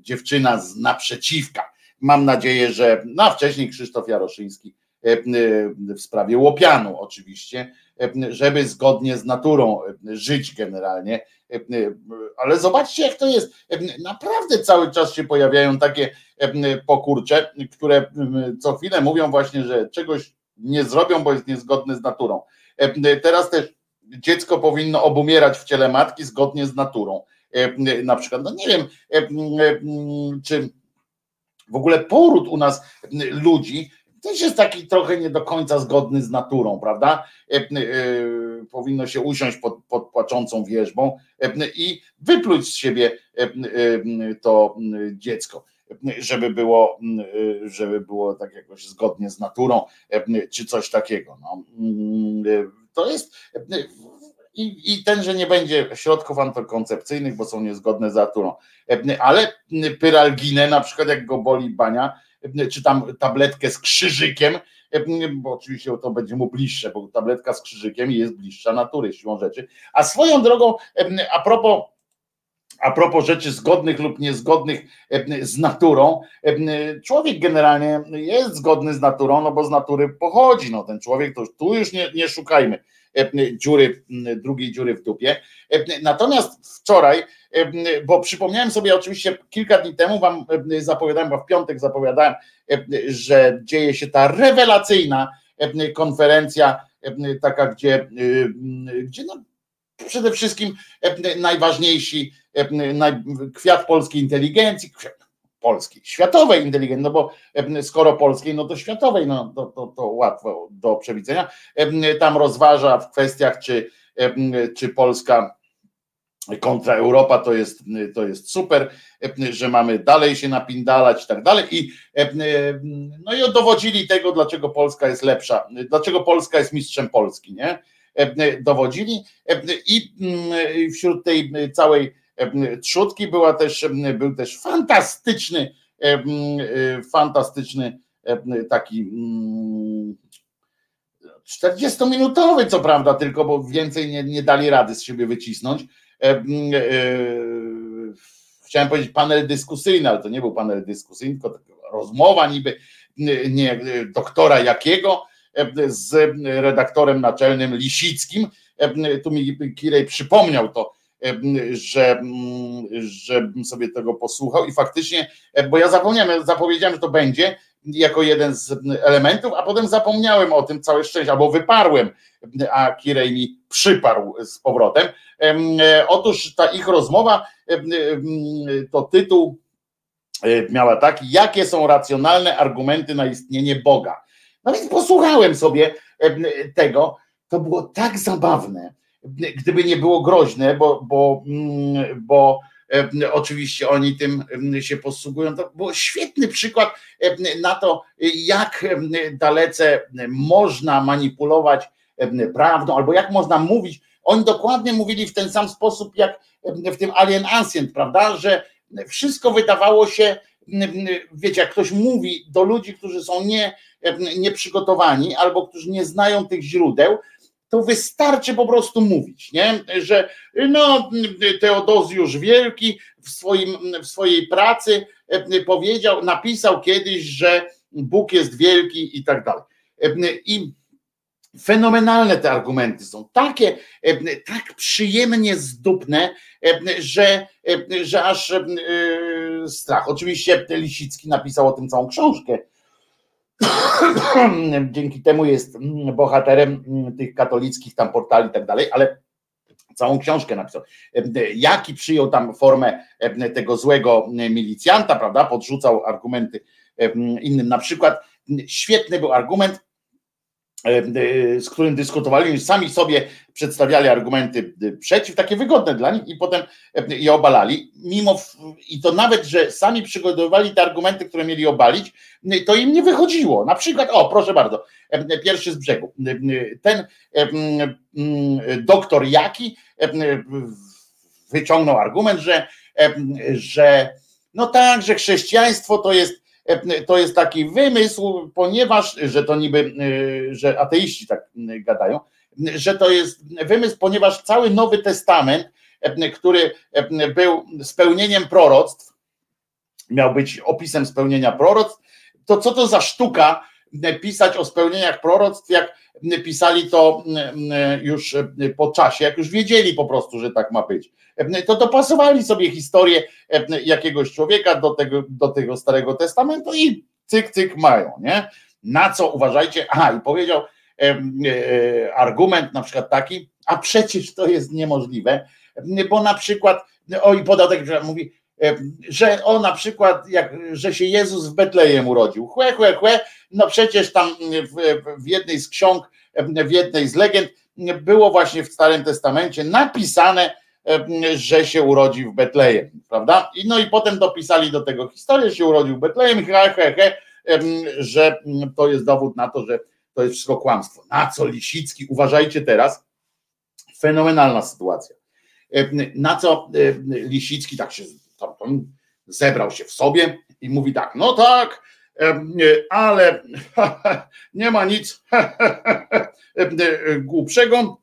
dziewczyna z naprzeciwka. Mam nadzieję, że, no a wcześniej Krzysztof Jaroszyński w sprawie Łopianu oczywiście, żeby zgodnie z naturą żyć generalnie. Ale zobaczcie, jak to jest. Naprawdę cały czas się pojawiają takie pokurcze, które co chwilę mówią właśnie, że czegoś nie zrobią, bo jest niezgodny z naturą. Teraz też dziecko powinno obumierać w ciele matki zgodnie z naturą. Na przykład, no nie wiem, czy w ogóle poród u nas ludzi też jest taki trochę nie do końca zgodny z naturą, prawda? E, powinno się usiąść pod, pod płaczącą wierzbą i wypluć z siebie to dziecko, żeby było, żeby było tak jakoś zgodnie z naturą, czy coś takiego. No. To jest i, i ten, że nie będzie środków antykoncepcyjnych, bo są niezgodne z naturą. Ale pyralginę, na przykład jak go boli bania, czy tam tabletkę z krzyżykiem, bo oczywiście to będzie mu bliższe, bo tabletka z krzyżykiem jest bliższa natury siłą rzeczy. A swoją drogą, a propos a propos rzeczy zgodnych lub niezgodnych z naturą, człowiek generalnie jest zgodny z naturą, no bo z natury pochodzi. No ten człowiek to tu już nie, nie szukajmy dziury, drugiej dziury w dupie. Natomiast wczoraj, bo przypomniałem sobie oczywiście kilka dni temu, wam zapowiadałem, bo w piątek zapowiadałem, że dzieje się ta rewelacyjna konferencja, taka, gdzie, gdzie no, przede wszystkim najważniejsi kwiat polskiej inteligencji, polskiej, światowej inteligencji, no bo skoro polskiej, no to światowej, no to, to, to łatwo do przewidzenia. Tam rozważa w kwestiach, czy, czy Polska kontra Europa to jest, to jest super, że mamy dalej się napindalać i tak dalej. I, no i dowodzili tego, dlaczego Polska jest lepsza, dlaczego Polska jest mistrzem Polski, nie? Dowodzili i wśród tej całej trzutki była też, był też fantastyczny, fantastyczny taki 40-minutowy, co prawda, tylko bo więcej nie, nie dali rady z siebie wycisnąć. Chciałem powiedzieć panel dyskusyjny, ale to nie był panel dyskusyjny, tylko rozmowa niby nie, doktora Jakiego z redaktorem naczelnym Lisickim. Tu mi Kirej przypomniał to, że, żebym sobie tego posłuchał i faktycznie, bo ja zapomniałem, zapowiedziałem, że to będzie jako jeden z elementów, a potem zapomniałem o tym całe szczęście, albo wyparłem, a Kirej mi przyparł z powrotem. Otóż ta ich rozmowa to tytuł miała taki, jakie są racjonalne argumenty na istnienie Boga. No więc posłuchałem sobie tego, to było tak zabawne, gdyby nie było groźne, bo, bo, mm, bo oczywiście oni tym się posługują. To był świetny przykład na to, jak dalece można manipulować prawdą, albo jak można mówić. Oni dokładnie mówili w ten sam sposób, jak w tym Alien Ancient, prawda? Że wszystko wydawało się, wiecie, jak ktoś mówi do ludzi, którzy są nie, nieprzygotowani albo którzy nie znają tych źródeł, to wystarczy po prostu mówić, nie? że no, Teodozjusz Wielki w, swoim, w swojej pracy powiedział, napisał kiedyś, że Bóg jest wielki i tak dalej. I fenomenalne te argumenty są, takie tak przyjemnie zdupne, że, że aż strach. Oczywiście Lisicki napisał o tym całą książkę, Dzięki temu jest bohaterem tych katolickich tam portali i tak dalej, ale całą książkę napisał. Jaki przyjął tam formę tego złego milicjanta, prawda? Podrzucał argumenty innym. Na przykład świetny był argument, z którym dyskutowali, sami sobie przedstawiali argumenty przeciw, takie wygodne dla nich i potem je obalali, mimo i to nawet, że sami przygotowywali te argumenty, które mieli obalić, to im nie wychodziło. Na przykład, o proszę bardzo, pierwszy z brzegu, ten doktor Jaki wyciągnął argument, że, że no tak, że chrześcijaństwo to jest to jest taki wymysł, ponieważ, że to niby, że ateiści tak gadają, że to jest wymysł, ponieważ cały Nowy Testament, który był spełnieniem proroctw, miał być opisem spełnienia proroctw, to co to za sztuka pisać o spełnieniach proroctw, jak pisali to już po czasie, jak już wiedzieli po prostu, że tak ma być. To dopasowali sobie historię jakiegoś człowieka do tego, do tego Starego Testamentu i cyk, cyk mają, nie? Na co uważajcie? Aha, i powiedział e, argument na przykład taki, a przecież to jest niemożliwe, bo na przykład, o i podatek, mówi, że o na przykład, jak, że się Jezus w Betlejem urodził. Chłe, chłe, chłe, no przecież tam w, w jednej z ksiąg, w jednej z legend było właśnie w Starym Testamencie napisane, że się urodził w Betlejem, prawda? I no i potem dopisali do tego historię, że się urodził w Betlejem, he, he, he, że to jest dowód na to, że to jest wszystko kłamstwo. Na co Lisicki, uważajcie teraz, fenomenalna sytuacja. Na co Lisicki tak się zebrał się w sobie i mówi tak, no tak, ale nie ma nic głupszego,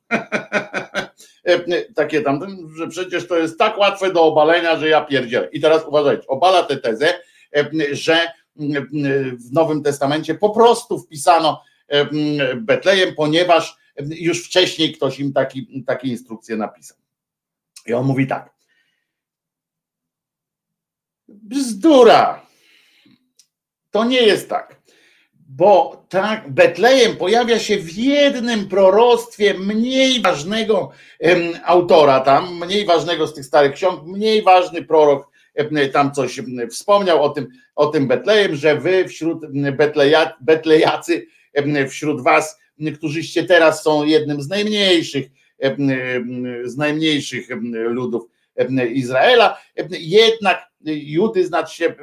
takie tam, że przecież to jest tak łatwe do obalenia, że ja pierdzielę. I teraz uważajcie, obala tę tezę, że w Nowym Testamencie po prostu wpisano Betlejem, ponieważ już wcześniej ktoś im taki, takie instrukcje napisał. I on mówi tak, Bzdura. To nie jest tak. Bo tak, Betlejem pojawia się w jednym proroctwie mniej ważnego em, autora tam, mniej ważnego z tych starych ksiąg, mniej ważny prorok tam coś wspomniał o tym, o tym Betlejem, że wy wśród Betleja, Betlejacy, wśród was, którzyście teraz są jednym z najmniejszych, z najmniejszych ludów Izraela, jednak Judy, znaczy się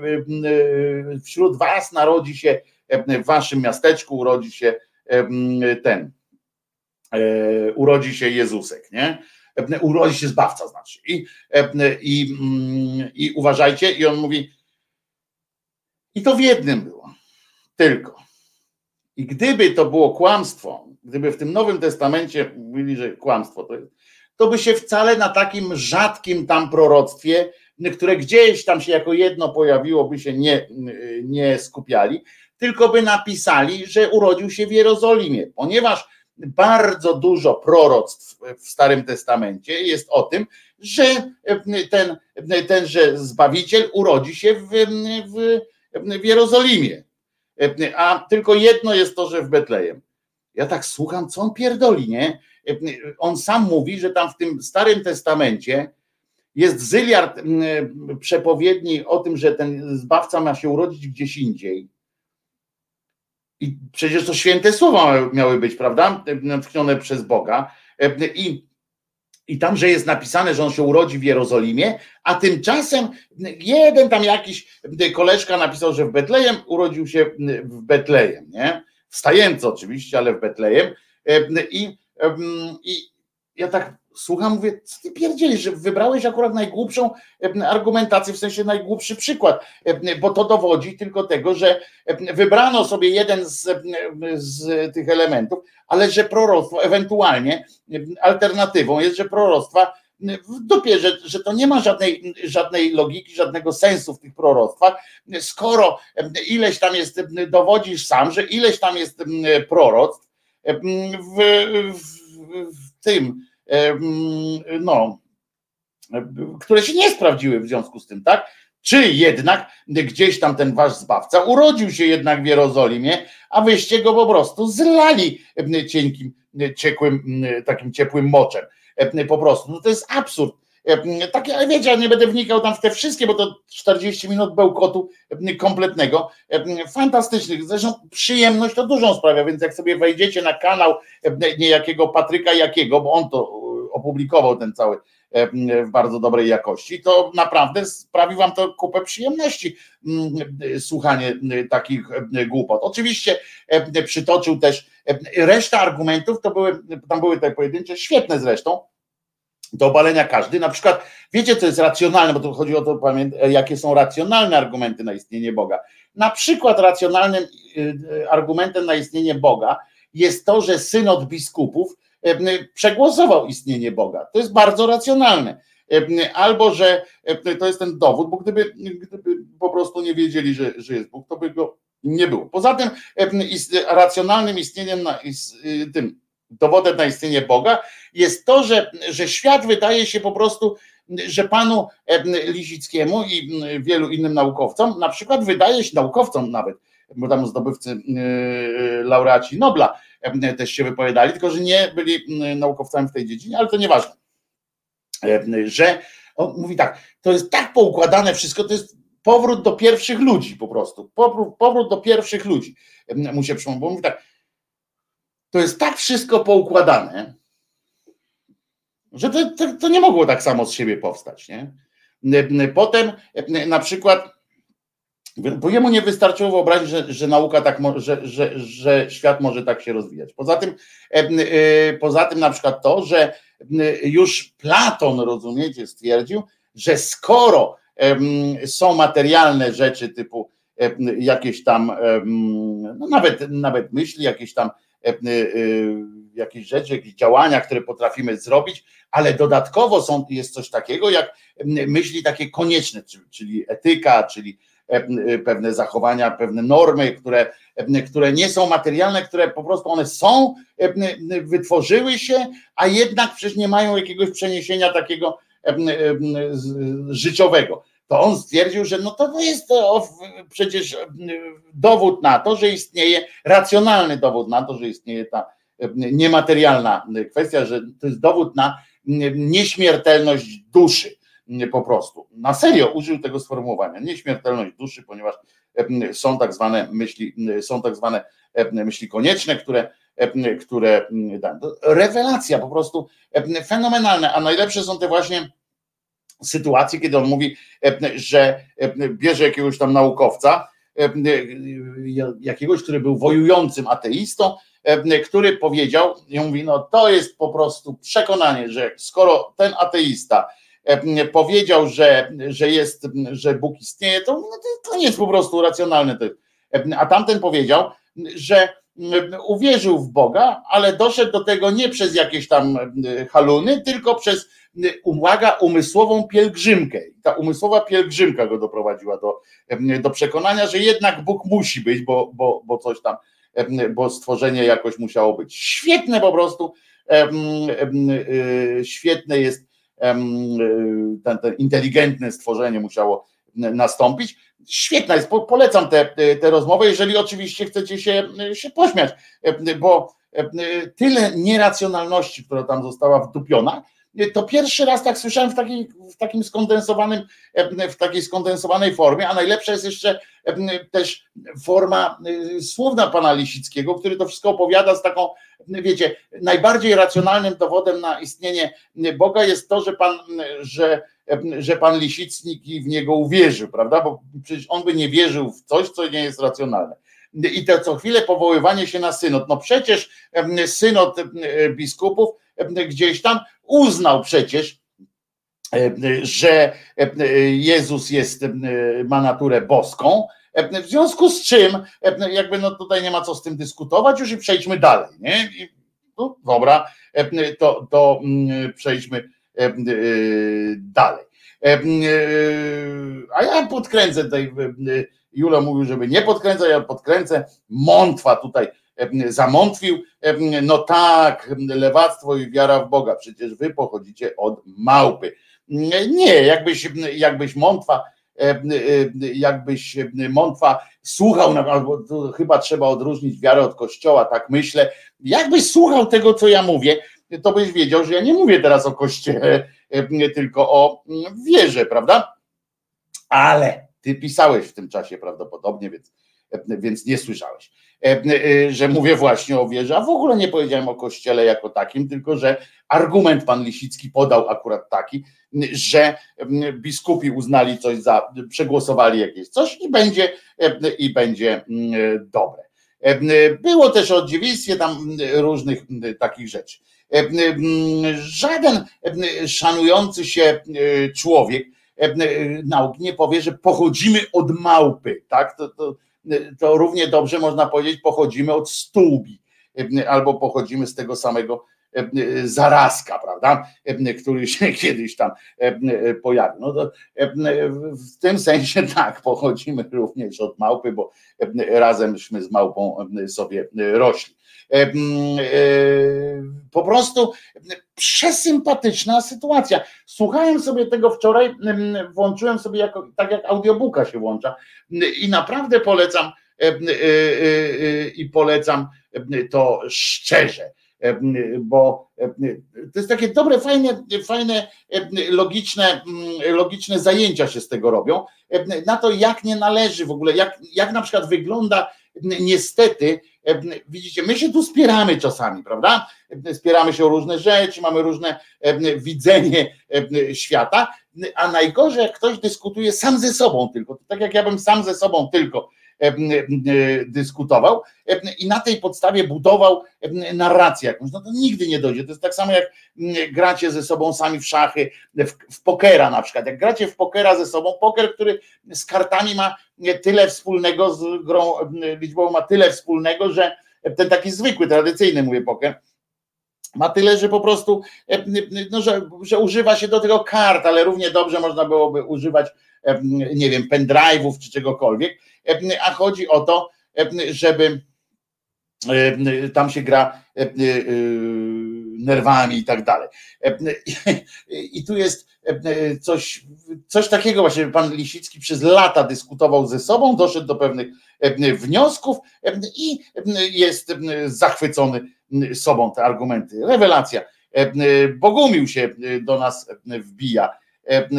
wśród was narodzi się, w waszym miasteczku urodzi się ten, urodzi się Jezusek, nie? Urodzi się Zbawca, znaczy. I, i, I uważajcie, i on mówi, i to w jednym było, tylko. I gdyby to było kłamstwo, gdyby w tym Nowym Testamencie mówili, że kłamstwo to jest, to by się wcale na takim rzadkim tam proroctwie, które gdzieś tam się jako jedno pojawiło, by się nie, nie skupiali, tylko by napisali, że urodził się w Jerozolimie, ponieważ bardzo dużo proroctw w Starym Testamencie jest o tym, że ten, tenże Zbawiciel urodzi się w, w, w Jerozolimie. A tylko jedno jest to, że w Betlejem. Ja tak słucham, co on pierdoli, nie? On sam mówi, że tam w tym Starym Testamencie jest zyliard przepowiedni o tym, że ten zbawca ma się urodzić gdzieś indziej. I przecież to święte słowa miały być, prawda? Natchnione przez Boga. I, I tam, że jest napisane, że on się urodzi w Jerozolimie, a tymczasem jeden tam jakiś koleżka napisał, że w Betlejem urodził się w Betlejem, nie? Wstający oczywiście, ale w Betlejem. I, i ja tak słucham, mówię, co ty pierdzielisz, że wybrałeś akurat najgłupszą argumentację, w sensie najgłupszy przykład, bo to dowodzi tylko tego, że wybrano sobie jeden z, z tych elementów, ale że proroctwo, ewentualnie alternatywą jest, że proroctwa w dupie, że, że to nie ma żadnej, żadnej logiki, żadnego sensu w tych proroctwach, skoro ileś tam jest, dowodzisz sam, że ileś tam jest proroctw w, w, w tym, no, które się nie sprawdziły w związku z tym, tak? Czy jednak gdzieś tam ten wasz zbawca urodził się jednak w Jerozolimie, a wyście go po prostu zlali cienkim, ciekłym, takim ciepłym moczem. Po prostu. No to jest absurd. Takie, ale wiecie, ja nie będę wnikał tam w te wszystkie, bo to 40 minut bełkotu kompletnego, fantastycznych. Zresztą przyjemność to dużą sprawia, więc jak sobie wejdziecie na kanał niejakiego Patryka Jakiego, bo on to opublikował ten cały w bardzo dobrej jakości, to naprawdę sprawi wam to kupę przyjemności słuchanie takich głupot. Oczywiście przytoczył też reszta argumentów, to były, tam były te pojedyncze, świetne zresztą, do obalenia każdy. Na przykład, wiecie, co jest racjonalne, bo tu chodzi o to, jakie są racjonalne argumenty na istnienie Boga. Na przykład racjonalnym y, argumentem na istnienie Boga jest to, że synod biskupów przegłosował istnienie Boga. To jest bardzo racjonalne. Albo, że to jest ten dowód, bo gdyby, gdyby po prostu nie wiedzieli, że, że jest Bóg, to by go nie było. Poza tym racjonalnym istnieniem na, y, tym dowodem na istnienie Boga jest to, że, że świat wydaje się po prostu, że panu Lisickiemu i wielu innym naukowcom, na przykład wydaje się, naukowcom nawet, bo tam zdobywcy y, laureaci Nobla też się wypowiadali, tylko że nie byli naukowcami w tej dziedzinie, ale to nieważne. Że on mówi tak, to jest tak poukładane wszystko, to jest powrót do pierwszych ludzi po prostu. Powrót, do pierwszych ludzi. Mu się przypomniał, bo mówi tak, to jest tak wszystko poukładane, że to, to, to, nie mogło tak samo z siebie powstać. Nie? Potem na przykład, bo jemu nie wystarczyło wyobrazić, że, że nauka tak, że, że, że świat może tak się rozwijać. Poza tym, poza tym na przykład to, że już Platon, rozumiecie, stwierdził, że skoro są materialne rzeczy typu jakieś tam, no nawet, nawet myśli, jakieś tam jakieś rzeczy, jakieś działania, które potrafimy zrobić, ale dodatkowo są, jest coś takiego jak myśli takie konieczne, czyli etyka, czyli e, pewne zachowania, pewne normy, które, które nie są materialne, które po prostu one są, wytworzyły się, a jednak przecież nie mają jakiegoś przeniesienia takiego życiowego to on stwierdził, że no to jest przecież dowód na to, że istnieje racjonalny dowód na to, że istnieje ta niematerialna kwestia, że to jest dowód na nieśmiertelność duszy po prostu. Na serio użył tego sformułowania, nieśmiertelność duszy, ponieważ są tak zwane myśli, są tak zwane myśli konieczne, które, które rewelacja po prostu fenomenalne, a najlepsze są te właśnie sytuację, kiedy on mówi, e, że e, bierze jakiegoś tam naukowca, e, jakiegoś, który był wojującym ateistą, który powiedział, i mówi, no to jest po prostu przekonanie, że skoro ten ateista powiedział, że, że jest, że Bóg istnieje, to, no to nie jest po prostu racjonalne. A tamten powiedział, że uwierzył w Boga, ale doszedł do tego nie przez jakieś tam haluny, tylko przez uwaga, umysłową pielgrzymkę. Ta umysłowa pielgrzymka go doprowadziła do, do przekonania, że jednak Bóg musi być, bo, bo, bo coś tam e, bo stworzenie jakoś musiało być. Świetne po prostu, świetne jest ten, ten inteligentne stworzenie musiało nastąpić. Świetna jest, po- polecam tę te, te rozmowę, jeżeli oczywiście chcecie się, się pośmiać, e, bo e, tyle nieracjonalności, która tam została wdupiona, to pierwszy raz tak słyszałem w, takiej, w takim skondensowanym, e, w takiej skondensowanej formie, a najlepsza jest jeszcze e, też forma e, słowna pana Lisickiego, który to wszystko opowiada z taką, wiecie, najbardziej racjonalnym dowodem na istnienie Boga jest to, że pan, że, że pan Lisicki w niego uwierzył, prawda? Bo przecież on by nie wierzył w coś, co nie jest racjonalne. I to co chwilę powoływanie się na synod. No przecież synod biskupów gdzieś tam uznał przecież, em, że em, Jezus jest, ma naturę boską, w związku z czym jakby no tutaj nie ma co z tym dyskutować już i przejdźmy dalej, nie? No, dobra, to, to mm, przejdźmy dalej. A ja podkręcę tutaj, em, Julo mówił, żeby nie podkręcać, ja podkręcę. Mątwa tutaj zamątwił. No tak, lewactwo i wiara w Boga. Przecież wy pochodzicie od małpy. Nie, jakbyś, jakbyś mątwa, jakbyś mątwa słuchał, albo chyba trzeba odróżnić wiarę od kościoła, tak myślę. Jakbyś słuchał tego, co ja mówię, to byś wiedział, że ja nie mówię teraz o kościele, tylko o mm, wierze, prawda? Ale ty pisałeś w tym czasie prawdopodobnie, więc, więc nie słyszałeś, że mówię właśnie o wierze, a w ogóle nie powiedziałem o kościele jako takim, tylko że argument pan Lisicki podał akurat taki, że biskupi uznali coś za, przegłosowali jakieś coś i będzie, e, i będzie dobre. E, Było też o dziewictwie tam różnych takich rzeczy. E, Żaden e, szanujący się e, człowiek e, nauk nie powie, że pochodzimy od małpy, tak? To, to, to równie dobrze można powiedzieć, pochodzimy od stółbi, e, albo pochodzimy z tego samego e, zarazka, prawda? E, Który się kiedyś tam e, pojawił. No to e, w tym sensie tak, pochodzimy również od małpy, bo e, razemśmy z małpą e, sobie rośli. E, Po prostu przesympatyczna sytuacja. Słuchałem sobie tego wczoraj, włączyłem sobie jako, tak jak audiobooka się włącza i naprawdę polecam e, e, i polecam to szczerze, bo to jest takie dobre, fajne, fajne, logiczne, mm, logiczne zajęcia się z tego robią, na to jak nie należy w ogóle, jak, jak na przykład wygląda niestety, widzicie, my się tu spieramy czasami, prawda? Spieramy się o różne rzeczy, mamy różne e, widzenie e, świata, a najgorzej jak ktoś dyskutuje sam ze sobą tylko, tak jak ja bym sam ze sobą tylko e, e, dyskutował e, i na tej podstawie budował narrację jakąś, no to nigdy nie dojdzie. To jest tak samo jak gracie ze sobą sami w szachy, w, w pokera na przykład. Jak gracie w pokera ze sobą, poker, który z kartami ma tyle wspólnego z grą liczbową, ma tyle wspólnego, że ten taki zwykły, tradycyjny mówię poker, ma tyle, że po prostu, no, że, że używa się do tego kart, ale równie dobrze można byłoby używać, nie wiem, pendrive'ów czy czegokolwiek, a chodzi o to, żeby tam się gra e, nerwami i tak dalej. I tu jest coś, coś takiego właśnie, pan Lisicki przez lata dyskutował ze sobą, doszedł do pewnych wniosków i jest zachwycony sobą te argumenty. Rewelacja. Bogumił się do nas wbija. E,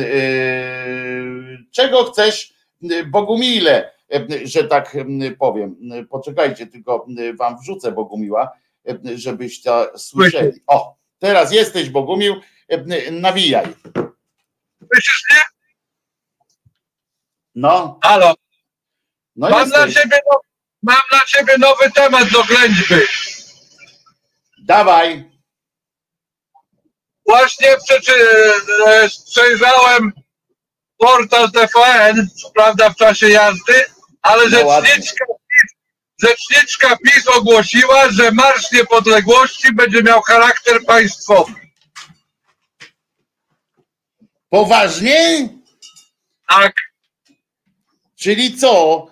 Czego chcesz, Bogumile, że tak powiem. Poczekajcie, tylko wam wrzucę Bogumiła, żebyście słyszeli. O, teraz jesteś Bogumił, nawijaj. Słyszysz mnie? No, Halo, no mam, dla jesteś. ciebie no, mam dla ciebie nowy temat do ględźby. Dawaj. Właśnie e, przejrzałem portal TVN, prawda w czasie jazdy, ale No rzeczniczka, PiS, rzeczniczka PiS ogłosiła, że Marsz Niepodległości będzie miał charakter państwowy. Poważnie? Tak, Czyli co?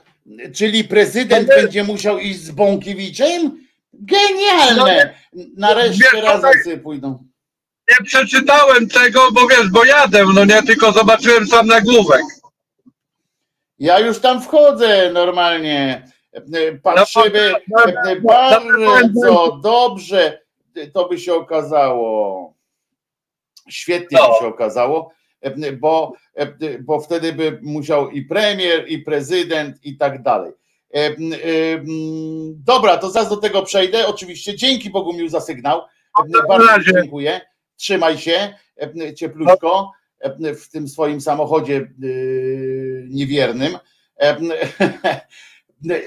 Czyli prezydent będzie musiał iść z Bąkiewiczem? Genialne! Nareszcie Wiesz, razem sobie pójdą. Nie przeczytałem tego, bo wiesz, bo jadę, no nie, tylko zobaczyłem sam nagłówek. Ja już tam wchodzę normalnie. Patrzymy No, no, no, bardzo dobrze. To by się okazało. Świetnie No. by się okazało, bo, bo wtedy by musiał i premier, i prezydent, i tak dalej. Dobra, to zaraz do tego przejdę. Oczywiście dzięki Bogumił za sygnał. Bardzo dziękuję. Trzymaj się ciepluśko w tym swoim samochodzie yy, niewiernym.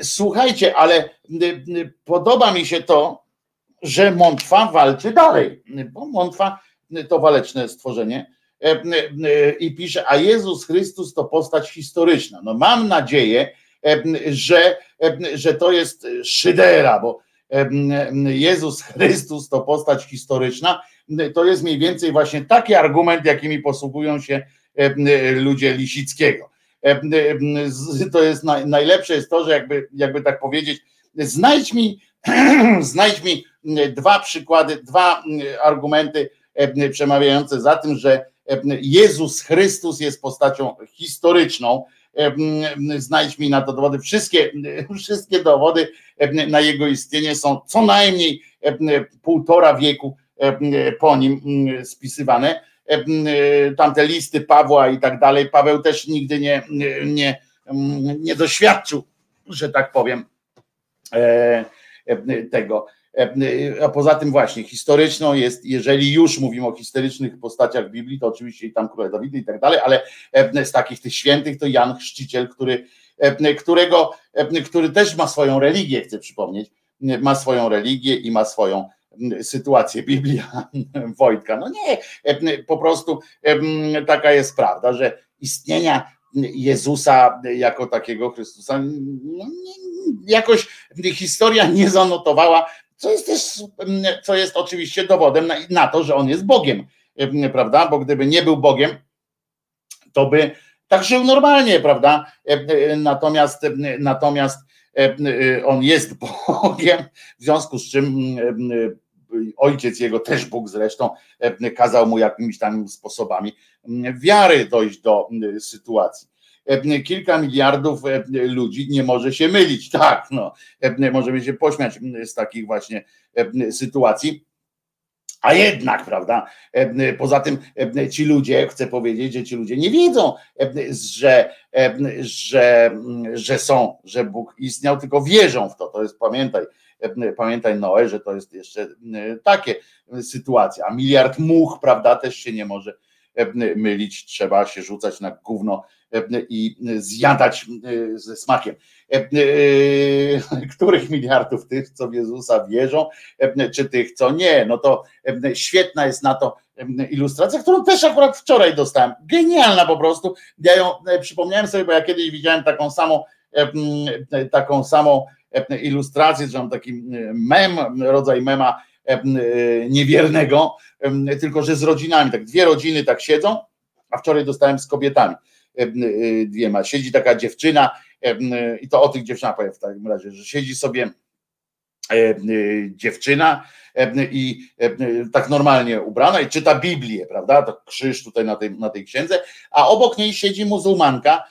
Słuchajcie, ale podoba mi się to, że Montwa walczy dalej, bo Montwa to waleczne stworzenie i pisze, a Jezus Chrystus to postać historyczna. No mam nadzieję, że, że to jest szydera, bo Jezus Chrystus to postać historyczna, to jest mniej więcej właśnie taki argument, jakimi posługują się ludzie Lisickiego. To jest najlepsze jest to, że jakby, jakby tak powiedzieć, znajdź mi, znajdź mi dwa przykłady, dwa argumenty przemawiające za tym, że Jezus Chrystus jest postacią historyczną. Znajdź mi na to dowody. Wszystkie, wszystkie dowody na jego istnienie są co najmniej półtora wieku po nim spisywane. Tamte listy Pawła i tak dalej. Paweł też nigdy nie, nie, nie doświadczył, że tak powiem, tego. A poza tym właśnie historyczną jest, jeżeli już mówimy o historycznych postaciach Biblii, to oczywiście i tam króla Dawida i tak dalej, ale z takich tych świętych to Jan Chrzciciel, który, którego, który też ma swoją religię, chcę przypomnieć, ma swoją religię i ma swoją sytuację Biblia Wojtka. No nie, po prostu taka jest prawda, że istnienia Jezusa jako takiego Chrystusa no, jakoś historia nie zanotowała, co jest też, co jest oczywiście dowodem na, na to, że on jest Bogiem, prawda? Bo gdyby nie był Bogiem, to by tak żył normalnie, prawda? Natomiast, natomiast on jest Bogiem, w związku z czym ojciec jego, też Bóg zresztą, kazał mu jakimiś tam sposobami wiary dojść do sytuacji. Kilka miliardów ludzi nie może się mylić. Tak, no, możemy się pośmiać z takich właśnie sytuacji. A jednak, prawda, poza tym ci ludzie, chcę powiedzieć, że ci ludzie nie wiedzą, że, że, że są, że Bóg istniał, tylko wierzą w to. To jest, pamiętaj, pamiętaj Noe, że to jest jeszcze takie sytuacja. A miliard much, prawda, też się nie może mylić, trzeba się rzucać na gówno i zjadać ze smakiem. Których miliardów tych, co w Jezusa wierzą, czy tych, co nie? No to świetna jest na to ilustracja, którą też akurat wczoraj dostałem. Genialna po prostu. Ja ją przypomniałem sobie, bo ja kiedyś widziałem taką samą, taką samą ilustrację, że mam taki mem, rodzaj mema niewiernego, tylko że z rodzinami, tak dwie rodziny tak siedzą, a wczoraj dostałem z kobietami dwiema. Siedzi taka dziewczyna i to o tych dziewczynach powiem w takim razie, że siedzi sobie dziewczyna i tak normalnie ubrana i czyta Biblię, prawda? To krzyż tutaj na tej, na tej księdze, a obok niej siedzi muzułmanka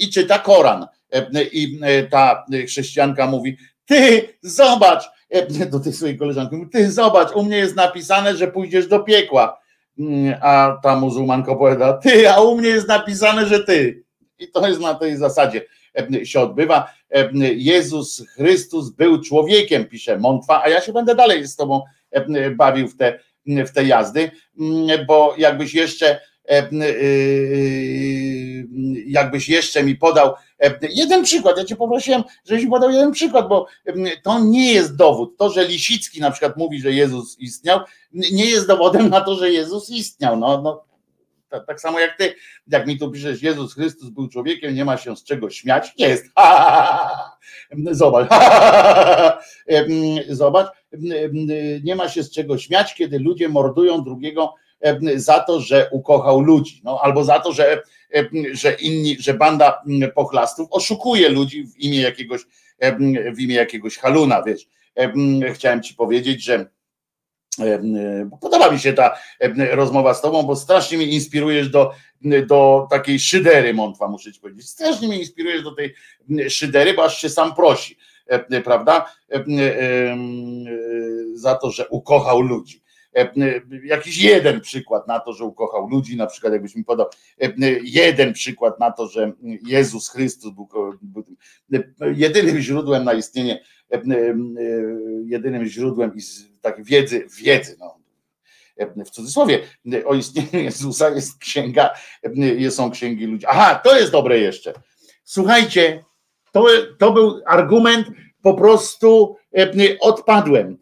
i czyta Koran. I ta chrześcijanka mówi: Ty, zobacz, do tej swojej koleżanki, mówi, ty zobacz, u mnie jest napisane, że pójdziesz do piekła. A ta muzułmanka opowiada, ty, a u mnie jest napisane, że ty. I to jest na tej zasadzie się odbywa. Jezus Chrystus był człowiekiem, pisze Montwa, a ja się będę dalej z tobą bawił w te, w te jazdy, bo jakbyś jeszcze jakbyś jeszcze mi podał jeden przykład, ja cię poprosiłem, żebyś mi podał jeden przykład, bo to nie jest dowód. To, że Lisicki na przykład mówi, że Jezus istniał, nie jest dowodem na to, że Jezus istniał. No, no, tak, tak samo jak ty, jak mi tu piszesz, Jezus Chrystus był człowiekiem, nie ma się z czego śmiać. Jest. Zobacz. Zobacz. Nie ma się z czego śmiać, kiedy ludzie mordują drugiego e, za to, że ukochał ludzi, no albo za to, że, e, że inni, że banda mm, pochlastów oszukuje ludzi w imię jakiegoś, e, w imię jakiegoś haluna, wiesz. Chciałem ci powiedzieć, że Podoba mi się ta rozmowa z tobą, bo strasznie mnie inspirujesz do, do takiej szydery, Montwa, muszę ci powiedzieć. Strasznie mnie inspirujesz do tej szydery, bo aż się sam prosi, prawda? Za to, że ukochał ludzi. Jakiś jeden przykład na to, że ukochał ludzi, na przykład jakbyś mi podał jeden przykład na to, że Jezus Chrystus był, był jedynym źródłem na istnienie, jedynym źródłem i tak wiedzy, wiedzy, no, w cudzysłowie, o istnieniu Jezusa jest księga, są księgi ludzi. Aha, to jest dobre jeszcze. Słuchajcie, to, to był argument, po prostu odpadłem.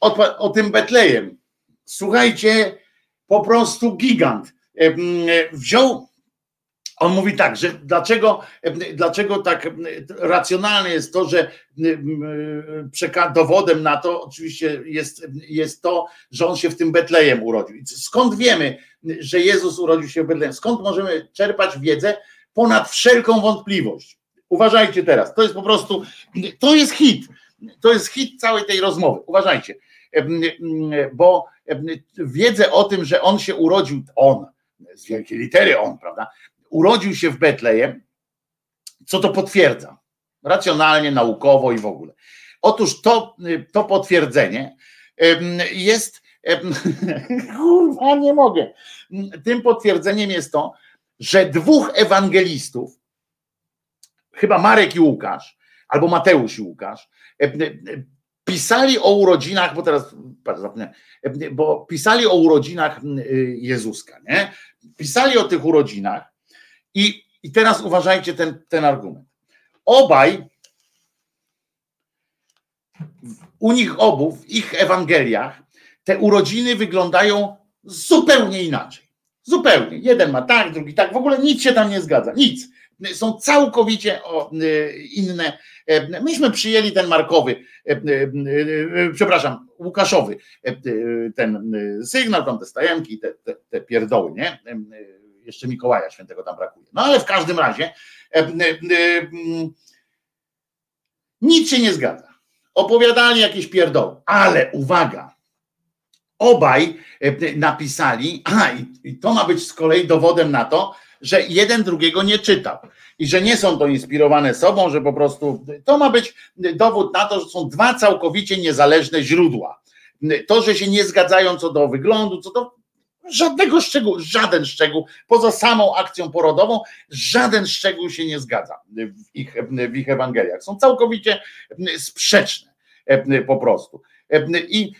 Odpad, o tym Betlejem. Słuchajcie, po prostu gigant. Wziął on mówi tak, że dlaczego, dlaczego tak racjonalne jest to, że dowodem na to oczywiście jest, jest to, że on się w tym Betlejem urodził. Skąd wiemy, że Jezus urodził się w Betlejem? Skąd możemy czerpać wiedzę ponad wszelką wątpliwość? Uważajcie teraz, to jest po prostu, to jest hit. To jest hit całej tej rozmowy. Uważajcie, bo wiedzę o tym, że on się urodził, on, z wielkiej litery on, prawda? urodził się w Betlejem, co to potwierdza? Racjonalnie, naukowo i w ogóle. Otóż to, to potwierdzenie jest. Kurwa, nie mogę. Tym potwierdzeniem jest to, że dwóch ewangelistów, chyba Marek i Łukasz, albo Mateusz i Łukasz, pisali o urodzinach, bo teraz bo pisali o urodzinach Jezuska, nie? Pisali o tych urodzinach i, i teraz uważajcie ten, ten argument. Obaj, u nich obu, w ich Ewangeliach, te urodziny wyglądają zupełnie inaczej. Zupełnie. Jeden ma tak, drugi tak. W ogóle nic się tam nie zgadza. Nic. Są całkowicie y, inne. E, myśmy przyjęli ten markowy, e, e, przepraszam, Łukaszowy, ten sygnał, tam te stajemki, te, te, te pierdoły, nie? jeszcze Mikołaja Świętego tam brakuje. No ale w każdym razie nic się nie zgadza. Opowiadali jakieś pierdoły, ale uwaga, obaj napisali, a i to ma być z kolei dowodem na to, że jeden drugiego nie czytał i że nie są to inspirowane sobą, że po prostu to ma być dowód na to, że są dwa całkowicie niezależne źródła. To, że się nie zgadzają co do wyglądu, co do Żadnego szczegółu, żaden szczegół, poza samą akcją porodową, żaden szczegół się nie zgadza w ich, w ich Ewangeliach. Są całkowicie sprzeczne po prostu. I,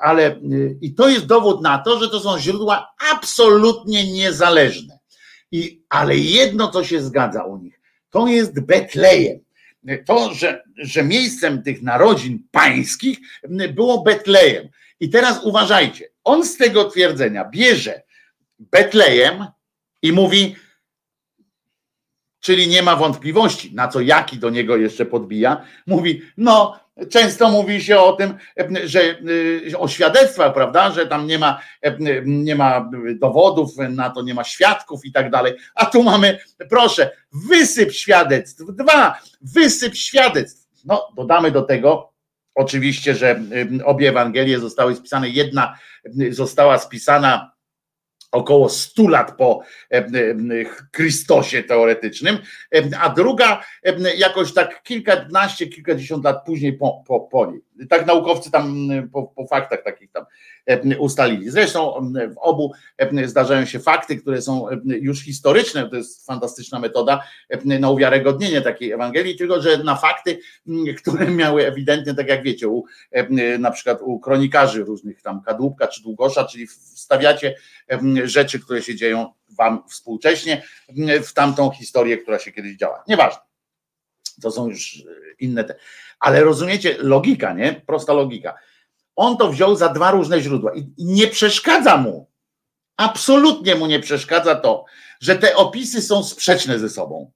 ale, I to jest dowód na to, że to są źródła absolutnie niezależne. I, ale jedno, co się zgadza u nich, to jest Betlejem. To, że, że miejscem tych narodzin pańskich było Betlejem. I teraz uważajcie, on z tego twierdzenia bierze Betlejem i mówi, czyli nie ma wątpliwości, na co Jaki do niego jeszcze podbija, mówi, no często mówi się o tym, że y, o świadectwach, prawda, że tam nie ma, nie ma dowodów na to, nie ma świadków i tak dalej, a tu mamy, proszę, wysyp świadectw, dwa, wysyp świadectw, no dodamy do tego, Oczywiście, że obie Ewangelie zostały spisane. Jedna została spisana około 100 lat po Chrystosie teoretycznym, a druga jakoś tak kilkanaście, kilkadziesiąt lat później po, po, po niej. Tak naukowcy tam po, po faktach takich tam ustalili. Zresztą w obu zdarzają się fakty, które są już historyczne, to jest fantastyczna metoda na uwiarygodnienie takiej Ewangelii, tylko że na fakty, które miały ewidentnie, tak jak wiecie, u, na przykład u kronikarzy różnych tam Kadłubka czy Długosza, czyli wstawiacie rzeczy, które się dzieją wam współcześnie w tamtą historię, która się kiedyś działa. Nieważne. To są już inne te. Ale rozumiecie, logika, nie? Prosta logika on to wziął za dwa różne źródła i nie przeszkadza mu, absolutnie mu nie przeszkadza to, że te opisy są sprzeczne ze sobą.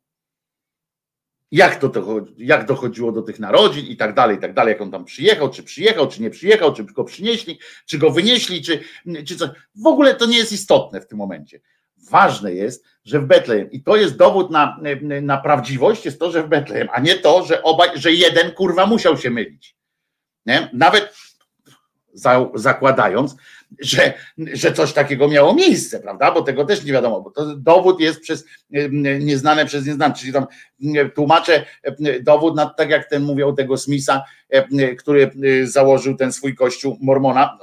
jak, to, to, jak dochodziło do tych narodzin i tak dalej, i tak dalej, jak on tam przyjechał, czy przyjechał, czy nie przyjechał, czy go przynieśli, czy go wynieśli, czy, czy coś. W ogóle to nie jest istotne w tym momencie. Ważne jest, że w Betlejem, i to jest dowód na, na prawdziwość, jest to, że w Betlejem, a nie to, że obaj, że jeden kurwa musiał się mylić. Nie? Nawet za, zakładając, że, że coś takiego miało miejsce, prawda? Bo tego też nie wiadomo, bo to dowód jest przez nieznane przez nieznane, czyli tam tłumaczę dowód na tak jak ten mówił tego Smitha, który założył ten swój kościół Mormona,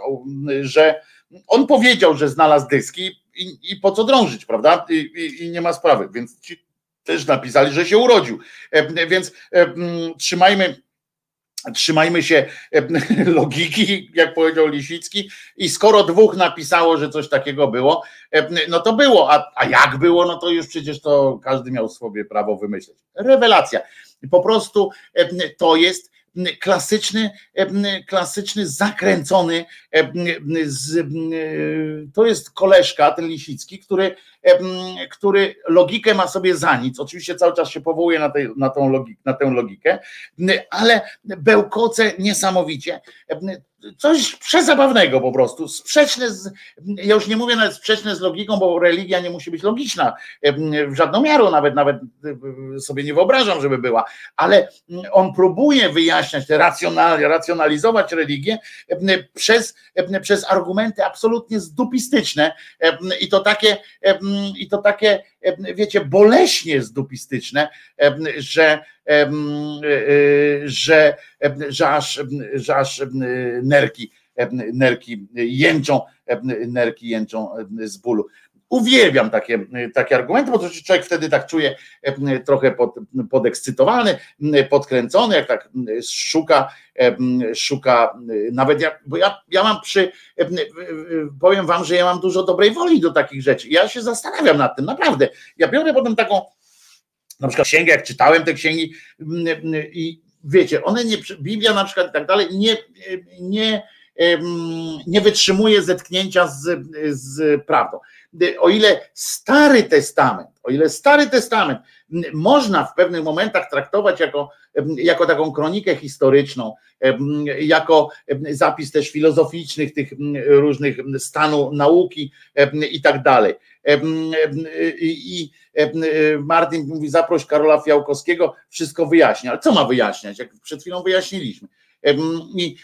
że on powiedział, że znalazł dyski i, i po co drążyć, prawda? I, i, I, nie ma sprawy, więc ci też napisali, że się urodził. Więc trzymajmy trzymajmy się logiki, jak powiedział Lisicki, i skoro dwóch napisało, że coś takiego było, no to było, a, a jak było, no to już przecież to każdy miał sobie prawo wymyśleć. Rewelacja. Po prostu to jest klasyczny, klasyczny, zakręcony, to jest koleżka, ten Lisicki, który, który logikę ma sobie za nic, oczywiście cały czas się powołuje na, tej, na, tą, logikę, na tę logikę, ale bełkoce niesamowicie, coś przezabawnego po prostu, sprzeczne z, ja już nie mówię nawet sprzeczne z logiką, bo religia nie musi być logiczna w żadną miarę, nawet, nawet sobie nie wyobrażam, żeby była, ale on próbuje wyjaśniać, racjonal, racjonalizować religię przez, przez argumenty absolutnie zdupistyczne i to takie, i to takie wiecie, boleśnie zdupistyczne, że, że, że, aż, że aż nerki, nerki jęczą, nerki jęczą z bólu. Uwielbiam takie, takie argumenty, bo to się człowiek wtedy tak czuje trochę pod, podekscytowany, podkręcony, jak tak szuka, szuka nawet ja, bo ja, ja mam przy, powiem wam, że ja mam dużo dobrej woli do takich rzeczy. Ja się zastanawiam nad tym, naprawdę. Ja biorę potem taką, na przykład księgę, jak czytałem te księgi i wiecie, one nie, Biblia na przykład i tak dalej, nie, nie, nie wytrzymuje zetknięcia z, z prawdą. O ile Stary Testament, o ile Stary Testament można w pewnych momentach traktować jako, jako taką kronikę historyczną, jako zapis też filozoficznych tych różnych stanu nauki i tak dalej. I Martin mówi, zaproś Karola Fiałkowskiego, wszystko wyjaśnia. Ale co ma wyjaśniać, jak przed chwilą wyjaśniliśmy? I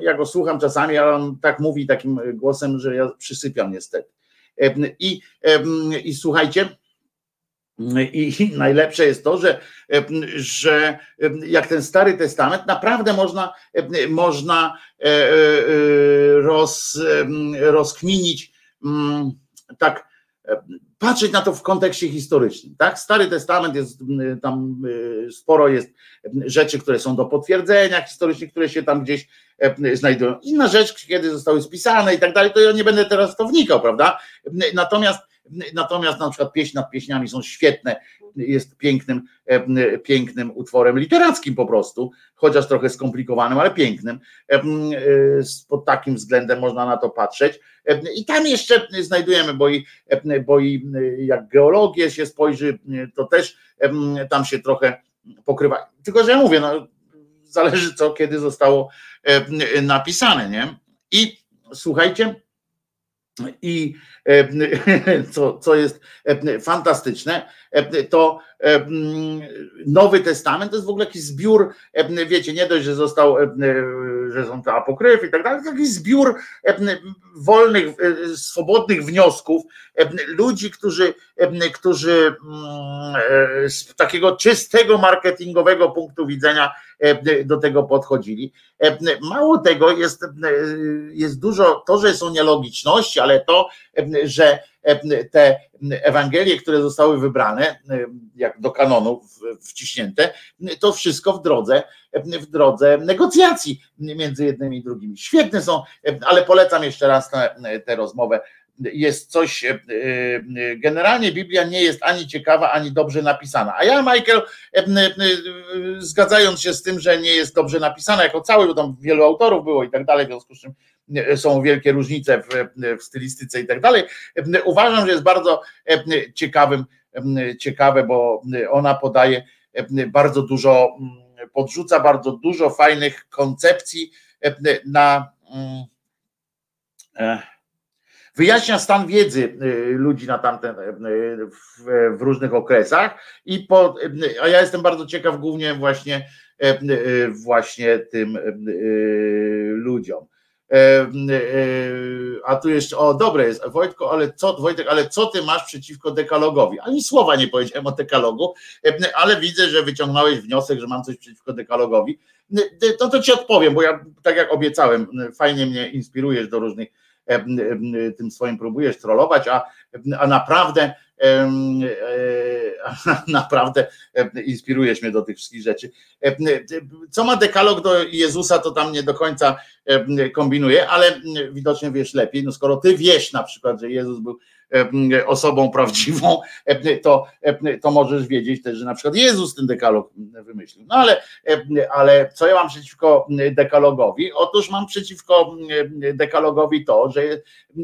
ja go słucham czasami, ale on tak mówi takim głosem, że ja przysypiam niestety. I, i słuchajcie, i najlepsze jest to, że, że jak ten Stary Testament, naprawdę można, można e, e, roz, rozkminić mm, tak patrzeć na to w kontekście historycznym. Tak? Stary Testament jest tam sporo jest rzeczy, które są do potwierdzenia historycznych, które się tam gdzieś znajdują. Inna rzecz, kiedy zostały spisane i tak dalej, to ja nie będę teraz w to wnikał, prawda? Natomiast Natomiast na przykład pieśń nad pieśniami są świetne, jest pięknym, pięknym utworem literackim po prostu, chociaż trochę skomplikowanym, ale pięknym. Pod takim względem można na to patrzeć. I tam jeszcze znajdujemy, bo i, bo i jak geologię się spojrzy, to też tam się trochę pokrywa. Tylko, że ja mówię, no, zależy co, kiedy zostało napisane, nie? I słuchajcie, i co, co jest fantastyczne, to Nowy Testament to jest w ogóle jakiś zbiór, wiecie, nie dość, że został, że są to apokryfy i tak dalej, to jakiś zbiór wolnych, swobodnych wniosków ludzi, którzy, którzy z takiego czystego marketingowego punktu widzenia do tego podchodzili. Mało tego, jest, jest dużo, to, że są nielogiczności, ale to, że te Ewangelie, które zostały wybrane, jak do kanonu wciśnięte, to wszystko w drodze, w drodze negocjacji między jednymi i drugimi. Świetne są, ale polecam jeszcze raz tę rozmowę jest coś, generalnie Biblia nie jest ani ciekawa, ani dobrze napisana. A ja, Michael, zgadzając się z tym, że nie jest dobrze napisana jako cały, bo tam wielu autorów było i tak dalej, w związku z czym są wielkie różnice w, w stylistyce i tak dalej. Uważam, że jest bardzo ciekawym, ciekawe, bo ona podaje bardzo dużo mm, podrzuca, bardzo dużo fajnych koncepcji na e, wyjaśnia stan wiedzy y, ludzi na tamten y, w, w różnych okresach i po, y, a ja jestem bardzo ciekaw głównie właśnie właśnie tym ludziom. A tu jeszcze, o dobre jest, Wojtko, ale co, Wojtek, ale co ty masz przeciwko dekalogowi? Ani słowa nie powiedziałem o dekalogu, ale widzę, że wyciągnąłeś wniosek, że mam coś przeciwko dekalogowi. To to ci odpowiem, bo ja tak jak obiecałem, fajnie mnie inspirujesz do różnych tym swoim próbujesz trollować, a, a naprawdę e, naprawdę inspirujesz mnie do tych wszystkich rzeczy. Co ma dekalog do Jezusa, to tam nie do końca kombinuje, ale widocznie wiesz lepiej. No skoro ty wiesz na przykład, że Jezus był osobą prawdziwą, to, to możesz wiedzieć też, że na przykład Jezus ten dekalog wymyślił. No ale, ale co ja mam przeciwko dekalogowi? Otóż mam przeciwko dekalogowi to, że,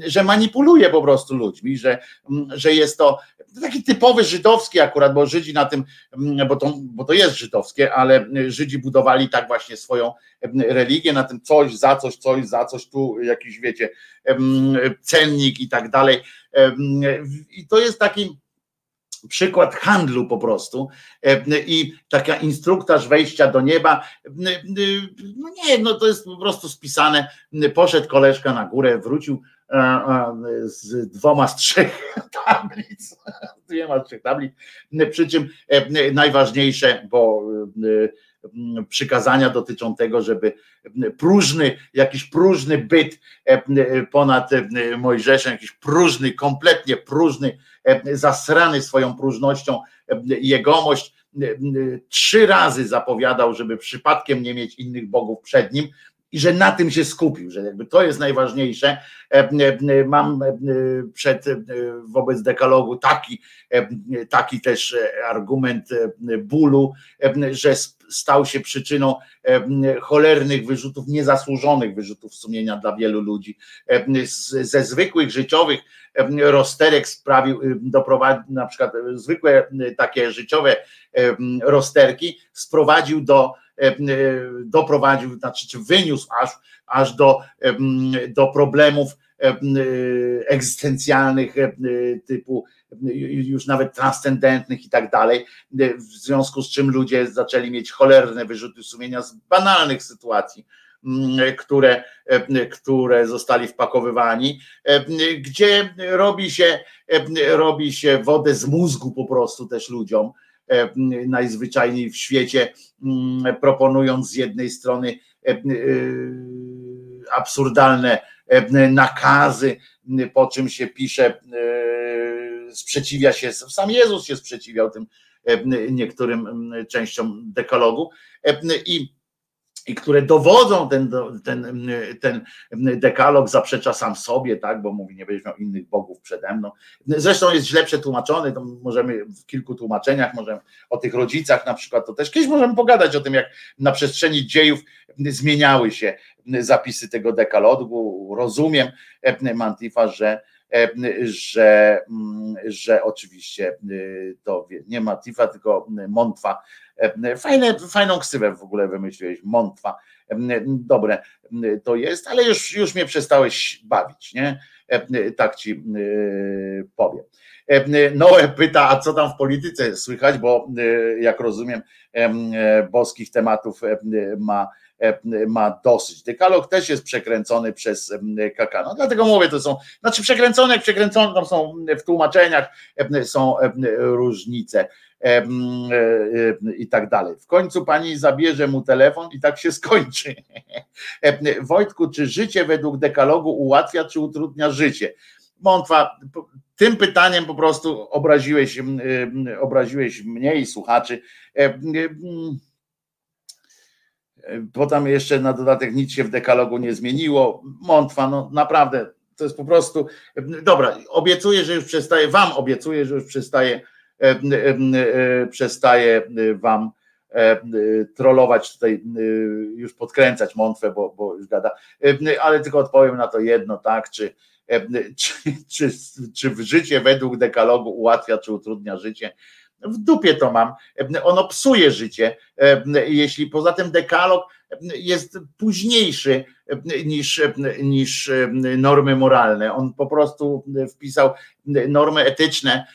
że manipuluje po prostu ludźmi, że, że jest to taki typowy żydowski akurat, bo Żydzi na tym, bo to, bo to jest żydowskie, ale Żydzi budowali tak właśnie swoją religię, na tym coś, za coś, coś, za coś, tu jakiś wiecie, cennik i tak dalej. I to jest taki przykład handlu po prostu i taka instruktaż wejścia do nieba. No nie, no to jest po prostu spisane. Poszedł koleżka na górę, wrócił z dwoma z trzech tablic, dwiema z trzech tablic, przy czym najważniejsze, bo przykazania dotyczą tego, żeby próżny, jakiś próżny byt ponad Mojżeszem, jakiś próżny, kompletnie próżny, zasrany swoją próżnością jegomość, trzy razy zapowiadał, żeby przypadkiem nie mieć innych bogów przed nim, i że na tym się skupił, że jakby to jest najważniejsze. Mam przed wobec dekalogu taki, taki też argument bólu, że stał się przyczyną cholernych wyrzutów, niezasłużonych wyrzutów sumienia dla wielu ludzi. Ze zwykłych życiowych rozterek sprawił, doprowadził na przykład zwykłe takie życiowe rozterki sprowadził do doprowadził, znaczy czy wyniósł aż, aż do, do problemów egzystencjalnych typu już nawet transcendentnych i tak dalej, w związku z czym ludzie zaczęli mieć cholerne wyrzuty sumienia z banalnych sytuacji, które, które zostali wpakowywani, gdzie robi się, robi się wodę z mózgu po prostu też ludziom, najzwyczajniej w świecie, proponując z jednej strony absurdalne nakazy, po czym się pisze, sprzeciwia się, sam Jezus się sprzeciwiał tym niektórym częściom dekalogu i i które dowodzą ten, ten, ten dekalog, zaprzecza sam sobie, tak, bo mówi, nie będziesz miał innych bogów przede mną. Zresztą jest źle przetłumaczony, to możemy w kilku tłumaczeniach, możemy o tych rodzicach na przykład, to też kiedyś możemy pogadać o tym, jak na przestrzeni dziejów zmieniały się zapisy tego dekalogu. Rozumiem, Mantifa, że że, że oczywiście to nie Matifa, tylko Montwa Fajne, fajną ksywę w ogóle wymyśliłeś, Montwa. Dobre to jest, ale już, już mnie przestałeś bawić, nie? Tak ci y, powiem. Noe pyta, a co tam w polityce słychać, bo y, jak rozumiem, boskich tematów ma ma dosyć. Dekalog też jest przekręcony przez Kakano. Dlatego mówię, to są, znaczy przekręcone, jak przekręcone, tam są w tłumaczeniach są różnice. E, e, i tak dalej. W końcu pani zabierze mu telefon i tak się skończy. Wojtku, czy życie według dekalogu ułatwia, czy utrudnia życie? Montwa, tym pytaniem po prostu obraziłeś, obraziłeś mnie i słuchaczy. E, potem jeszcze na dodatek nic się w dekalogu nie zmieniło. Montwa, no naprawdę, to jest po prostu. Dobra, obiecuję, że już przestaję, wam obiecuję, że już przestaję E, e, przestaje wam e, trollować tutaj, już podkręcać mątwę, bo, bo już gada, ale tylko odpowiem na to jedno, tak, czy, czy, czy, czy życie według dekalogu ułatwia, czy utrudnia życie. W dupie to mam. Ono psuje życie. Jeśli poza tym dekalog jest późniejszy niż, niż normy moralne. On po prostu wpisał normy etyczne,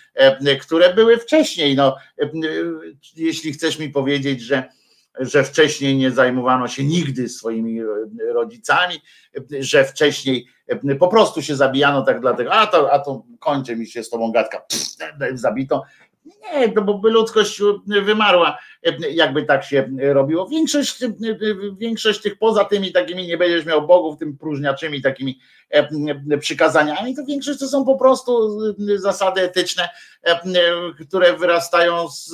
które były wcześniej. No, jeśli chcesz mi powiedzieć, że że wcześniej nie zajmowano się nigdy swoimi rodzicami, że wcześniej po prostu się zabijano tak dlatego, a to, a to kończy mi się z tobą gadka, zabito. Nie, to bo by ludzkość wymarła, jakby tak się robiło. Większość, większość tych poza tymi takimi nie będziesz miał bogów, tym próżniaczymi takimi przykazaniami, to większość to są po prostu zasady etyczne, które wyrastają z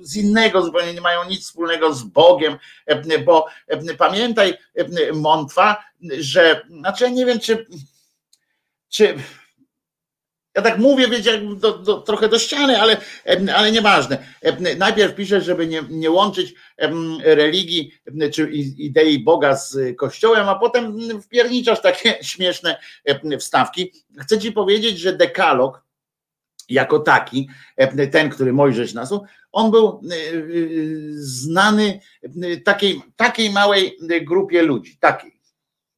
z innego, zupełnie nie mają nic wspólnego z Bogiem, bo pamiętaj, Montwa, że, znaczy ja nie wiem, czy, czy ja tak mówię, wiecie, do, do, trochę do ściany, ale, ale nieważne. Najpierw piszę, żeby nie, nie łączyć religii czy idei Boga z Kościołem, a potem wpierniczasz takie śmieszne wstawki. Chcę ci powiedzieć, że dekalog jako taki, ten, który Mojżesz nasł, on był znany takiej, takiej małej grupie ludzi, takiej,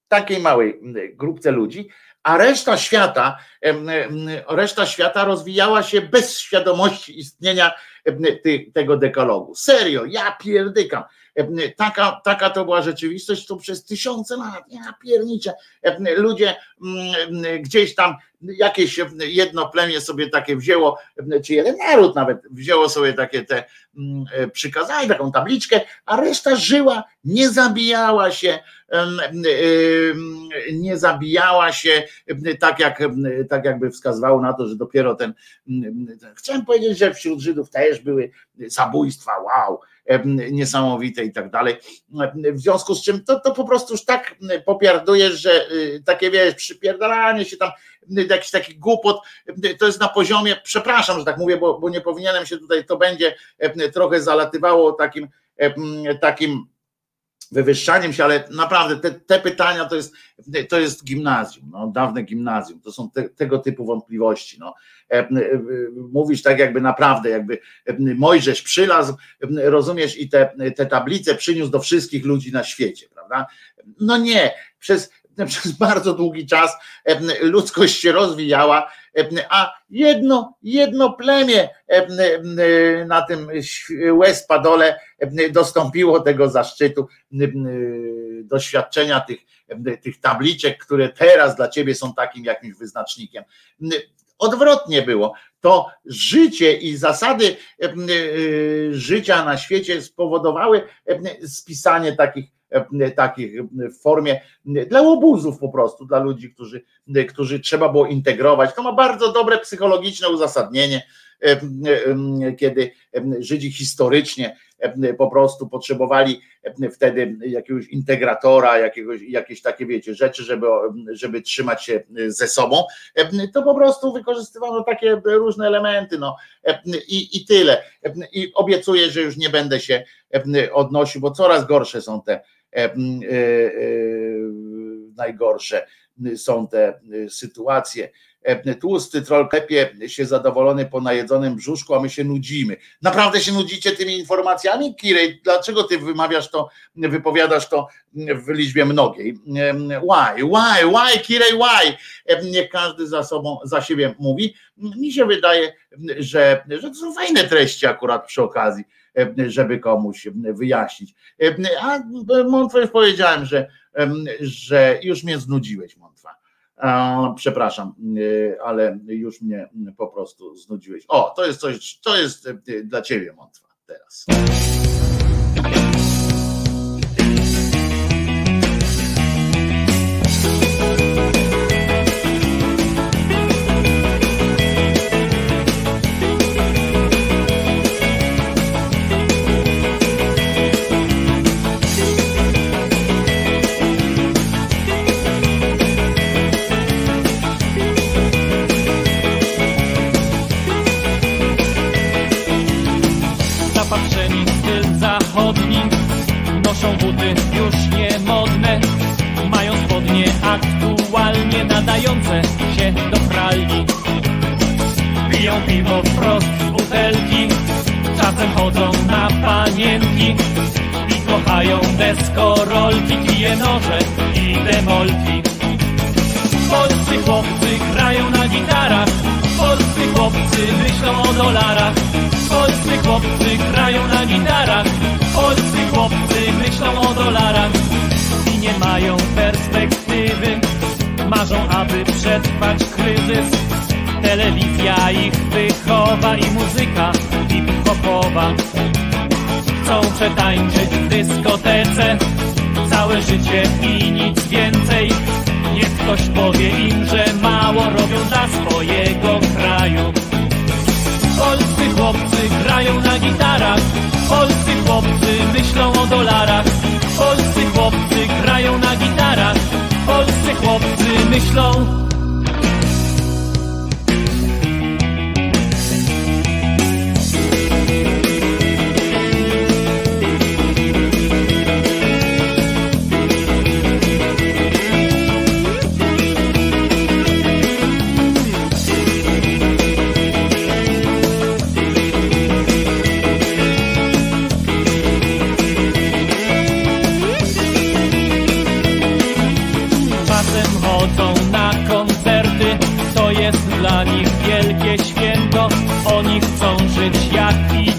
takiej małej grupce ludzi, a reszta świata, reszta świata rozwijała się bez świadomości istnienia tego dekalogu. Serio, ja pierdykam. Taka, taka to była rzeczywistość, to przez tysiące lat, ja pierniczę. Ludzie gdzieś tam, jakieś jedno plemię sobie takie wzięło, czy jeden naród nawet wzięło sobie takie te przykazania, taką tabliczkę, a reszta żyła, nie zabijała się, nie zabijała się, tak, jak, tak jakby wskazywało na to, że dopiero ten, chciałem powiedzieć, że wśród Żydów też były zabójstwa, wow, niesamowite i tak dalej. W związku z czym to, to po prostu już tak popiardujesz, że y, takie wiesz, przypierdalanie się tam, jakiś taki głupot, to jest na poziomie, przepraszam, że tak mówię, bo, bo nie powinienem się tutaj, to będzie trochę zalatywało takim takim wywyższaniem się, ale naprawdę te, te, pytania to jest, to jest gimnazjum, no, dawne gimnazjum, to są te, tego typu wątpliwości. No. E, e, mówisz tak jakby naprawdę, jakby Mojżesz przylazł, rozumiesz, i te, te tablice przyniósł do wszystkich ludzi na świecie, prawda? No nie, przez, przez bardzo długi czas ludzkość się rozwijała, a jedno, jedno plemię na tym Łez-Padole dostąpiło tego zaszczytu doświadczenia tych, tych tabliczek, które teraz dla ciebie są takim jakimś wyznacznikiem. Odwrotnie było. To życie i zasady życia na świecie spowodowały spisanie takich takich w formie dla łobuzów po prostu, dla ludzi, którzy, którzy trzeba było integrować. To ma bardzo dobre psychologiczne uzasadnienie, e, kiedy Żydzi historycznie po prostu potrzebowali wtedy jakiegoś integratora, jakiegoś, jakieś takie, wiecie, rzeczy, żeby, żeby trzymać się ze sobą, to po prostu wykorzystywano takie różne elementy, no i, i tyle. I obiecuję, że już nie będę się odnosił, bo coraz gorsze są te E, e, e, najgorsze są te sytuacje. Tłusty troll klepie się zadowolony po najedzonym brzuszku, a my się nudzimy. Naprawdę się nudzicie tymi informacjami, Kirej? Dlaczego ty wymawiasz to, wypowiadasz to w liczbie mnogiej? Why, why, why, Kirej, why? Nie każdy za sobą, za siebie mówi. Mi się wydaje, że, że to są fajne treści akurat przy okazji żeby komuś wyjaśnić. A Montwa już powiedziałem, że, że już mnie znudziłeś, Montwa. Przepraszam, ale już mnie po prostu znudziłeś. O, to jest coś, to jest dla ciebie, Montwa, teraz. Nadające się do pralni Piją piwo wprost z butelki Czasem chodzą na panienki i kochają deskorolki, kije noże i demolki. Polscy chłopcy grają na gitarach, polscy chłopcy myślą o dolarach. Polscy chłopcy grają na gitarach, polscy chłopcy myślą o dolarach i nie mają perspektywy. Marzą, aby przetrwać kryzys. Telewizja ich wychowa i muzyka hip-hopowa. Chcą przetańczyć w dyskotece całe życie i nic więcej. Niech ktoś powie im, że mało robią dla swojego kraju. Polscy chłopcy grają na gitarach, polscy chłopcy myślą o dolarach. Polscy chłopcy grają na gitarach, polscy chłopcy myślą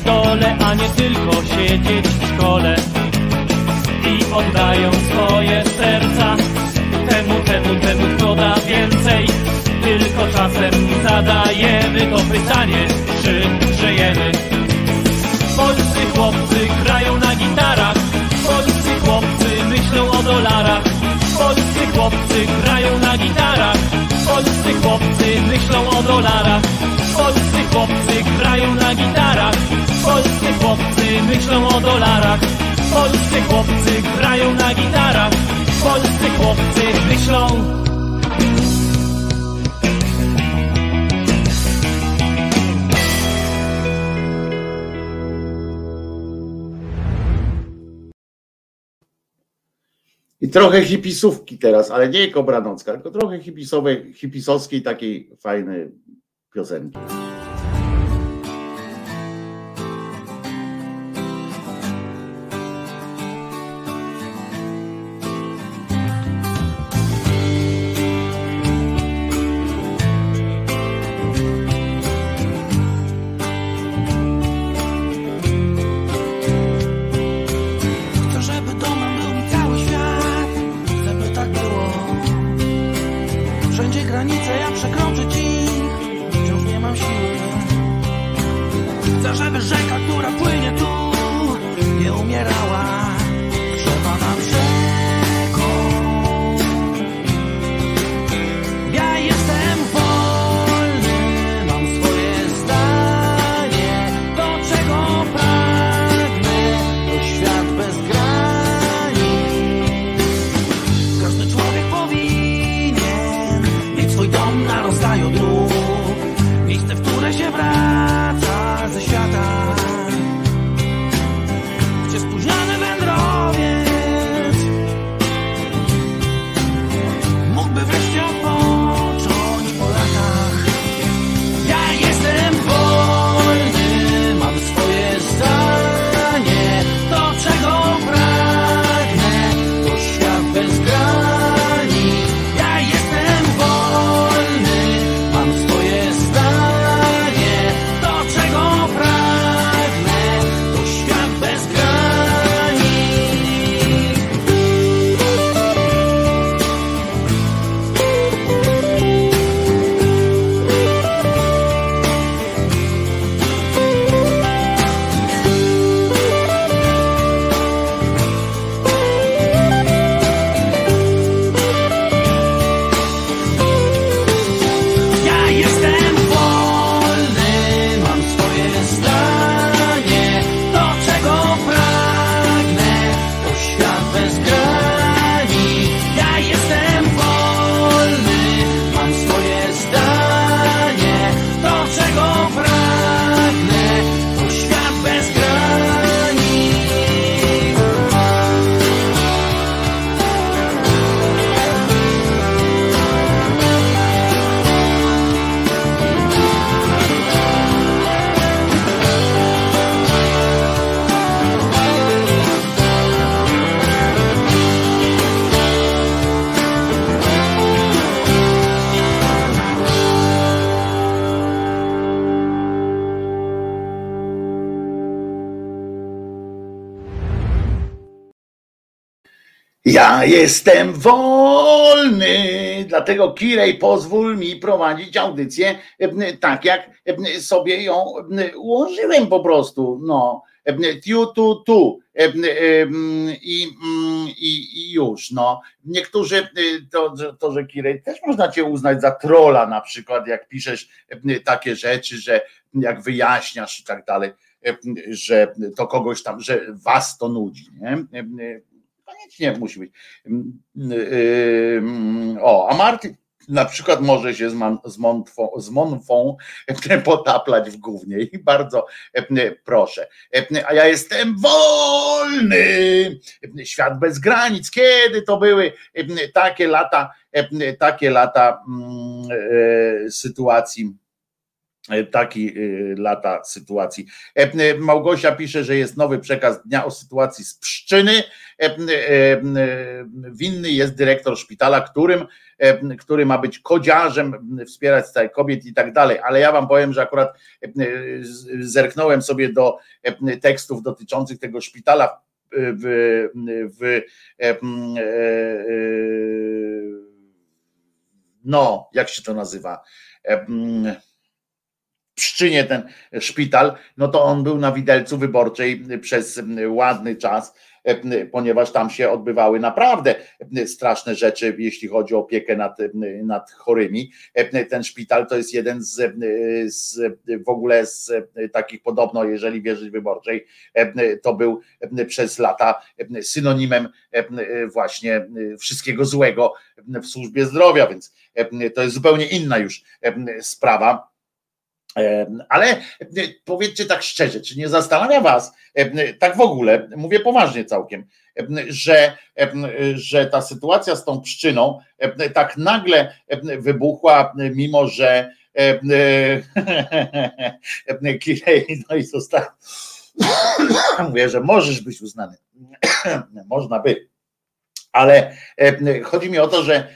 jak idole, a nie tylko siedzieć w szkole. I oddają swoje serca temu, temu, temu, kto da więcej. Tylko czasem zadajemy to pytanie, czy żyjemy. Polscy chłopcy grają na gitarach, polscy chłopcy myślą o dolarach. Polscy chłopcy grają na gitarach, polscy chłopcy myślą o dolarach. Polscy chłopcy grają na gitarach, polscy chłopcy myślą o dolarach. Polscy chłopcy grają na gitarach, polscy chłopcy myślą I trochę hipisówki teraz, ale nie Kobranocka, tylko trochę hipisowej, hipisowskiej takiej fajnej piosenki. Ja jestem wolny, dlatego Kirej pozwól mi prowadzić audycję tak, jak sobie ją ułożyłem po prostu. No, tiu, tu, tu i, mm, i, i już. No. Niektórzy, to, to, że Kirej też można cię uznać za trola na przykład, jak piszesz takie rzeczy, że jak wyjaśniasz i tak dalej, że to kogoś tam, że was to nudzi. Nie? Koniecznie musi być. Mm, y, mm, o, a Martin na przykład może się z, man, z, z potaplać w gównie i bardzo e, proszę. E, a ja jestem wolny. Świat bez granic. Kiedy to były e, takie lata, takie lata mm, sytuacji E, taki e, lata sytuacji. E, Małgosia pisze, że jest nowy przekaz dnia o sytuacji z Pszczyny. Winny jest dyrektor szpitala, którym, który ma być kodziarzem, wspierać stałe kobiet i tak dalej. Ale ja wam powiem, że akurat zerknąłem sobie do tekstów dotyczących tego szpitala w, w, w no, jak się to nazywa? Pszczynie ten szpital, no to on był na widelcu wyborczej przez ładny czas, ponieważ tam się odbywały naprawdę straszne rzeczy, jeśli chodzi o opiekę nad, nad chorymi. Ten szpital to jest jeden z, z w ogóle z takich podobno, jeżeli wierzyć wyborczej, to był przez lata synonimem właśnie wszystkiego złego w służbie zdrowia, więc to jest zupełnie inna już sprawa ale e, powiedzcie tak szczerze, czy nie zastanawia Was, e, tak w ogóle, mówię poważnie całkiem, że, że ta sytuacja z tą pszczyną tak nagle wybuchła, mimo że no i został. Mówię, że możesz być uznany. Można by ale e, chodzi mi o to, że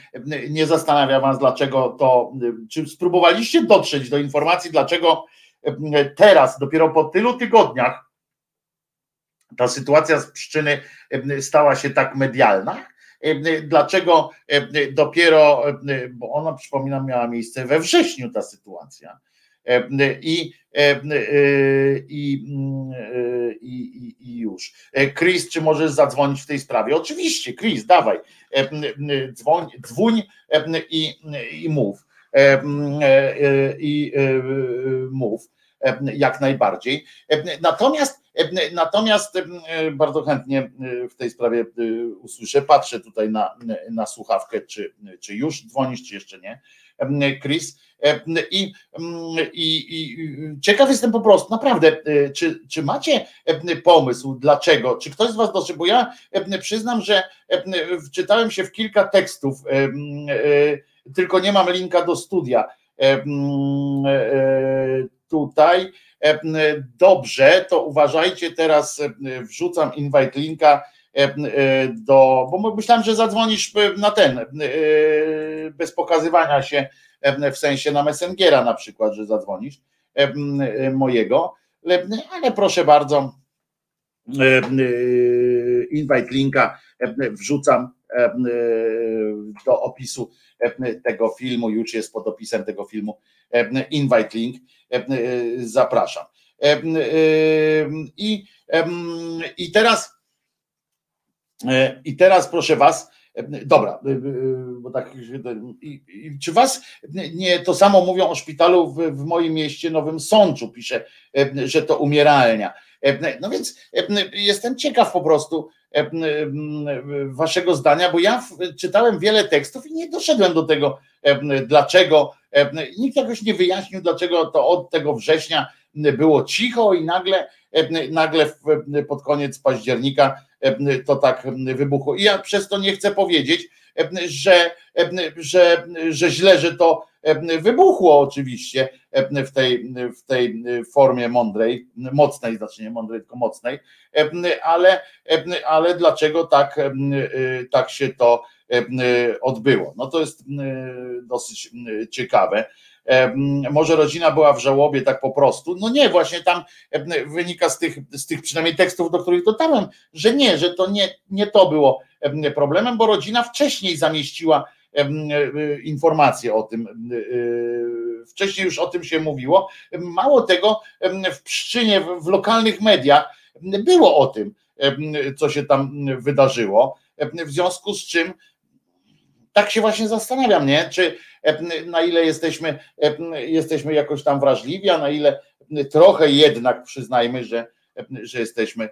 nie zastanawia Was, dlaczego to. Czy spróbowaliście dotrzeć do informacji, dlaczego teraz, dopiero po tylu tygodniach, ta sytuacja z pszczyny stała się tak medialna? Dlaczego dopiero, bo ona, przypominam, miała miejsce we wrześniu ta sytuacja. I, i, i, i już. Chris, czy możesz zadzwonić w tej sprawie? Oczywiście, Chris, dawaj. Dzwoń, dzwoń i, i mów. I mów jak najbardziej. Natomiast, natomiast bardzo chętnie w tej sprawie usłyszę, patrzę tutaj na, na słuchawkę, czy, czy już dzwonisz, czy jeszcze nie, Chris. I, i, I ciekaw jestem po prostu, naprawdę, czy, czy macie pomysł, dlaczego? Czy ktoś z Was doszedł? Bo ja przyznam, że wczytałem się w kilka tekstów, tylko nie mam linka do studia tutaj. Dobrze, to uważajcie, teraz wrzucam invite linka do, bo myślałem, że zadzwonisz na ten, bez pokazywania się, w sensie na Messengera na przykład, że zadzwonisz mojego, ale proszę bardzo, invite linka wrzucam do opisu tego filmu, już jest pod opisem tego filmu. Invite link, zapraszam. I, i teraz i teraz proszę was, dobra, bo tak, czy was nie to samo mówią o szpitalu w, w moim mieście Nowym Sączu, pisze, że to umieralnia. No więc jestem ciekaw po prostu, waszego zdania, bo ja czytałem wiele tekstów i nie doszedłem do tego, dlaczego, nikt jakoś nie wyjaśnił, dlaczego to od tego września było cicho i nagle, nagle pod koniec października to tak wybuchło. I ja przez to nie chcę powiedzieć, że, że, że źle, że to wybuchło oczywiście w tej, w tej formie mądrej, mocnej, znaczy nie mądrej, tylko mocnej, ale, ale dlaczego tak, tak się to odbyło? No to jest dosyć ciekawe. Może rodzina była w żałobie tak po prostu. No nie, właśnie tam wynika z tych, z tych przynajmniej tekstów, do których dotarłem, że nie, że to nie, nie to było problemem, bo rodzina wcześniej zamieściła informacje o tym. Wcześniej już o tym się mówiło. Mało tego, w Pszczynie, w lokalnych mediach było o tym, co się tam wydarzyło. W związku z czym tak się właśnie zastanawiam, nie? Czy na ile jesteśmy, jesteśmy jakoś tam wrażliwi, a na ile trochę jednak przyznajmy, że, że jesteśmy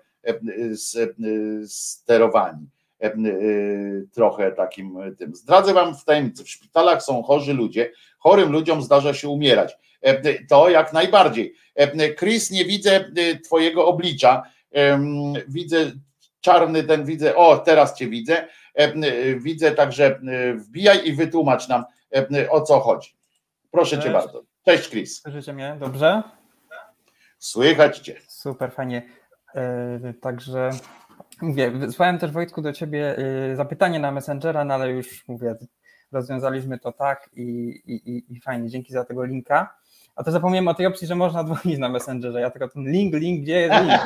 sterowani trochę takim tym. Zdradzę wam w tajemnicy, w szpitalach są chorzy ludzie, chorym ludziom zdarza się umierać. To jak najbardziej. Chris, nie widzę twojego oblicza, widzę czarny ten, widzę, o teraz cię widzę, widzę także wbijaj i wytłumacz nam o co chodzi. Proszę Cześć. cię bardzo. Cześć Chris. Słyszycie mnie dobrze? Słychać cię. Super, fajnie. Także mówię, wysłałem też Wojtku do ciebie zapytanie na Messengera, no ale już mówię, rozwiązaliśmy to tak i, i, i fajnie, dzięki za tego linka. A to zapomniałem o tej opcji, że można dzwonić na Messengerze. Ja tylko ten link, link, gdzie jest link?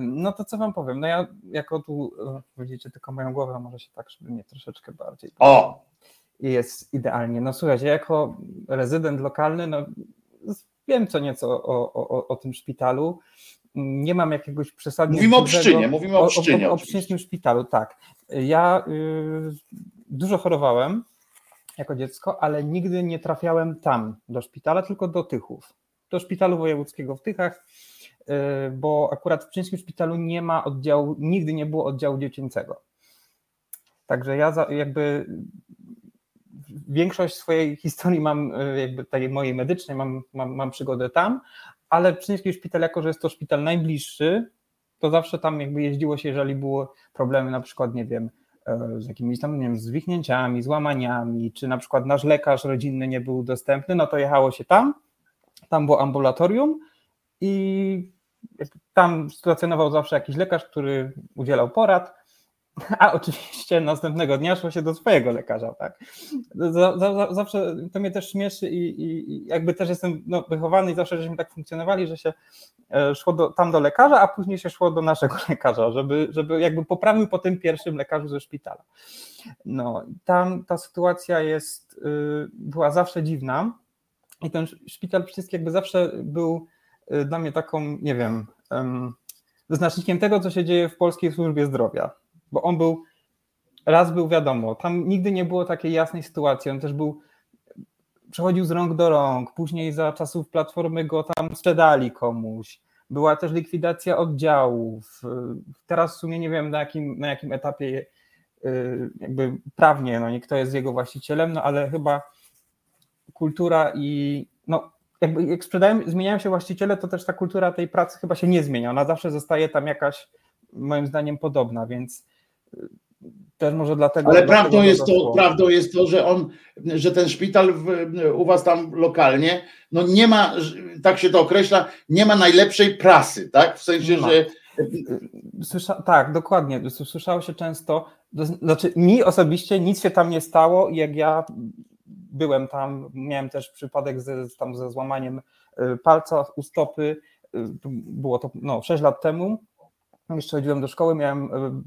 No to co wam powiem? No ja jako tu e, widzicie tylko moją głowę, może się tak, żeby mnie troszeczkę bardziej. O! I jest idealnie. No słuchajcie, jako rezydent lokalny, no wiem co nieco o, o, o tym szpitalu. Nie mam jakiegoś przesadnie. Mówimy o Pszczynie, mówimy o Pszczynie. O, o, o Pszczyńskim szpitalu, tak. Ja y, dużo chorowałem jako dziecko, ale nigdy nie trafiałem tam do szpitala, tylko do Tychów. Do szpitalu wojewódzkiego w Tychach, y, bo akurat w Pszczyńskim szpitalu nie ma oddziału, nigdy nie było oddziału dziecięcego. Także ja jakby większość swojej historii mam, y, jakby tej mojej medycznej, mam, mam, mam przygodę tam, ale Pszczyński Szpital, jako że jest to szpital najbliższy, to zawsze tam jakby jeździło się, jeżeli były problemy, na przykład, nie wiem, E, z jakimiś tam, nie wiem, zwichnięciami, złamaniami, czy na przykład nasz lekarz rodzinny nie był dostępny, no to jechało się tam, tam było ambulatorium i tam stacjonował zawsze jakiś lekarz, który udzielał porad, a oczywiście następnego dnia szło się do swojego lekarza, tak. Zawsze to mnie też śmieszy i, i jakby też jestem no, wychowany i zawsze żeśmy tak funkcjonowali, że się e, szło do, tam do lekarza, a później się szło do naszego lekarza, żeby, żeby jakby poprawił po tym pierwszym lekarzu ze szpitala. No, tam ta sytuacja jest, y, była zawsze dziwna i ten szpital wszystkich jakby zawsze był y, dla mnie taką, nie wiem, wyznacznikiem tego, co się dzieje w polskiej służbie zdrowia bo on był, raz był wiadomo, tam nigdy nie było takiej jasnej sytuacji, on też był, przechodził z rąk do rąk, później za czasów Platformy go tam sprzedali komuś, była też likwidacja oddziałów, teraz w sumie nie wiem na jakim, na jakim etapie y, jakby prawnie, no nie kto jest jego właścicielem, no ale chyba kultura i no jakby jak sprzedają, zmieniają się właściciele, to też ta kultura tej pracy chyba się nie zmienia, ona zawsze zostaje tam jakaś moim zdaniem podobna, więc też może dlatego. Ale prawdą jest, to, prawdą jest to, że on, że ten szpital w, u was tam lokalnie, no nie ma, tak się to określa, nie ma najlepszej prasy, tak? W sensie, że. Słysza, tak, dokładnie. Słyszało się często, znaczy mi osobiście nic się tam nie stało jak ja byłem tam, miałem też przypadek ze, tam ze złamaniem y, palca u stopy, y, było to no, 6 lat temu, jeszcze chodziłem do szkoły, miałem, e,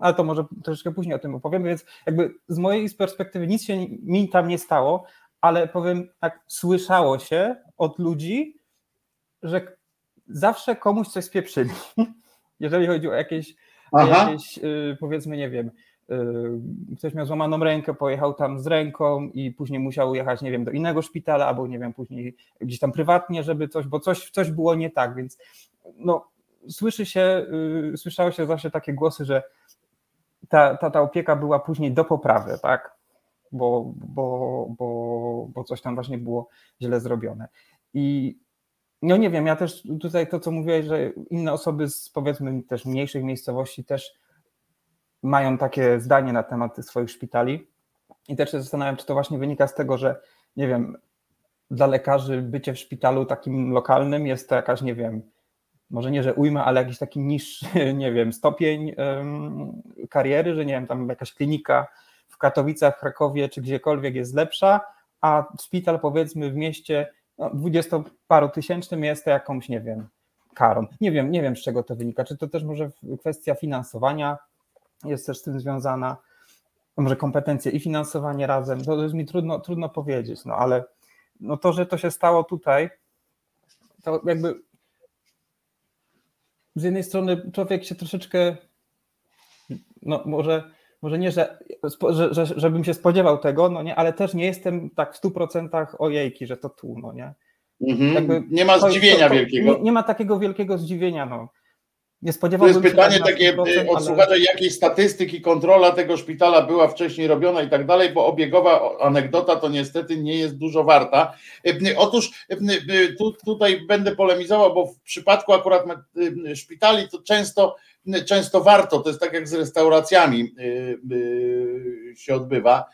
ale to może troszeczkę później o tym opowiem, więc jakby z mojej perspektywy nic się mi tam nie stało, ale powiem tak, słyszało się od ludzi, że zawsze komuś coś spieprzyli, jeżeli chodzi o jakieś, jakieś e, powiedzmy, nie wiem, e, ktoś miał złamaną rękę, pojechał tam z ręką i później musiał jechać, nie wiem, do innego szpitala, albo nie wiem, później gdzieś tam prywatnie, żeby coś, bo coś, coś było nie tak, więc no słyszy się, y, słyszało się zawsze takie głosy, że ta, ta, ta opieka była później do poprawy, tak? Bo, bo, bo, bo coś tam właśnie było źle zrobione. I no nie wiem, ja też tutaj to, co mówiłeś, że inne osoby z powiedzmy też mniejszych miejscowości też mają takie zdanie na temat swoich szpitali. I też się zastanawiam, czy to właśnie wynika z tego, że nie wiem, dla lekarzy bycie w szpitalu takim lokalnym jest to jakaś, nie wiem, może nie, że ujma, ale jakiś taki niższy, nie wiem, stopień kariery, że nie wiem, tam jakaś klinika w Katowicach, Krakowie czy gdziekolwiek jest lepsza, a szpital powiedzmy w mieście no, dwudziestoparotysięcznym jest to jakąś, nie wiem, karą. Nie wiem, nie wiem z czego to wynika. Czy to też może kwestia finansowania jest też z tym związana, może kompetencje i finansowanie razem, to jest mi trudno, trudno powiedzieć, no ale no to, że to się stało tutaj, to jakby z jednej strony człowiek się troszeczkę, no może, może nie, że, że, że, żebym się spodziewał tego, no nie, ale też nie jestem tak w stu procentach ojejki, że to tu, no nie. Mhm. nie ma zdziwienia to, to, wielkiego. Nie, nie, ma takiego wielkiego zdziwienia, no. Nie To spodziewałbym jest pytanie tak takie na 100%, od ale- słuchacza, jakiej statystyki kontrola tego szpitala była wcześniej robiona i tak dalej, bo obiegowa anegdota to niestety nie jest dużo warta. E, Otóż e, e, tu, tutaj będę polemizował, bo w przypadku akurat szpitali to często, często warto, to jest tak jak z restauracjami się odbywa,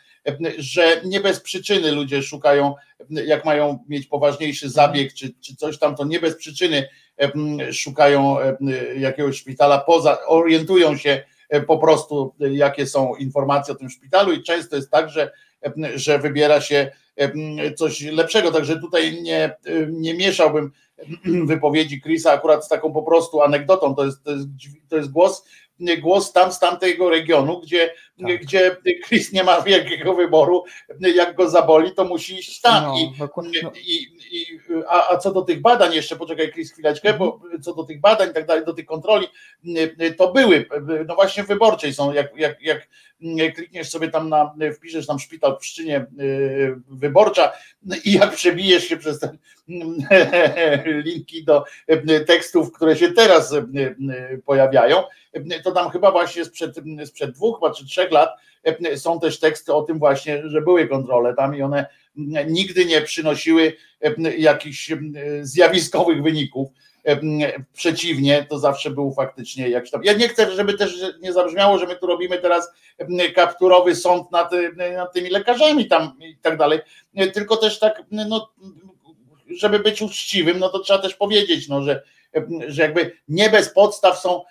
że nie bez przyczyny ludzie szukają, jak mają mieć poważniejszy zabieg czy, czy coś tam, to nie bez przyczyny szukają jakiegoś szpitala, poza, orientują się po prostu, jakie są informacje o tym szpitalu i często jest tak, że, że wybiera się coś lepszego, także tutaj nie, nie mieszałbym wypowiedzi Chrisa akurat z taką po prostu anegdotą, to jest, to jest, to jest głos, głos tam z tamtego regionu, gdzie, gdzie Chris nie ma wielkiego wyboru, jak go zaboli, to musi iść tam. No, I, dokładnie. i, i, a, a co do tych badań, jeszcze poczekaj Chris chwileczkę, bo co do tych badań i tak dalej, do tych kontroli, to były, no właśnie wyborczej są, jak, jak, jak klikniesz sobie tam na, wpiszesz tam szpital w Pszczynie y, wyborcza i jak przebijesz się przez te linki do tekstów, które się teraz y, y, pojawiają, to tam chyba właśnie sprzed, sprzed dwóch czy trzech lat są też teksty o tym właśnie, że były kontrole tam i one nigdy nie przynosiły jakichś zjawiskowych wyników. Przeciwnie, to zawsze był faktycznie jakiś tam. Ja nie chcę, żeby też nie zabrzmiało, że my tu robimy teraz kapturowy sąd nad, nad tymi lekarzami tam i tak dalej. Tylko też tak, no, żeby być uczciwym, no to trzeba też powiedzieć, no, że, że jakby nie bez podstaw są,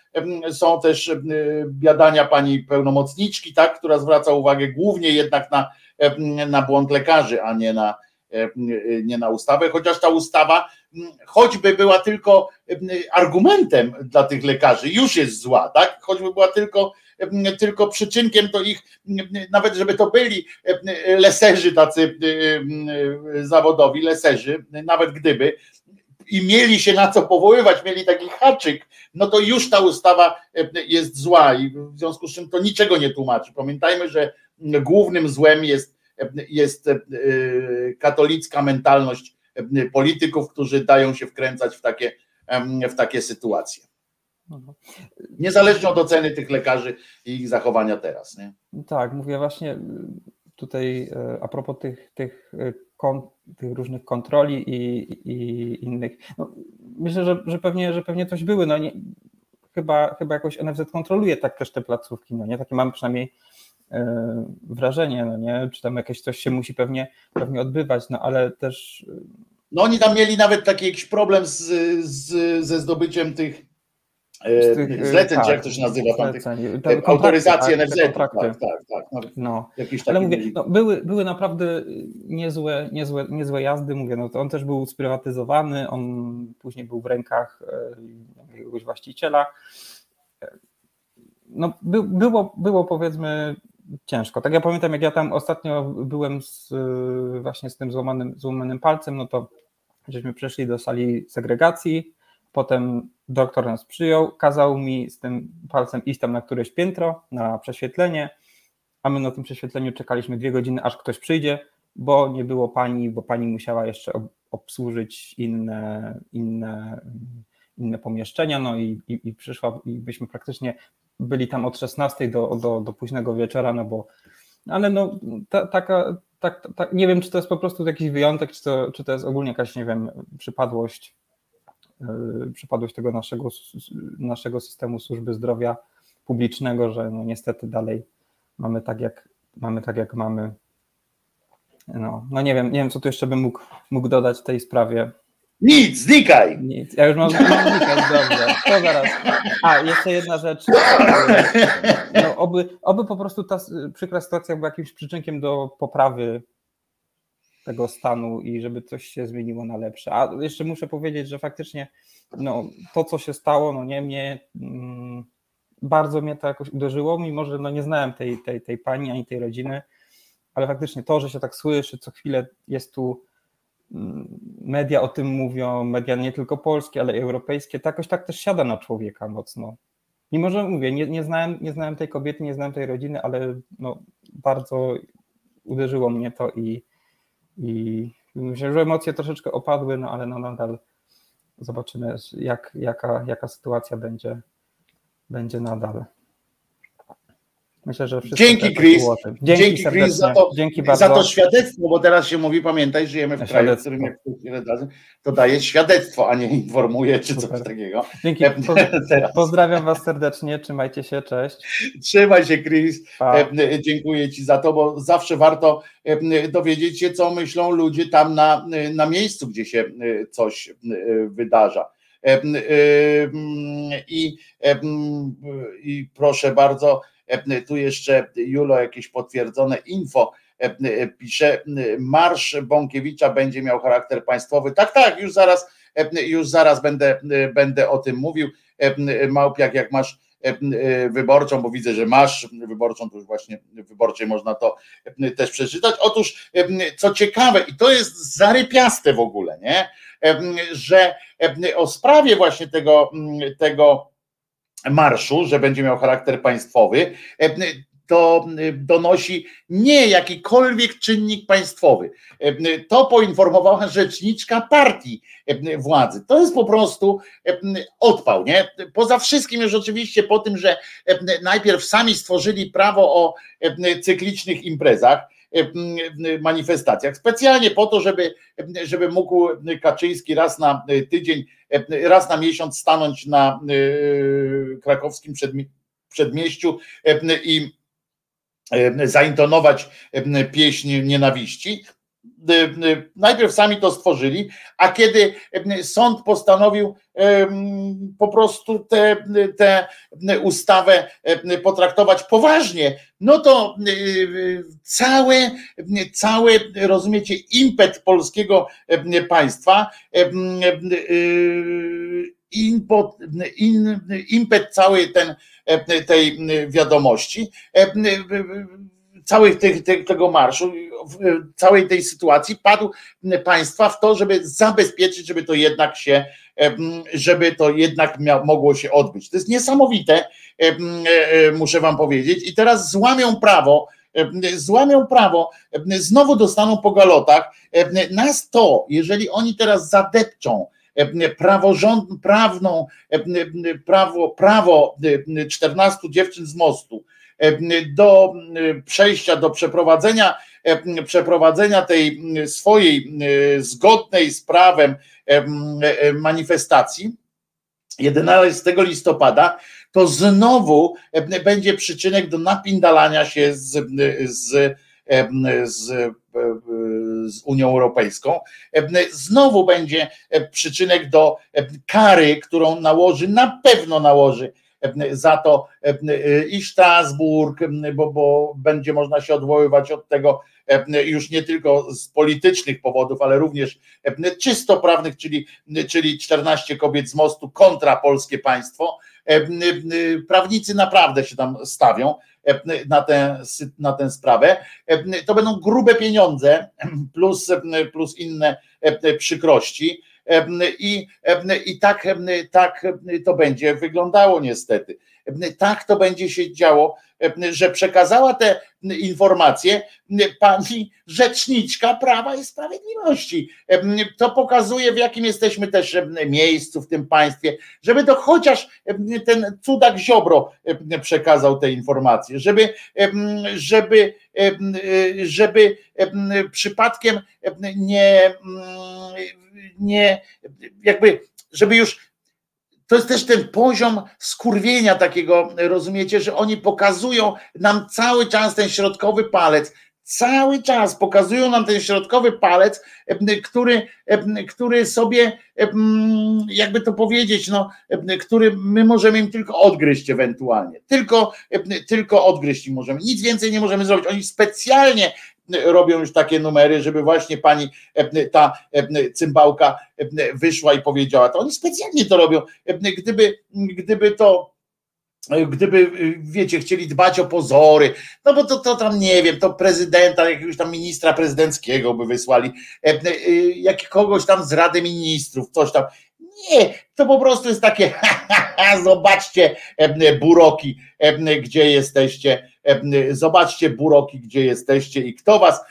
są też biadania pani pełnomocniczki, tak, która zwraca uwagę głównie jednak na, na błąd lekarzy, a nie na, nie na ustawę, chociaż ta ustawa choćby była tylko argumentem dla tych lekarzy, już jest zła, tak? Choćby była tylko, tylko przyczynkiem do ich, nawet żeby to byli leserzy tacy zawodowi, leserzy, nawet gdyby, i mieli się na co powoływać, mieli taki haczyk, no to już ta ustawa jest zła i w związku z czym to niczego nie tłumaczy. Pamiętajmy, że głównym złem jest, jest katolicka mentalność polityków, którzy dają się wkręcać w takie, w takie sytuacje. Niezależnie od oceny tych lekarzy i ich zachowania teraz. Nie? Tak, mówię właśnie tutaj a propos tych, tych, tych różnych kontroli i, i innych. No, myślę, że, że, pewnie, że pewnie coś były. No nie, chyba, chyba jakoś NFZ kontroluje tak też te placówki. No nie? Takie mam przynajmniej wrażenie, no nie? Czy tam jakieś coś się musi pewnie, pewnie odbywać, no ale też. No oni tam mieli nawet taki jakiś problem z, z, ze zdobyciem tych, z tych zleceń, tak, czy jak to się nazywa, tam tych, zleceń. te Te autoryzacje kontrakty, NFZ. tak, Tak, tak, tak. No, No, ale mówię, no, były, były naprawdę niezłe, niezłe, niezłe jazdy, mówię, no to on też był sprywatyzowany, on później był w rękach e, jakiegoś właściciela. E, No, by, było, było powiedzmy ciężko. Tak ja pamiętam, jak ja tam ostatnio byłem z, e, właśnie z tym złamanym, złamanym palcem, no to żeśmy przeszli do sali segregacji, potem doktor nas przyjął, kazał mi z tym palcem iść tam na któreś piętro, na prześwietlenie, a my na tym prześwietleniu czekaliśmy dwie godziny, aż ktoś przyjdzie, bo nie było pani, bo pani musiała jeszcze ob- obsłużyć inne, inne, inne pomieszczenia, no i, i, i przyszła i byśmy praktycznie byli tam od 16 do, do, do późnego wieczora, no bo ale no ta, taka, tak, tak, nie wiem, czy to jest po prostu jakiś wyjątek, czy to, czy to jest ogólnie jakaś, nie wiem, przypadłość, yy, przypadłość tego naszego, naszego systemu służby zdrowia publicznego, że no niestety dalej mamy tak, jak mamy, tak jak mamy. No, no nie wiem, nie wiem, co tu jeszcze bym mógł, mógł dodać w tej sprawie. Nic, znikaj! Nic. Ja już mam, mam znikać, dobrze. To zaraz. A, jeszcze jedna rzecz. No, oby, oby po prostu ta przykra sytuacja była jakimś przyczynkiem do poprawy tego stanu i żeby coś się zmieniło na lepsze. A jeszcze muszę powiedzieć, że faktycznie no, to, co się stało, no nie mnie mm, bardzo mnie to jakoś uderzyło, mimo że no, nie znałem tej, tej, tej pani ani tej rodziny, ale faktycznie to, że się tak słyszy, co chwilę jest tu media o tym mówią, media nie tylko polskie, ale i europejskie, to jakoś tak też siada na człowieka mocno. Mimo, że mówię, nie, nie, znałem, nie znałem tej kobiety, nie znałem tej rodziny, ale no, bardzo uderzyło mnie to i, i myślę, że emocje troszeczkę opadły, no ale no nadal zobaczymy, jak, jaka, jaka sytuacja będzie, będzie nadal. Myślę, że wszystko Dzięki Chris, ułoży. dzięki, Chris za to, Dzięki za bardzo. to świadectwo, bo teraz się mówi, pamiętaj, żyjemy w kraju, w którym jak razy, to daje świadectwo, a nie informuje, czy coś Super. takiego. Dzięki. E, Teraz. Pozdrawiam Was serdecznie, trzymajcie się, cześć. Trzymaj się, Chris. Pa. E, Dziękuję Ci za to, bo zawsze warto e, dowiedzieć się, co myślą ludzie tam na, na miejscu, gdzie się e, coś e, wydarza. E, e, I, e, I proszę bardzo, e, tu jeszcze Julo jakieś potwierdzone info e, pisze, marsz Bąkiewicza będzie miał charakter państwowy. Tak, tak, już zaraz, już zaraz będę, e, będę o tym mówił. E, Małpiak, jak masz wyborczą, bo widzę, że masz wyborczą, to już właśnie wyborczej można to też przeczytać. Otóż, co ciekawe, i to jest zarypiaste w ogóle, nie? Że o sprawie właśnie tego, tego marszu, że będzie miał charakter państwowy, e, to donosi nie jakikolwiek czynnik państwowy. E, To poinformowała rzeczniczka partii e, władzy. To jest po prostu odpał, nie? Poza wszystkim już oczywiście po tym, że najpierw sami stworzyli prawo o cyklicznych imprezach, manifestacjach, specjalnie po to, żeby, żeby mógł Kaczyński raz na tydzień, e, raz na miesiąc stanąć na e, krakowskim przedmi- przedmieściu e, i e, zaintonować e, pieśń nienawiści. E, e, Najpierw sami to stworzyli, a kiedy e, sąd postanowił em, po prostu tę te, te ustawę potraktować poważnie, no to cały, cały, rozumiecie, impet polskiego państwa, impet całej ten, tej wiadomości, całych tych, tego marszu, całej tej sytuacji padł państwa w to, żeby zabezpieczyć, żeby to jednak się, żeby to jednak mia, mogło się odbyć. To jest niesamowite, muszę wam powiedzieć. I teraz złamią prawo, złamią prawo, znowu dostaną po galotach. Nas to, jeżeli oni teraz zadepczą, praworząd, prawną, prawo, prawo 14 dziewczyn z mostu do przejścia, do przeprowadzenia, przeprowadzenia tej swojej zgodnej z prawem manifestacji. 11 listopada, to znowu będzie przyczynek do napindalania się z, z, z z Unią Europejską, znowu będzie przyczynek do kary, którą nałoży, na pewno nałoży za to i Strasburg, bo, bo będzie można się odwoływać od tego już nie tylko z politycznych powodów, ale również czysto prawnych, czyli, czyli 14 kobiet z mostu kontra polskie państwo. Prawnicy naprawdę się tam stawią na tę, na tę sprawę. To będą grube pieniądze plus, plus inne przykrości. I, i tak, tak to będzie wyglądało niestety. Tak to będzie się działo, że przekazała te informacje pani rzeczniczka Prawa i Sprawiedliwości. To pokazuje, w jakim jesteśmy też miejscu w tym państwie, żeby to chociaż ten cudak Ziobro przekazał te informacje, żeby, żeby, żeby przypadkiem nie, nie jakby, żeby już to jest też ten poziom skurwienia takiego, rozumiecie, że oni pokazują nam cały czas ten środkowy palec, cały czas pokazują nam ten środkowy palec, który, który sobie, jakby to powiedzieć, no, który my możemy im tylko odgryźć ewentualnie. Tylko, tylko odgryźć im możemy. Nic więcej nie możemy zrobić. Oni specjalnie robią już takie numery, żeby właśnie pani ta cymbałka wyszła i powiedziała to. Oni specjalnie to robią. Gdyby, gdyby to gdyby, wiecie, chcieli dbać o pozory, no bo to, to tam nie wiem, to prezydenta, jakiegoś tam ministra prezydenckiego by wysłali, jak kogoś tam z Rady Ministrów, coś tam. Nie, to po prostu jest takie, zobaczcie buroki, gdzie jesteście, zobaczcie buroki, gdzie jesteście i kto was,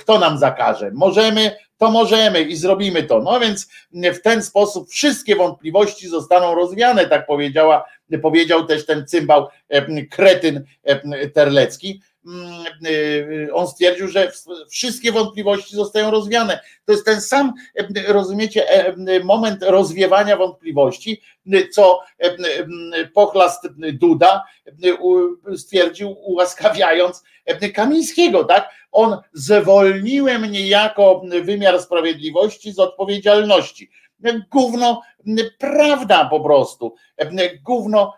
kto nam zakaże. Możemy, to możemy i zrobimy to. No więc w ten sposób wszystkie wątpliwości zostaną rozwiane, tak powiedziała, powiedział też ten cymbał kretyn terlecki on stwierdził, że wszystkie wątpliwości zostają rozwiane. To jest ten sam, rozumiecie, moment rozwiewania wątpliwości, co pochlast Duda stwierdził, ułaskawiając Kamińskiego, tak? On zwolniłem niejako wymiar sprawiedliwości z odpowiedzialności. Gówno, prawda po prostu. Gówno,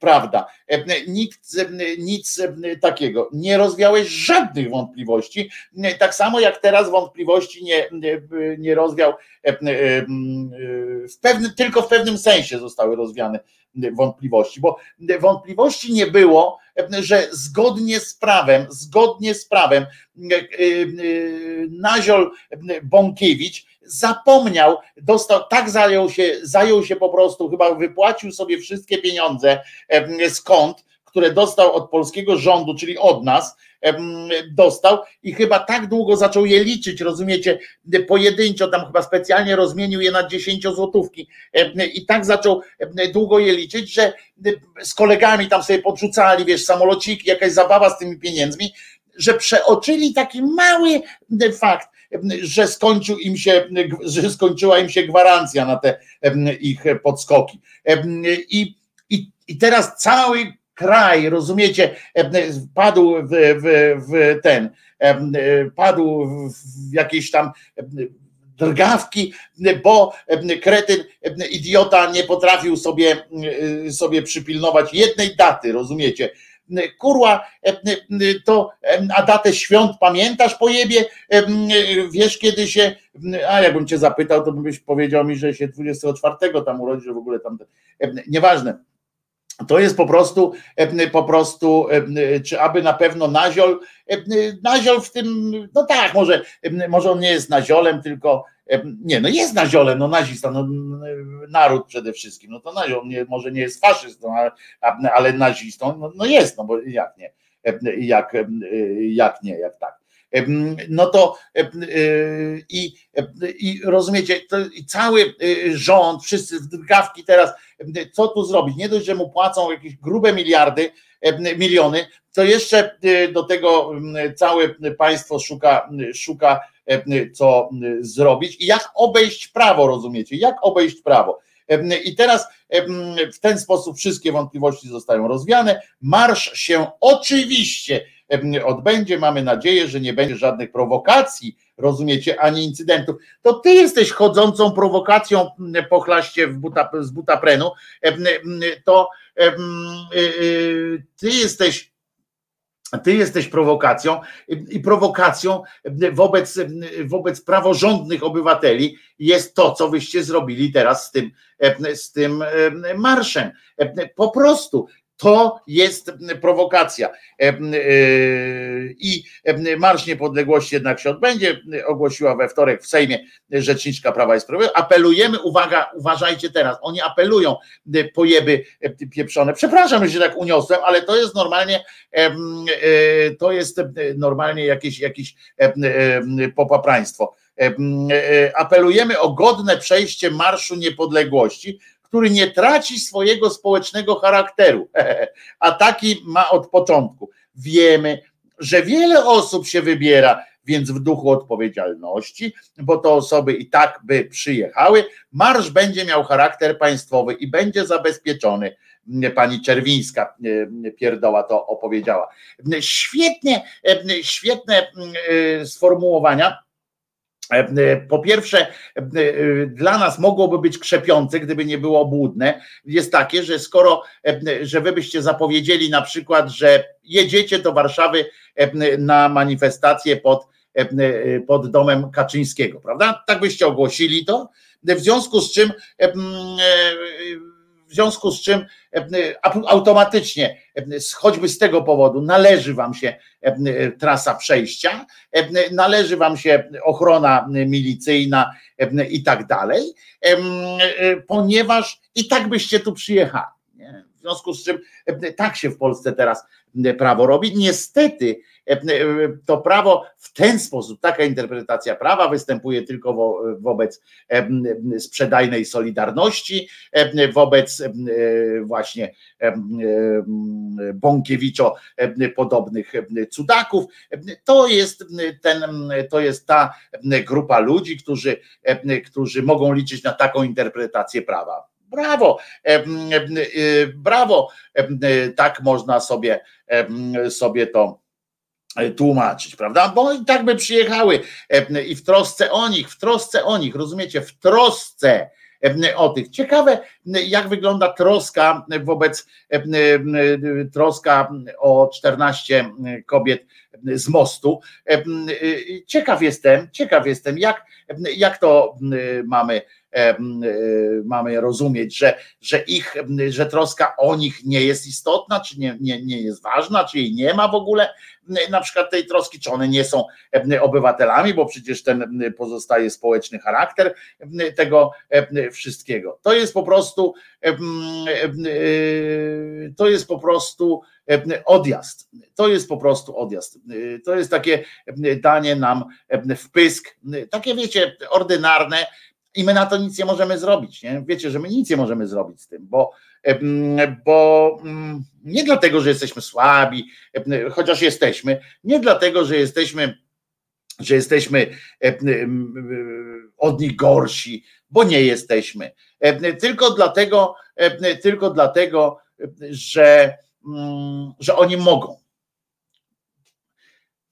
prawda. Nikt nic takiego. Nie rozwiałeś żadnych wątpliwości. Tak samo jak teraz wątpliwości nie, nie rozwiał w pewnym, tylko w pewnym sensie zostały rozwiane wątpliwości, bo wątpliwości nie było, że zgodnie z prawem, zgodnie z prawem Naziol Bąkiewicz zapomniał, dostał, tak zajął się, zajął się po prostu, chyba wypłacił sobie wszystkie pieniądze skąd, które dostał od polskiego rządu, czyli od nas, dostał i chyba tak długo zaczął je liczyć, rozumiecie, pojedynczo, tam chyba specjalnie rozmienił je na 10 złotówki i tak zaczął długo je liczyć, że z kolegami tam sobie podrzucali, wiesz, samolociki, jakaś zabawa z tymi pieniędzmi, że przeoczyli taki mały fakt, że skończył im się, że skończyła im się gwarancja na te ich podskoki. I, i, i teraz cały kraj, rozumiecie, padł w, w, w ten, padł w jakieś tam drgawki, bo kretyn, idiota nie potrafił sobie, sobie przypilnować jednej daty, rozumiecie? Kurła, to a datę świąt pamiętasz po jebie? Wiesz kiedy się, a jakbym cię zapytał, to byś powiedział mi, że się 24 tam urodzi, że w ogóle tam, nieważne. To jest po prostu, po prostu, czy aby na pewno naziol, naziol w tym, no tak, może, może on nie jest naziolem, tylko nie, no jest naziolem, no nazista, no naród przede wszystkim, no to naziol, nie, może nie jest faszystą, ale, ale nazistą, no, no jest, no bo jak nie, jak, jak nie, jak tak no to i, i rozumiecie, to, i cały rząd, wszyscy w drgawki teraz, co tu zrobić? Nie dość, że mu płacą jakieś grube miliardy, miliony, to jeszcze do tego całe państwo szuka, szuka co zrobić i jak obejść prawo, rozumiecie? Jak obejść prawo? I teraz w ten sposób wszystkie wątpliwości zostają rozwiane. Marsz się oczywiście odbędzie. Mamy nadzieję, że nie będzie żadnych prowokacji, rozumiecie, ani incydentów. To ty jesteś chodzącą prowokacją po chlaście buta, z butaprenu. To ty jesteś ty jesteś prowokacją i prowokacją wobec, wobec praworządnych obywateli jest to, co wyście zrobili teraz z tym, z tym marszem. Po prostu to jest prowokacja. E, e, I Marsz Niepodległości jednak się odbędzie, ogłosiła we wtorek w Sejmie Rzeczniczka Prawa i Sprawiedliwości. Apelujemy, uwaga, uważajcie teraz, oni apelują, pojeby pieprzone. Przepraszam, że się tak uniosłem, ale to jest normalnie, e, to jest normalnie jakieś, jakieś popapraństwo. Apelujemy o godne przejście Marszu Niepodległości, który nie traci swojego społecznego charakteru, a taki ma od początku. Wiemy, że wiele osób się wybiera, więc w duchu odpowiedzialności, bo to osoby i tak by przyjechały, marsz będzie miał charakter państwowy i będzie zabezpieczony. Pani Czerwińska e, pierdoła to opowiedziała. Świetnie, e, świetne e, sformułowania Po pierwsze, dla nas mogłoby być krzepiące, gdyby nie było obłudne, jest takie, że skoro, że wy byście zapowiedzieli na przykład, że jedziecie do Warszawy na manifestację pod, pod domem Kaczyńskiego, prawda? Tak byście ogłosili to, w związku z czym w związku z czym automatycznie, choćby z tego powodu, należy Wam się trasa przejścia, należy Wam się ochrona milicyjna i tak dalej, ponieważ i tak byście tu przyjechali. W związku z czym tak się w Polsce teraz prawo robi. Niestety to prawo w ten sposób, taka interpretacja prawa występuje tylko wo, wobec sprzedajnej solidarności, wobec właśnie Bąkiewiczo podobnych cudaków. To jest, ten, to jest ta grupa ludzi, którzy, którzy mogą liczyć na taką interpretację prawa. Brawo, brawo, tak można sobie, sobie to tłumaczyć, prawda? Bo i tak by przyjechały i w trosce o nich, w trosce o nich, rozumiecie, w trosce o tych. Ciekawe, jak wygląda troska wobec troska o 14 kobiet z mostu. Ciekaw jestem, ciekaw jestem, jak, jak to mamy mamy rozumieć, że, że ich, że troska o nich nie jest istotna, czy nie, nie, nie jest ważna, czy jej nie ma w ogóle, na przykład tej troski, czy one nie są obywatelami, bo przecież ten pozostaje społeczny charakter tego wszystkiego. To jest po prostu to jest po prostu odjazd. To jest po prostu odjazd. To jest takie danie nam w pysk, takie wiecie, ordynarne, i my na to nic nie możemy zrobić. Nie? Wiecie, że my nic nie możemy zrobić z tym, bo, bo nie dlatego, że jesteśmy słabi, chociaż jesteśmy, nie dlatego, że jesteśmy, że jesteśmy od nich gorsi, bo nie jesteśmy. Tylko dlatego, tylko dlatego, że, że oni mogą.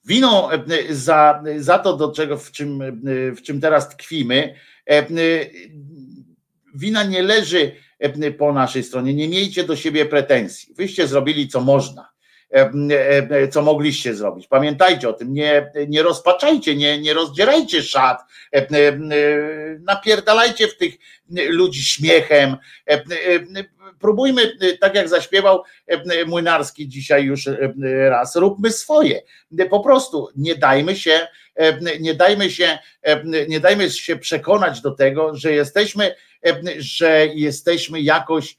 Winą za, za to, do czego, w czym, w czym teraz tkwimy, E, wina nie leży e, po naszej stronie. Nie miejcie do siebie pretensji. Wyście zrobili co można, e, co mogliście zrobić. Pamiętajcie o tym, nie, nie rozpaczajcie, nie, nie rozdzierajcie szat, napierdalajcie w tych ludzi śmiechem. Próbujmy, tak jak zaśpiewał Młynarski dzisiaj już raz, róbmy swoje. Po prostu nie dajmy się nie dajmy się, nie dajmy się przekonać do tego, że jesteśmy, że jesteśmy jakoś,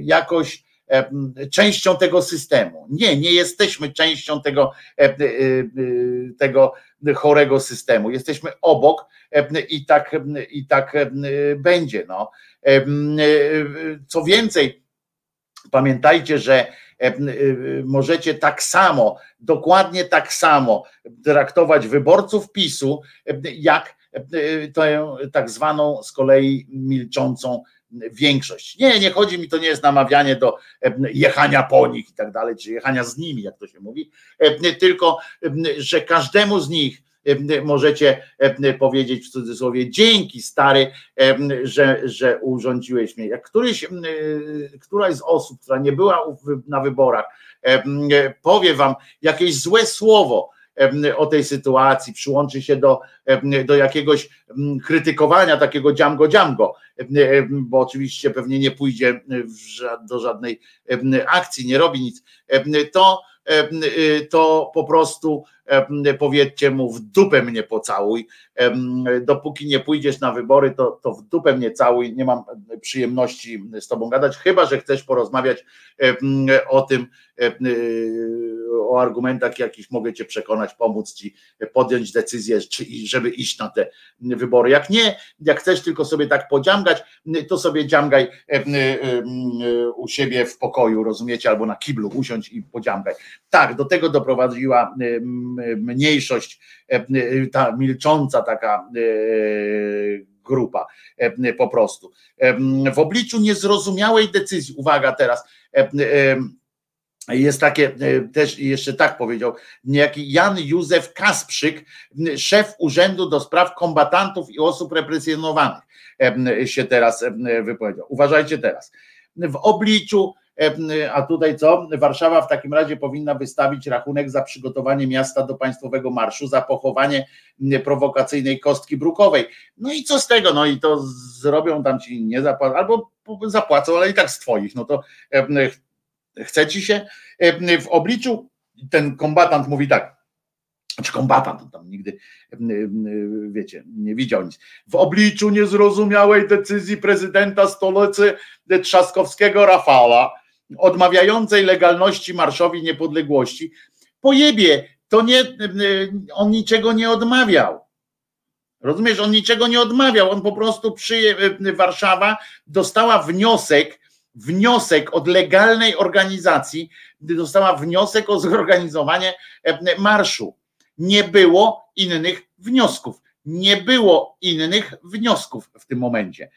jakoś częścią tego systemu. Nie, nie jesteśmy częścią tego, tego chorego systemu. Jesteśmy obok i tak, i tak będzie. No. Co więcej, pamiętajcie, że E, e, możecie tak samo, dokładnie tak samo traktować wyborców PiSu, e, jak tę tak zwaną z kolei milczącą większość. Nie, nie chodzi mi, to nie jest namawianie do jechania po nich i tak dalej, czy jechania z nimi, jak to się mówi, tylko, że każdemu z nich możecie powiedzieć w cudzysłowie dzięki stary, że, że urządziłeś mnie. Jak któryś, któraś z osób, która nie była na wyborach, powie wam jakieś złe słowo, o tej sytuacji, przyłączy się do, do jakiegoś krytykowania takiego dziamgo dziamgo, bo oczywiście pewnie nie pójdzie do żadnej akcji, nie robi nic, to, to po prostu powiedzcie mu w dupę mnie pocałuj, dopóki nie pójdziesz na wybory, to, to w dupę mnie całuj, nie mam przyjemności z tobą gadać, chyba, że chcesz porozmawiać o tym, o argumentach jakichś mogę cię przekonać, pomóc ci podjąć decyzję, czy, żeby iść na te wybory. Jak nie, jak chcesz tylko sobie tak podziamgać, to sobie dziamgaj u siebie w pokoju, rozumiecie, albo na kiblu usiądź i podziamgaj. Tak, do tego doprowadziła mniejszość, ta milcząca taka grupa po prostu. W obliczu niezrozumiałej decyzji, uwaga teraz, jest takie, e, też jeszcze tak powiedział, niejaki Jan Józef Kasprzyk, szef Urzędu do Spraw Kombatantów i Osób Represjonowanych się teraz wypowiedział. Uważajcie teraz. W obliczu a tutaj co? Warszawa w takim razie powinna wystawić rachunek za przygotowanie miasta do państwowego marszu, za pochowanie prowokacyjnej kostki brukowej. No i co z tego? No i to zrobią tam ci nie zapłacą, albo zapłacą, ale i tak z twoich. No to chce ci się. W obliczu ten kombatant mówi tak, czy kombatant, tam nigdy, wiecie, nie widział nic. W obliczu niezrozumiałej decyzyi prezydenta stolicy Trzaskowskiego Rafała, odmawiającej legalności Marszowi Niepodległości, pojebie, to nie, on niczego nie odmawiał. Rozumiesz, on niczego nie odmawiał, on po prostu przyje, Warszawa dostała wniosek, wniosek od legalnej organizacji, dostała wniosek o zorganizowanie marszu. Nie było innych wniosków. Nie było innych wniosków w tym momencie.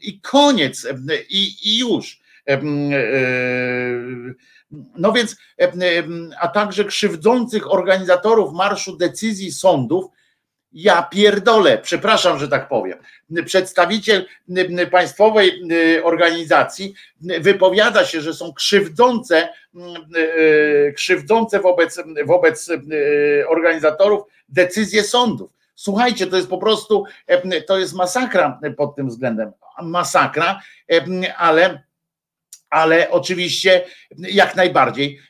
I koniec, i, i już. E, no więc, a także krzywdzących organizatorów marszu decyzji sądów, ja pierdolę, przepraszam, że tak powiem. Przedstawiciel państwowej organizacji wypowiada się, że są krzywdzące, krzywdzące wobec, wobec organizatorów decyzje sądów. Słuchajcie, to jest po prostu, to jest masakra pod tym względem. Masakra, ale ale oczywiście jak najbardziej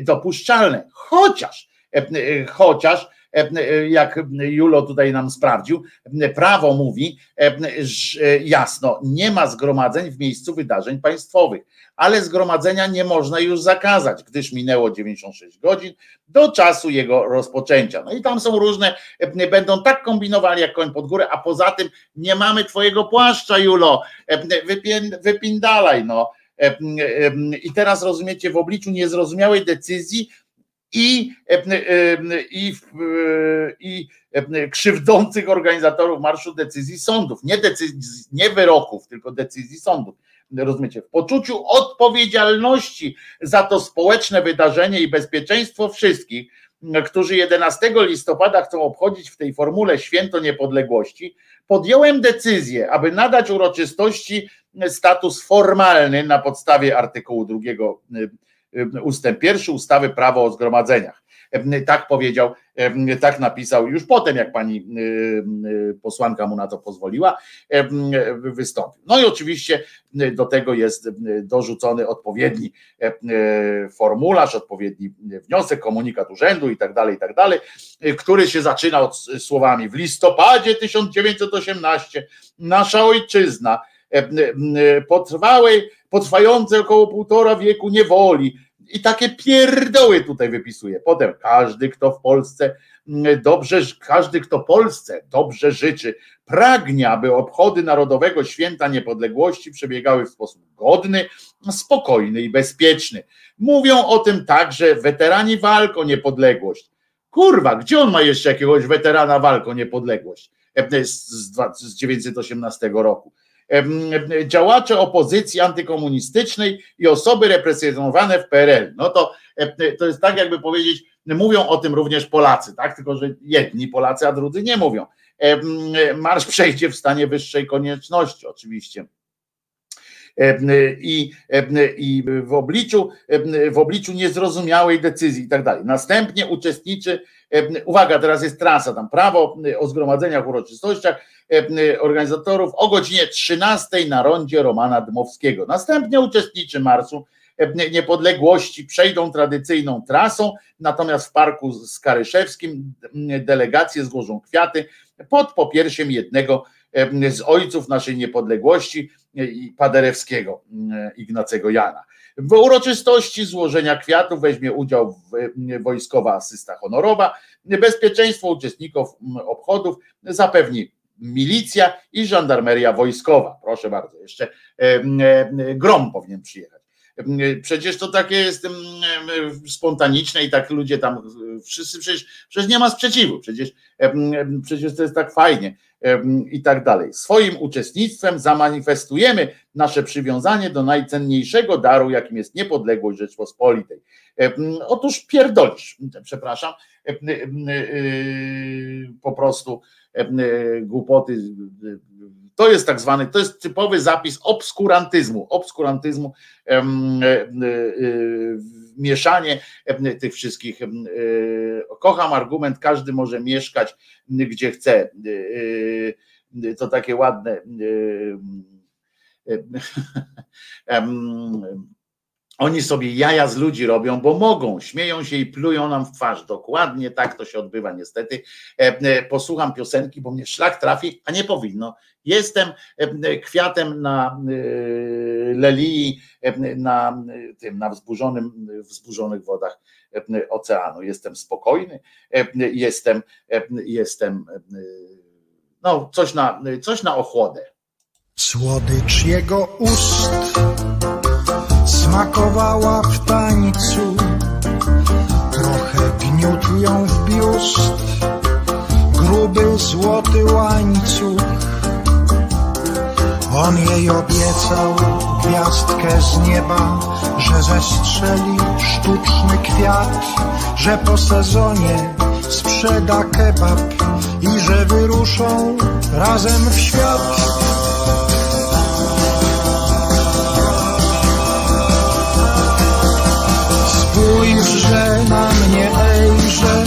dopuszczalne. Chociaż, chociaż jak Julo tutaj nam sprawdził, prawo mówi jasno, nie ma zgromadzeń w miejscu wydarzeń państwowych, ale zgromadzenia nie można już zakazać, gdyż minęło 96 godzin do czasu jego rozpoczęcia. No i tam są różne, będą tak kombinowali jak koń pod górę, a poza tym nie mamy twojego płaszcza, Julo, wypindalaj, no i teraz rozumiecie, w obliczu niezrozumiałej decyzji i, i, i krzywdzących organizatorów marszu decyzji sądów, nie, decyzji, nie wyroków, tylko decyzji sądów. Rozumiecie, w poczuciu odpowiedzialności za to społeczne wydarzenie i bezpieczeństwo wszystkich, którzy 11 listopada chcą obchodzić w tej formule święto niepodległości, podjąłem decyzję, aby nadać uroczystości status formalny na podstawie artykułu drugiego ustęp pierwszy ustawy prawo o zgromadzeniach. Tak powiedział, tak napisał już potem, jak pani posłanka mu na to pozwoliła, wystąpił. No i oczywiście do tego jest dorzucony odpowiedni formularz, odpowiedni wniosek, komunikat urzędu i tak dalej, i tak dalej, który się zaczyna od słowami w listopadzie 1918 nasza ojczyzna E, e, potrwałej, potrwającej około półtora wieku niewoli. I takie pierdoły tutaj wypisuje. Potem każdy, kto w Polsce dobrze, każdy, kto Polsce dobrze życzy, pragnie, aby obchody Narodowego Święta Niepodległości przebiegały w sposób godny, spokojny i bezpieczny. Mówią o tym także weterani walk o niepodległość. Kurwa, gdzie on ma jeszcze jakiegoś weterana walk o niepodległość e, z 1918 roku? Działacze opozycji antykomunistycznej i osoby represjonowane w PRL. No to, to jest tak, jakby powiedzieć, mówią o tym również Polacy, tak? Tylko, że jedni Polacy, a drudzy nie mówią. Marsz przejdzie w stanie wyższej konieczności, oczywiście. I, i w, obliczu, w obliczu niezrozumiałej decyzji i tak dalej. Następnie uczestniczy, uwaga, teraz jest trasa, tam prawo o zgromadzeniach, uroczystościach, E, organizatorów o godzinie 13 na rondzie Romana Dmowskiego. Następnie uczestniczy marszu e, niepodległości przejdą tradycyjną trasą, natomiast w parku Skaryszewskim delegacje złożą kwiaty pod popiersiem jednego e, z ojców naszej niepodległości, Paderewskiego, Ignacego Jana. W uroczystości złożenia kwiatów weźmie udział wojskowa asysta honorowa. Bezpieczeństwo uczestników obchodów zapewni milicja i żandarmeria wojskowa. Proszę bardzo, jeszcze e, e, grom powinien przyjechać. Przecież to takie jest spontaniczne i tak ludzie tam wszyscy przecież, przecież nie ma sprzeciwu, przecież, przecież to jest tak fajnie i tak dalej. Swoim uczestnictwem zamanifestujemy nasze przywiązanie do najcenniejszego daru, jakim jest niepodległość Rzeczpospolitej. Otóż pierdolisz, przepraszam, po prostu głupoty to jest tak zwany, to jest typowy zapis obskurantyzmu, obskurantyzmu, e, e, e, mieszanie tych wszystkich. Kocham argument, każdy może mieszkać gdzie chce. To takie ładne oni sobie jaja z ludzi robią, bo mogą, śmieją się i plują nam w twarz. Dokładnie tak to się odbywa niestety. Posłucham piosenki, bo mnie szlak trafi, a nie powinno. Jestem kwiatem na lelii, na tym, na wzburzonym, wzburzonych wodach oceanu. Jestem spokojny, jestem, jestem no, coś na, coś na ochłodę. Słodycz jego ust smakowała w tańcu, trochę gniótł ją w biust, gruby złoty łańcuch on jej obiecał gwiazdkę z nieba, że zestrzeli sztuczny kwiat, że po sezonie sprzeda kebab i że wyruszą razem w świat. Mnie, ejże,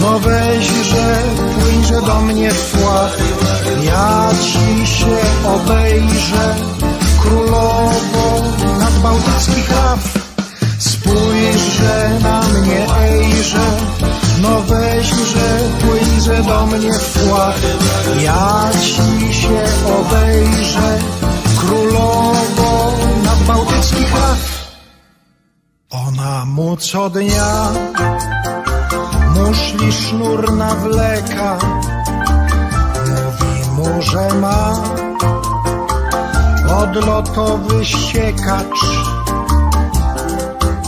no weźże, płyńże do mnie w płat. Ja ci się obejrzę, królowo nadbałtyckich raf. Spójrzże na mnie, ejże, no weźże, płyńże do mnie w płat. Ja ci się obejrzę, królowo nadbałtyckich raf. Ona mu co dnia. Muszli sznur nawleka, mówi mu, że ma. Odlotowy ściekacz,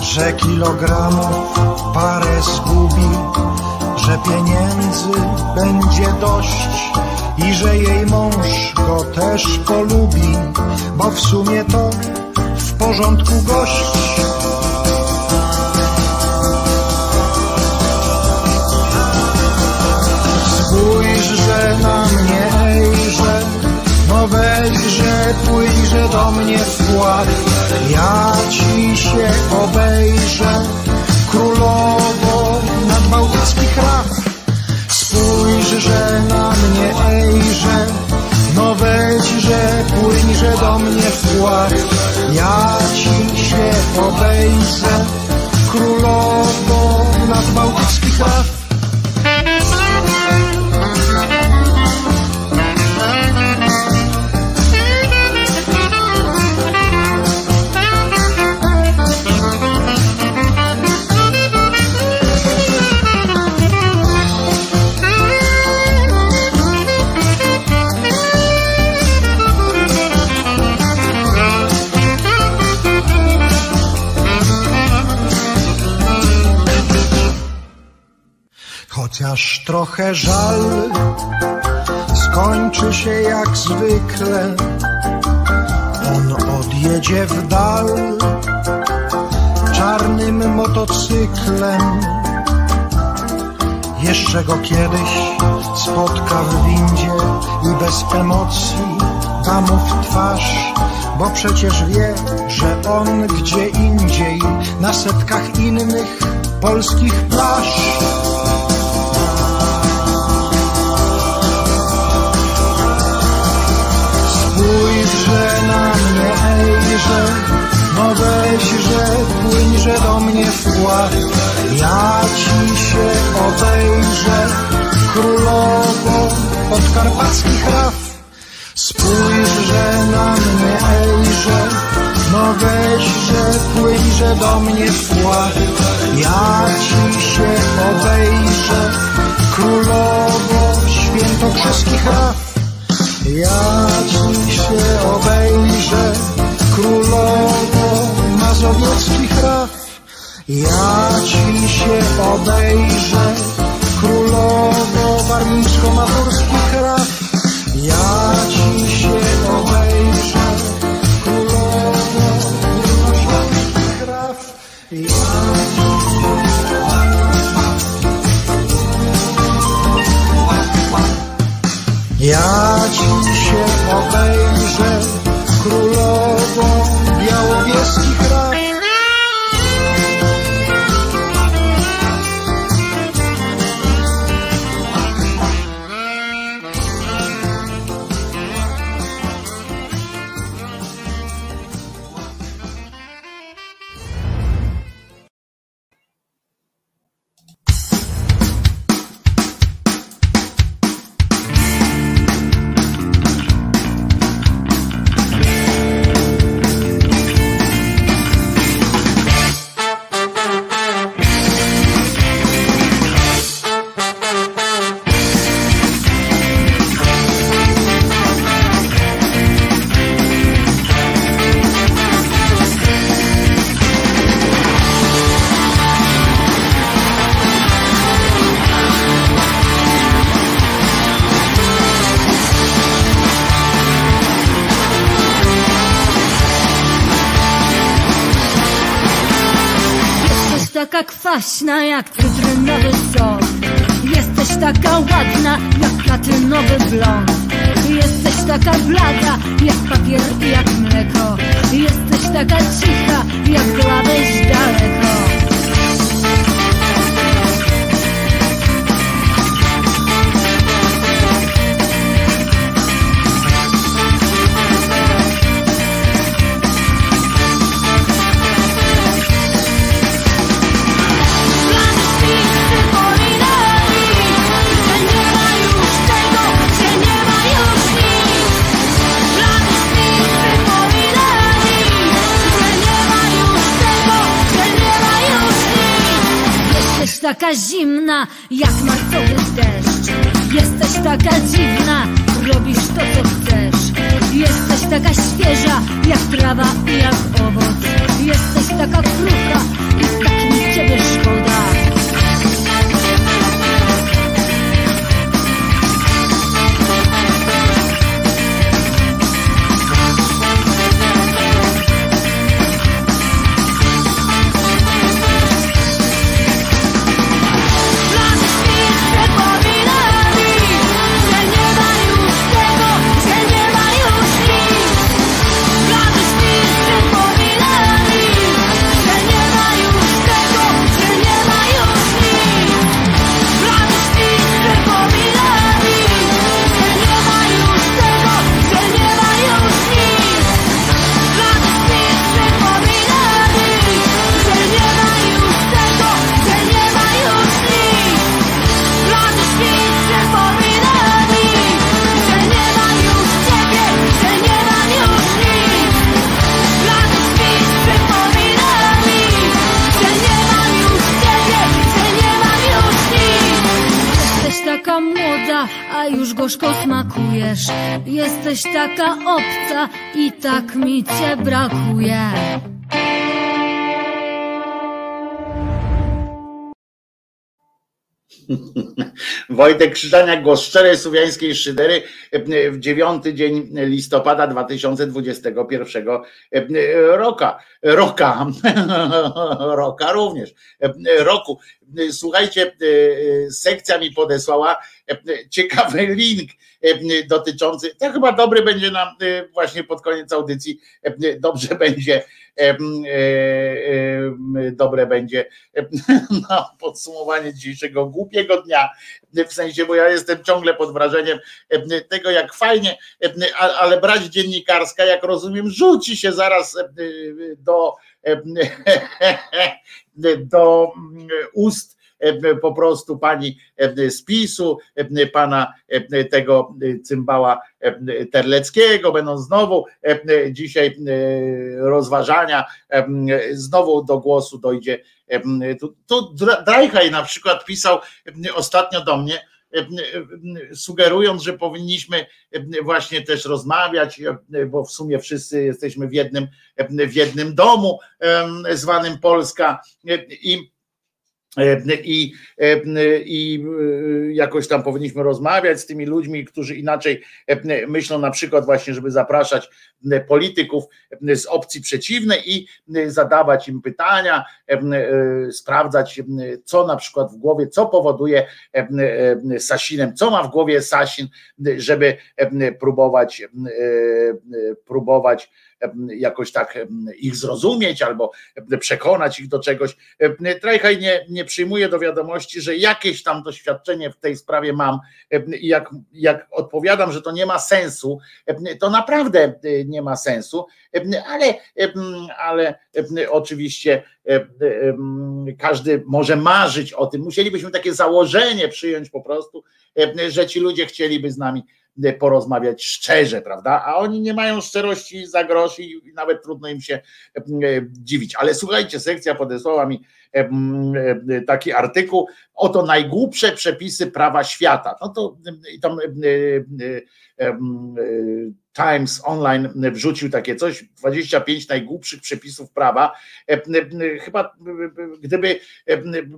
że kilogramów parę zgubi, że pieniędzy będzie dość. I że jej mąż go też polubi, bo w sumie to w porządku gość. Weźże, pójrze do mnie w płat. Ja ci się obejrzę, królowo nadbałtyckich raf. Spójrzże na mnie, ejże, no weźże, pójrze do mnie w płat. Ja ci się obejrzę, królowo nadbałtyckich raf. Chociaż trochę żal skończy się jak zwykle. On odjedzie w dal czarnym motocyklem. Jeszcze go kiedyś spotka w windzie i bez emocji da mu w twarz, bo przecież wie, że on gdzie indziej na setkach innych polskich plaż. Spójrzże na mnie, ejże, no weźże, płyńże do mnie w płat. Ja ci się obejrzę, królowo podkarpackich raf. Spójrzże na mnie, ejże, no weźże, płyńże do mnie w płat. Ja ci się obejrzę, królowo świętokrzeskich raf. Ja ci się obejrzę, królowo mazowieckich raf. Ja ci się obejrzę, królowo warmińsko-mazurskich raf. Ja Wojtek Krzyżaniak, głos szczerej słowiańskiej szydery e, w dziewiąty dzień listopada 2021 roka. Roka, roka również, e, roku. Słuchajcie, e, sekcja mi podesłała ciekawy link dotyczący, to chyba dobry będzie nam właśnie pod koniec audycji, dobrze będzie, dobre będzie na podsumowanie dzisiejszego głupiego dnia, w sensie, bo ja jestem ciągle pod wrażeniem tego, jak fajnie, ale brać dziennikarska, jak rozumiem, rzuci się zaraz do, do ust po prostu pani z PiSu, pana tego cymbała Terleckiego, będą znowu dzisiaj rozważania, znowu do głosu dojdzie. Tu, tu Drajchaj na przykład pisał ostatnio do mnie, sugerując, że powinniśmy właśnie też rozmawiać, bo w sumie wszyscy jesteśmy w jednym, w jednym domu zwanym Polska i I, e, I e, jakoś tam powinniśmy rozmawiać z tymi ludźmi, którzy inaczej myślą, na przykład właśnie, żeby zapraszać polityków z opcji przeciwnej i zadawać im pytania, sprawdzać, co na przykład w głowie, co powoduje Sasinem, co ma w głowie Sasin, żeby próbować, próbować jakoś tak ich zrozumieć albo przekonać ich do czegoś. Trajchaj nie, nie przyjmuje do wiadomości, że jakieś tam doświadczenie w tej sprawie mam i jak, jak odpowiadam, że to nie ma sensu, to naprawdę nie ma sensu, ale, ale oczywiście każdy może marzyć o tym. Musielibyśmy takie założenie przyjąć po prostu, że ci ludzie chcieliby z nami porozmawiać szczerze, prawda? A oni nie mają szczerości za grosz i nawet trudno im się e, dziwić. Ale słuchajcie, sekcja podesłała mi e, e, taki artykuł, oto najgłupsze przepisy prawa świata. No to tam Times Online wrzucił takie coś, 25 najgłupszych przepisów prawa. Chyba gdyby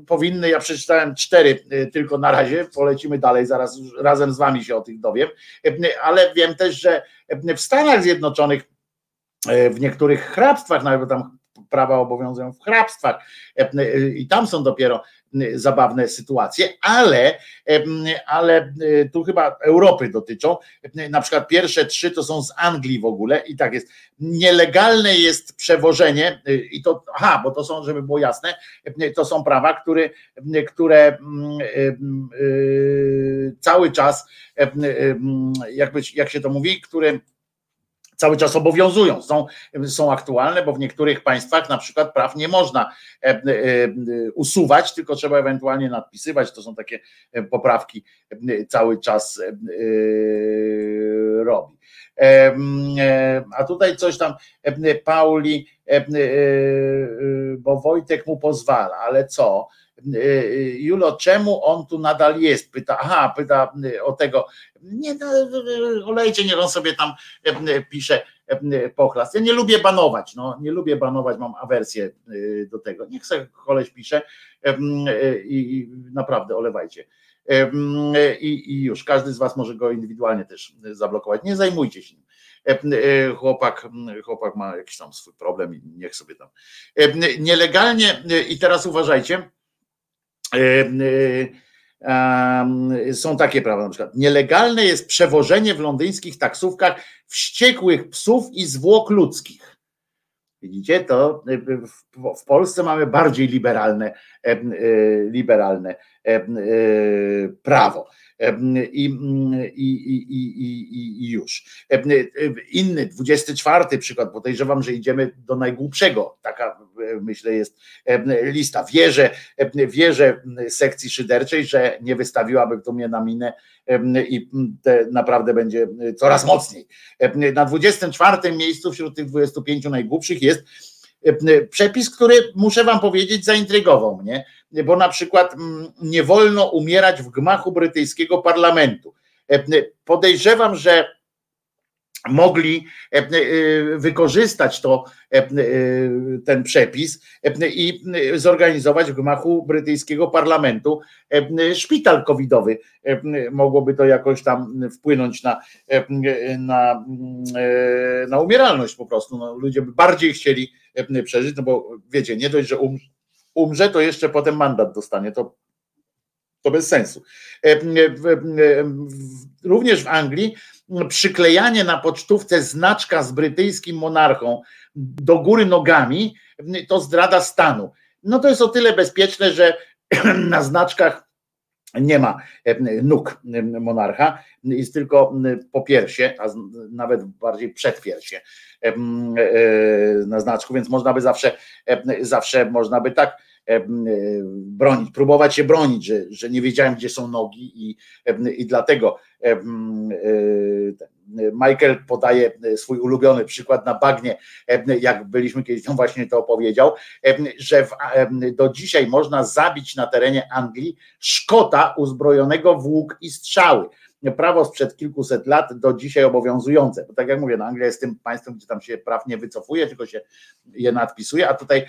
powinny, ja przeczytałem cztery tylko na razie, polecimy dalej, zaraz razem z wami się o tych dowiem, ale wiem też, że w Stanach Zjednoczonych w niektórych hrabstwach, nawet tam prawa obowiązują w hrabstwach i tam są dopiero zabawne sytuacje, ale, ale tu chyba Europy dotyczą. Na przykład pierwsze trzy to są z Anglii w ogóle i tak jest. Nielegalne jest przewożenie i to, aha, bo to są, żeby było jasne, to są prawa, które, które cały czas, jakby, jak się to mówi, które cały czas obowiązują, są, są aktualne, bo w niektórych państwach na przykład praw nie można e, e, usuwać, tylko trzeba ewentualnie nadpisywać. To są takie e, poprawki cały czas robi. A tutaj coś tam Pauli, bo Wojtek mu pozwala, ale co? Julo, czemu on tu nadal jest? Pyta, aha, pyta o tego. Nie, no, olejcie, niech on sobie tam pisze pochlast. Ja nie lubię banować, no, nie lubię banować, mam awersję do tego. Niech sobie koleś pisze i naprawdę olewajcie. I, I już każdy z Was może go indywidualnie też zablokować. Nie zajmujcie się nim chłopak, chłopak ma jakiś tam swój problem i niech sobie tam. Nielegalnie, i teraz uważajcie, są takie prawa, na przykład nielegalne jest przewożenie w londyńskich taksówkach wściekłych psów i zwłok ludzkich. Widzicie, to w Polsce mamy bardziej liberalne, liberalne prawo. I, i, i, i, już. Inny, 24 przykład, podejrzewam, że idziemy do najgłupszego. Taka myślę jest lista. Wierzę, wierzę sekcji szyderczej, że nie wystawiłaby to mnie na minę i naprawdę będzie coraz mocniej. Na 24 miejscu wśród tych 25 najgłupszych jest przepis, który muszę wam powiedzieć zaintrygował mnie bo na przykład mm, nie wolno umierać w gmachu brytyjskiego parlamentu. Podejrzewam, że mogli e, e, wykorzystać to, ten przepis i zorganizować w gmachu brytyjskiego parlamentu szpital covidowy. Mogłoby to jakoś tam wpłynąć na, na, na umieralność po prostu. No, ludzie by bardziej chcieli przeżyć, no bo wiecie, nie dość, że um, umrze, to jeszcze potem mandat dostanie. To, to bez sensu. E, e, również w Anglii przyklejanie na pocztówce znaczka z brytyjskim monarchą do góry nogami to zdrada stanu. No to jest o tyle bezpieczne, że na znaczkach nie ma e, nóg monarcha, jest tylko po piersie, a nawet bardziej przed piersie na znaczku, więc można by zawsze, zawsze można by tak bronić, próbować się bronić, że, że nie wiedziałem, gdzie są nogi i, i dlatego Michael podaje swój ulubiony przykład na bagnie, jak byliśmy kiedyś, on właśnie to opowiedział, że w, do dzisiaj można zabić na terenie Anglii Szkota uzbrojonego w łuk i strzały prawo sprzed kilkuset lat do dzisiaj obowiązujące. Bo tak jak mówię, no Anglia jest tym państwem, gdzie tam się praw nie wycofuje, tylko się je nadpisuje, a tutaj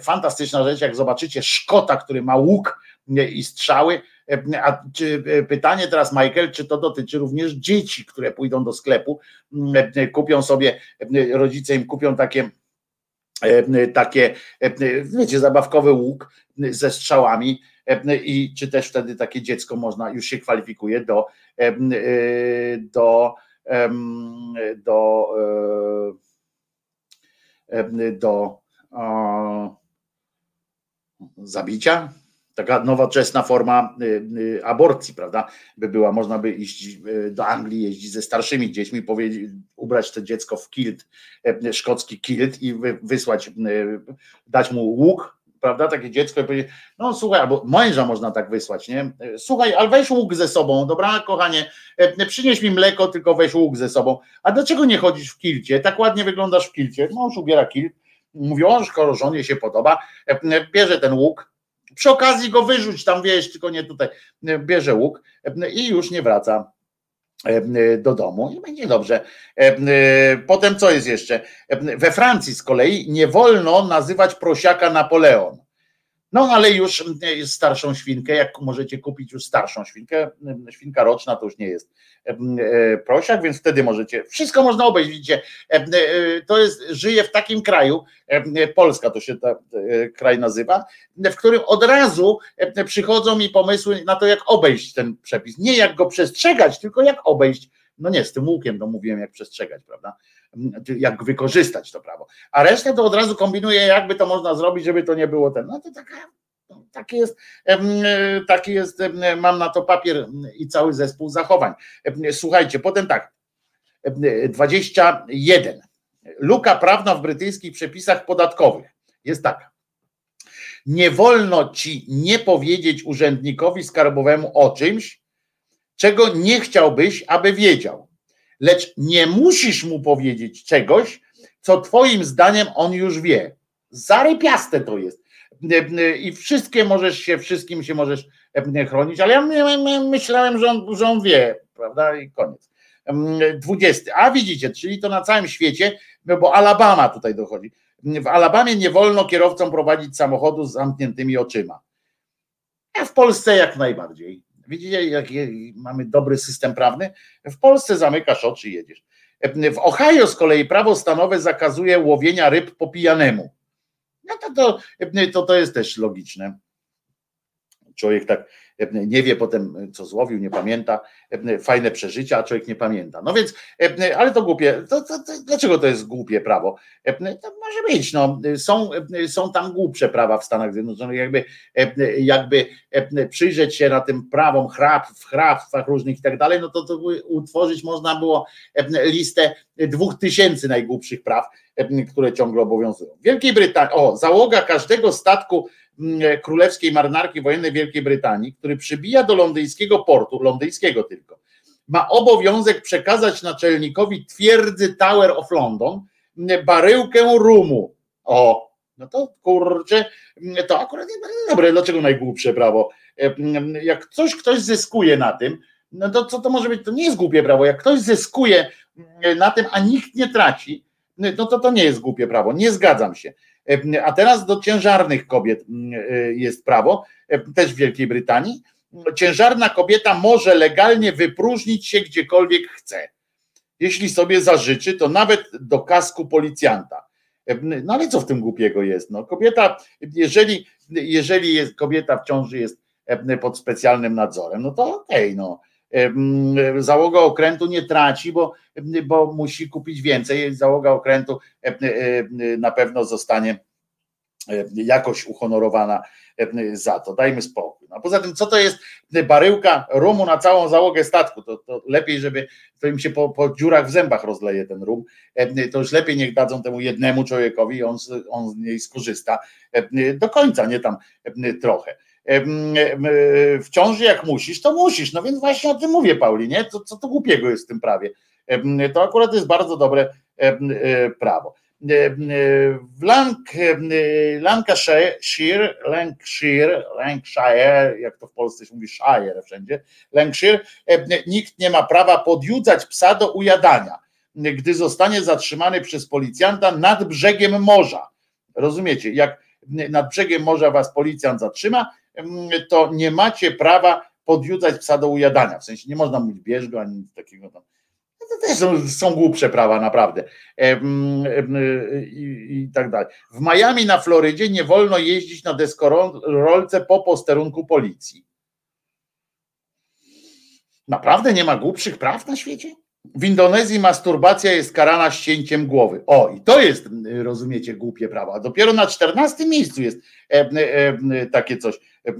fantastyczna rzecz, jak zobaczycie Szkota, który ma łuk i strzały, a czy, pytanie teraz, Michael, czy to dotyczy również dzieci, które pójdą do sklepu, kupią sobie, rodzice im kupią takie takie, wiecie, zabawkowy łuk ze strzałami i czy też wtedy takie dziecko można, już się kwalifikuje do do do do, do zabicia, taka nowoczesna forma y, aborcji, prawda? By była, można by iść do Anglii, jeździć ze starszymi dziećmi, ubrać to dziecko w kilt, szkocki kilt i wysłać, dać mu łuk, prawda? Takie dziecko i powiedzieć, no słuchaj, albo męża można tak wysłać, nie? Słuchaj, ale weź łuk ze sobą, dobra, kochanie, przynieś mi mleko, tylko weź łuk ze sobą. A dlaczego nie chodzisz w kilcie? Tak ładnie wyglądasz w kilcie. Mąż ubiera kilt, mówi, o, skoro żonie się podoba, bierze ten łuk, przy okazji go wyrzuć tam, wiesz, tylko nie tutaj, bierze łuk i już nie wraca do domu i będzie dobrze. Potem co jest jeszcze? We Francji z kolei nie wolno nazywać prosiaka Napoleon. No ale już starszą świnkę, jak możecie kupić już starszą świnkę, świnka roczna to już nie jest e, prosiak, więc wtedy możecie, wszystko można obejść, widzicie, e, to jest, żyje w takim kraju, Polska to się ten kraj nazywa, w którym od razu przychodzą mi pomysły na to, jak obejść ten przepis, nie jak go przestrzegać, tylko jak obejść, no nie, z tym łukiem, no mówiłem jak przestrzegać, prawda, jak wykorzystać to prawo. A resztę to od razu kombinuje, jakby to można zrobić, żeby to nie było ten. No to taka, no, taki jest, taki jest, mam na to papier i cały zespół zachowań. Słuchajcie, potem tak, 21. Luka prawna w brytyjskich przepisach podatkowych jest taka. Nie wolno ci nie powiedzieć urzędnikowi skarbowemu o czymś, czego nie chciałbyś, aby wiedział lecz nie musisz mu powiedzieć czegoś, co twoim zdaniem on już wie. Zarypiaste to jest. I wszystkie możesz się, wszystkim się możesz chronić, ale ja myślałem, że on, że on wie, prawda? I koniec. 20. A widzicie, czyli to na całym świecie, no bo Alabama tutaj dochodzi. W Alabamie nie wolno kierowcom prowadzić samochodu z zamkniętymi oczyma. A w Polsce jak najbardziej. Widzicie, jaki mamy dobry system prawny? W Polsce zamykasz oczy i jedziesz. W Ohio z kolei prawo stanowe zakazuje łowienia ryb po pijanemu. No to, to, to, to jest też logiczne. Człowiek tak nie wie potem, co złowił, nie pamięta, fajne przeżycia, a człowiek nie pamięta. No więc, ale to głupie, to, to, to, dlaczego to jest głupie prawo? To może być, no, są, są tam głupsze prawa w Stanach Zjednoczonych, jakby, jakby przyjrzeć się na tym prawom hrab, w hrabstwach różnych i tak dalej, no to, to utworzyć można było listę dwóch tysięcy najgłupszych praw, które ciągle obowiązują. W Wielkiej Brytanii, o, załoga każdego statku królewskiej marynarki wojennej Wielkiej Brytanii, który przybija do londyńskiego portu, londyńskiego tylko, ma obowiązek przekazać naczelnikowi twierdzy Tower of London baryłkę rumu. O, no to kurczę, to akurat dobre, dlaczego najgłupsze prawo? E, jak coś ktoś zyskuje na tym, no to co to może być? To nie jest głupie prawo. Jak ktoś zyskuje na tym, a nikt nie traci, no to to nie jest głupie prawo. Nie zgadzam się. A teraz do ciężarnych kobiet mm, e, jest prawo, też w Wielkiej Brytanii. Ciężarna kobieta może legalnie wypróżnić się gdziekolwiek chce. Jeśli sobie zażyczy, to nawet do kasku policjanta. No ale co w tym głupiego jest? No, kobieta, jeżeli, jeżeli jest, kobieta w ciąży jest pod specjalnym nadzorem, no to okej, okay, no. Załoga okrętu nie traci, bo, bo musi kupić więcej. Załoga okrętu na pewno zostanie jakoś uhonorowana za to. Dajmy spokój. A poza tym, co to jest baryłka rumu na całą załogę statku? To, to lepiej, żeby to im się po, po, dziurach w zębach rozleje ten rum. To już lepiej niech dadzą temu jednemu człowiekowi on, on z niej skorzysta do końca, nie tam trochę w ciąży jak musisz, to musisz. No więc właśnie o tym mówię, Pauli, nie? Co, co to głupiego jest w tym prawie? To akurat jest bardzo dobre prawo. W Lank, Lancashire, Lancashire, Lancashire, jak to w Polsce się mówi, Shire wszędzie, Lancashire, nikt nie ma prawa podjudzać psa do ujadania, gdy zostanie zatrzymany przez policjanta nad brzegiem morza. Rozumiecie? Jak nad brzegiem morza was policjant zatrzyma, to nie macie prawa podjudzać psa do ujadania. W sensie nie można mówić bierz go ani nic takiego tam. No to też są, są głupsze prawa, naprawdę. I, I, tak dalej. W Miami na Florydzie nie wolno jeździć na deskorolce po posterunku policji. Naprawdę nie ma głupszych praw na świecie? W Indonezji masturbacja jest karana ścięciem głowy. O, i to jest, rozumiecie, głupie prawa. Dopiero na 14 miejscu jest e, e, takie coś. E,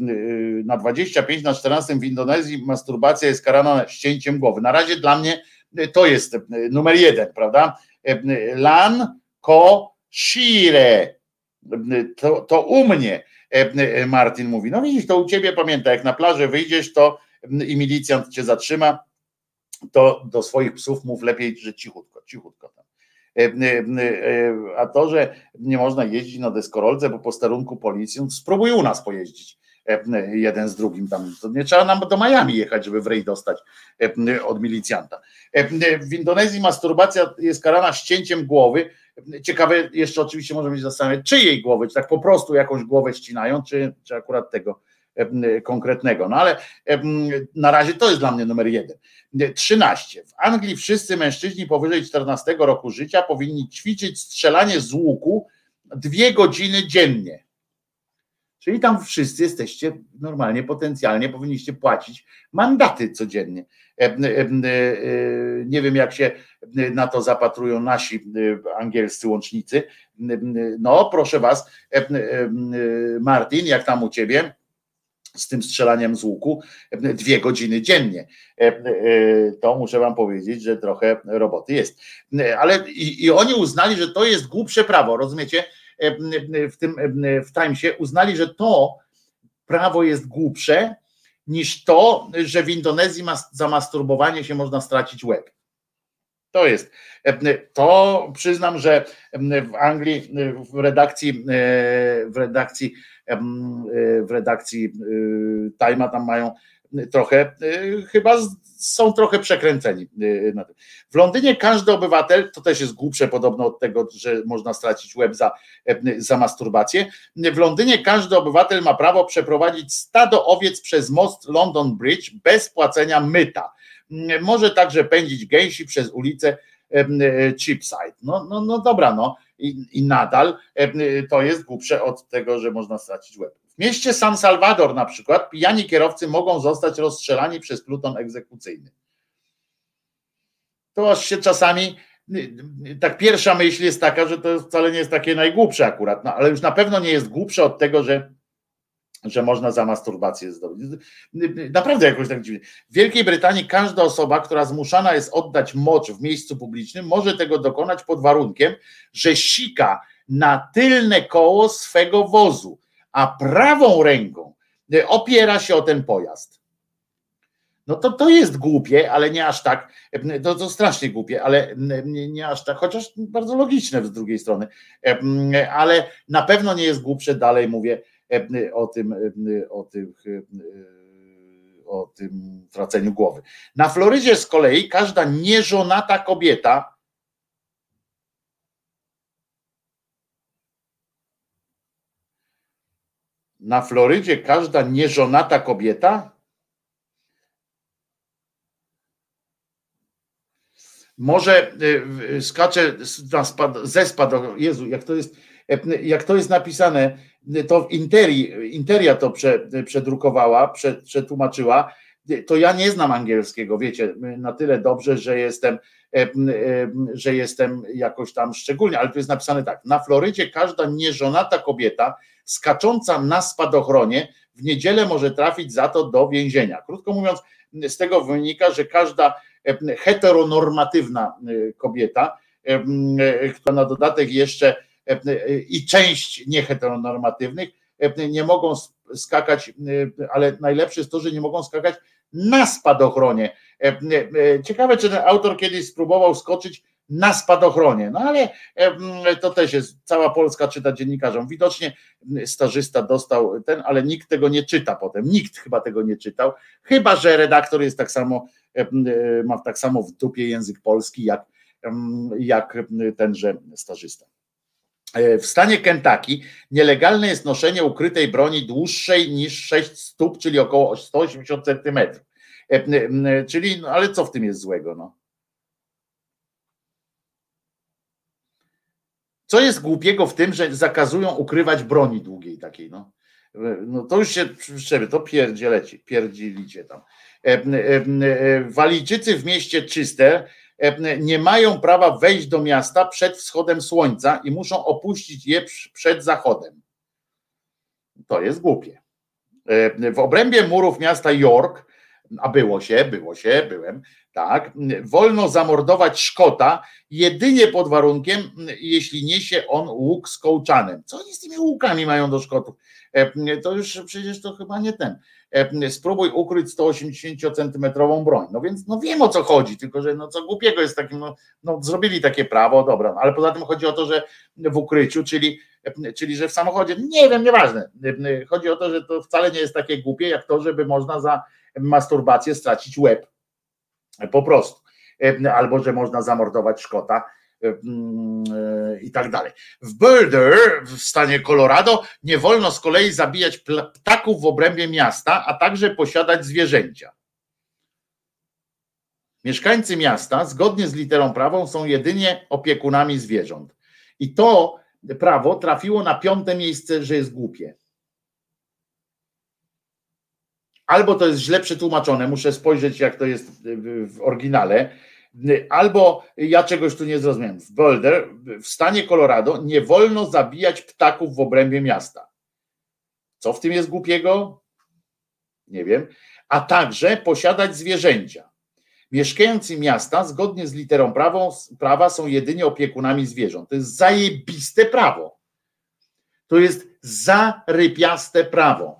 na 25, na 14 w Indonezji masturbacja jest karana ścięciem głowy. Na razie dla mnie to jest numer jeden, prawda? Lan ko shire. To, to u mnie Martin mówi. No widzisz, to u ciebie pamiętaj, jak na plaży wyjdziesz, to i milicjant cię zatrzyma, to do swoich psów mów lepiej, że cichutko, cichutko. A to, że nie można jeździć na deskorolce po posterunku policji, spróbuj u nas pojeździć jeden z drugim tam. To nie trzeba nam do Miami jechać, żeby w rej dostać od milicjanta. W Indonezji masturbacja jest karana ścięciem głowy. Ciekawe, jeszcze oczywiście może być zastanawiać, czyjej głowy, czy tak po prostu jakąś głowę ścinają, czy, czy akurat tego konkretnego. No ale na razie to jest dla mnie numer jeden. 13. W Anglii wszyscy mężczyźni powyżej 14 roku życia powinni ćwiczyć strzelanie z łuku dwie godziny dziennie. Czyli tam wszyscy jesteście normalnie, potencjalnie powinniście płacić mandaty codziennie. Nie wiem, jak się na to zapatrują nasi angielscy łącznicy. No, proszę Was, Martin, jak tam u Ciebie? z tym strzelaniem z łuku dwie godziny dziennie. To muszę wam powiedzieć, że trochę roboty jest. Ale i, i oni uznali, że to jest głupsze prawo, rozumiecie? W tym w Timesie uznali, że to prawo jest głupsze niż to, że w Indonezji za masturbowanie się można stracić łeb. To jest. To przyznam, że w Anglii w redakcji w redakcji w redakcji Time'a tam mają trochę, chyba są trochę przekręceni. W Londynie każdy obywatel, to też jest głupsze podobno od tego, że można stracić łeb za, za masturbację. W Londynie każdy obywatel ma prawo przeprowadzić stado owiec przez most London Bridge bez płacenia myta. Może także pędzić gęsi przez ulicę Cheapside. No, no, no dobra, no i, i nadal to jest głupsze od tego, że można stracić łeb. W mieście San Salvador na przykład pijani kierowcy mogą zostać rozstrzelani przez pluton egzekucyjny. To aż się czasami tak pierwsza myśl jest taka, że to wcale nie jest takie najgłupsze akurat, no, ale już na pewno nie jest głupsze od tego, że że można za masturbację zdobyć. Naprawdę jakoś tak dziwnie. W Wielkiej Brytanii każda osoba, która zmuszana jest oddać mocz w miejscu publicznym, może tego dokonać pod warunkiem, że sika na tylne koło swego wozu, a prawą ręką opiera się o ten pojazd. No to to jest głupie, ale nie aż tak, to, to strasznie głupie, ale nie, nie aż tak, chociaż bardzo logiczne z drugiej strony, ale na pewno nie jest głupsze, dalej mówię, o tym, o tym, o tym traceniu głowy. Na Florydzie z kolei każda nieżonata kobieta na Florydzie każda nieżonata kobieta może y, skacze ze spadu. Jezu, jak to jest, jak to jest napisane, to w Interi, Interia to prze, przedrukowała, prze, przetłumaczyła, to ja nie znam angielskiego, wiecie, na tyle dobrze, że jestem, że jestem jakoś tam szczególnie, ale tu jest napisane tak, na Florydzie każda nieżonata kobieta skacząca na spadochronie w niedzielę może trafić za to do więzienia. Krótko mówiąc, z tego wynika, że każda heteronormatywna kobieta, która na dodatek jeszcze i część nieheteronormatywnych nie mogą skakać, ale najlepsze jest to, że nie mogą skakać na spadochronie. E, e, ciekawe, czy ten autor kiedyś spróbował skoczyć na spadochronie. No ale to też jest, cała Polska czyta dziennikarzom. Widocznie stażysta dostał ten, ale nikt tego nie czyta potem. Nikt chyba tego nie czytał, chyba że redaktor jest tak samo, ma tak samo w dupie język polski, jak, jak tenże stażysta. E, w stanie Kentucky nielegalne jest noszenie ukrytej broni dłuższej niż 6 stóp, czyli około 180 centymetrów. E, czyli, no ale co w tym jest złego? No? Co jest głupiego w tym, że zakazują ukrywać broni długiej takiej? No, e, no to już się szczerze, to pierdzielecie, pierdzielicie tam. Walijczycy w mieście Czyste nie mają prawa wejść do miasta przed wschodem słońca i muszą opuścić je przed zachodem. To jest głupie. W obrębie murów miasta York, a było się, było się, byłem, tak, wolno zamordować Szkota jedynie pod warunkiem, jeśli niesie on łuk z kołczanem. Co oni z tymi łukami mają do Szkotów? E, to już przecież to chyba nie ten. E, spróbuj ukryć 180 centymetrową broń. No więc no wiem o co chodzi, tylko że no co głupiego jest takim, no, no zrobili takie prawo, dobra, ale poza tym chodzi o to, że w ukryciu, czyli, czyli że w samochodzie, nie wiem, nieważne. Chodzi o to, że to wcale nie jest takie głupie, jak to, żeby można za masturbację stracić łeb. Po prostu. Albo że można zamordować Szkota e, i tak dalej. W Boulder w stanie Colorado nie wolno z kolei zabijać ptaków w obrębie miasta, a także posiadać zwierzęcia. Mieszkańcy miasta, zgodnie z literą prawą, są jedynie opiekunami zwierząt. I to prawo trafiło na piąte miejsce, że jest głupie. Albo to jest źle przetłumaczone, muszę spojrzeć, jak to jest w oryginale Albo ja czegoś tu nie zrozumiałem. W Boulder, w stanie Colorado, nie wolno zabijać ptaków w obrębie miasta. Co w tym jest głupiego? Nie wiem. A także posiadać zwierzęcia. Mieszkający miasta, zgodnie z literą prawą, prawa, są jedynie opiekunami zwierząt. To jest zajebiste prawo. To jest zarypiaste prawo.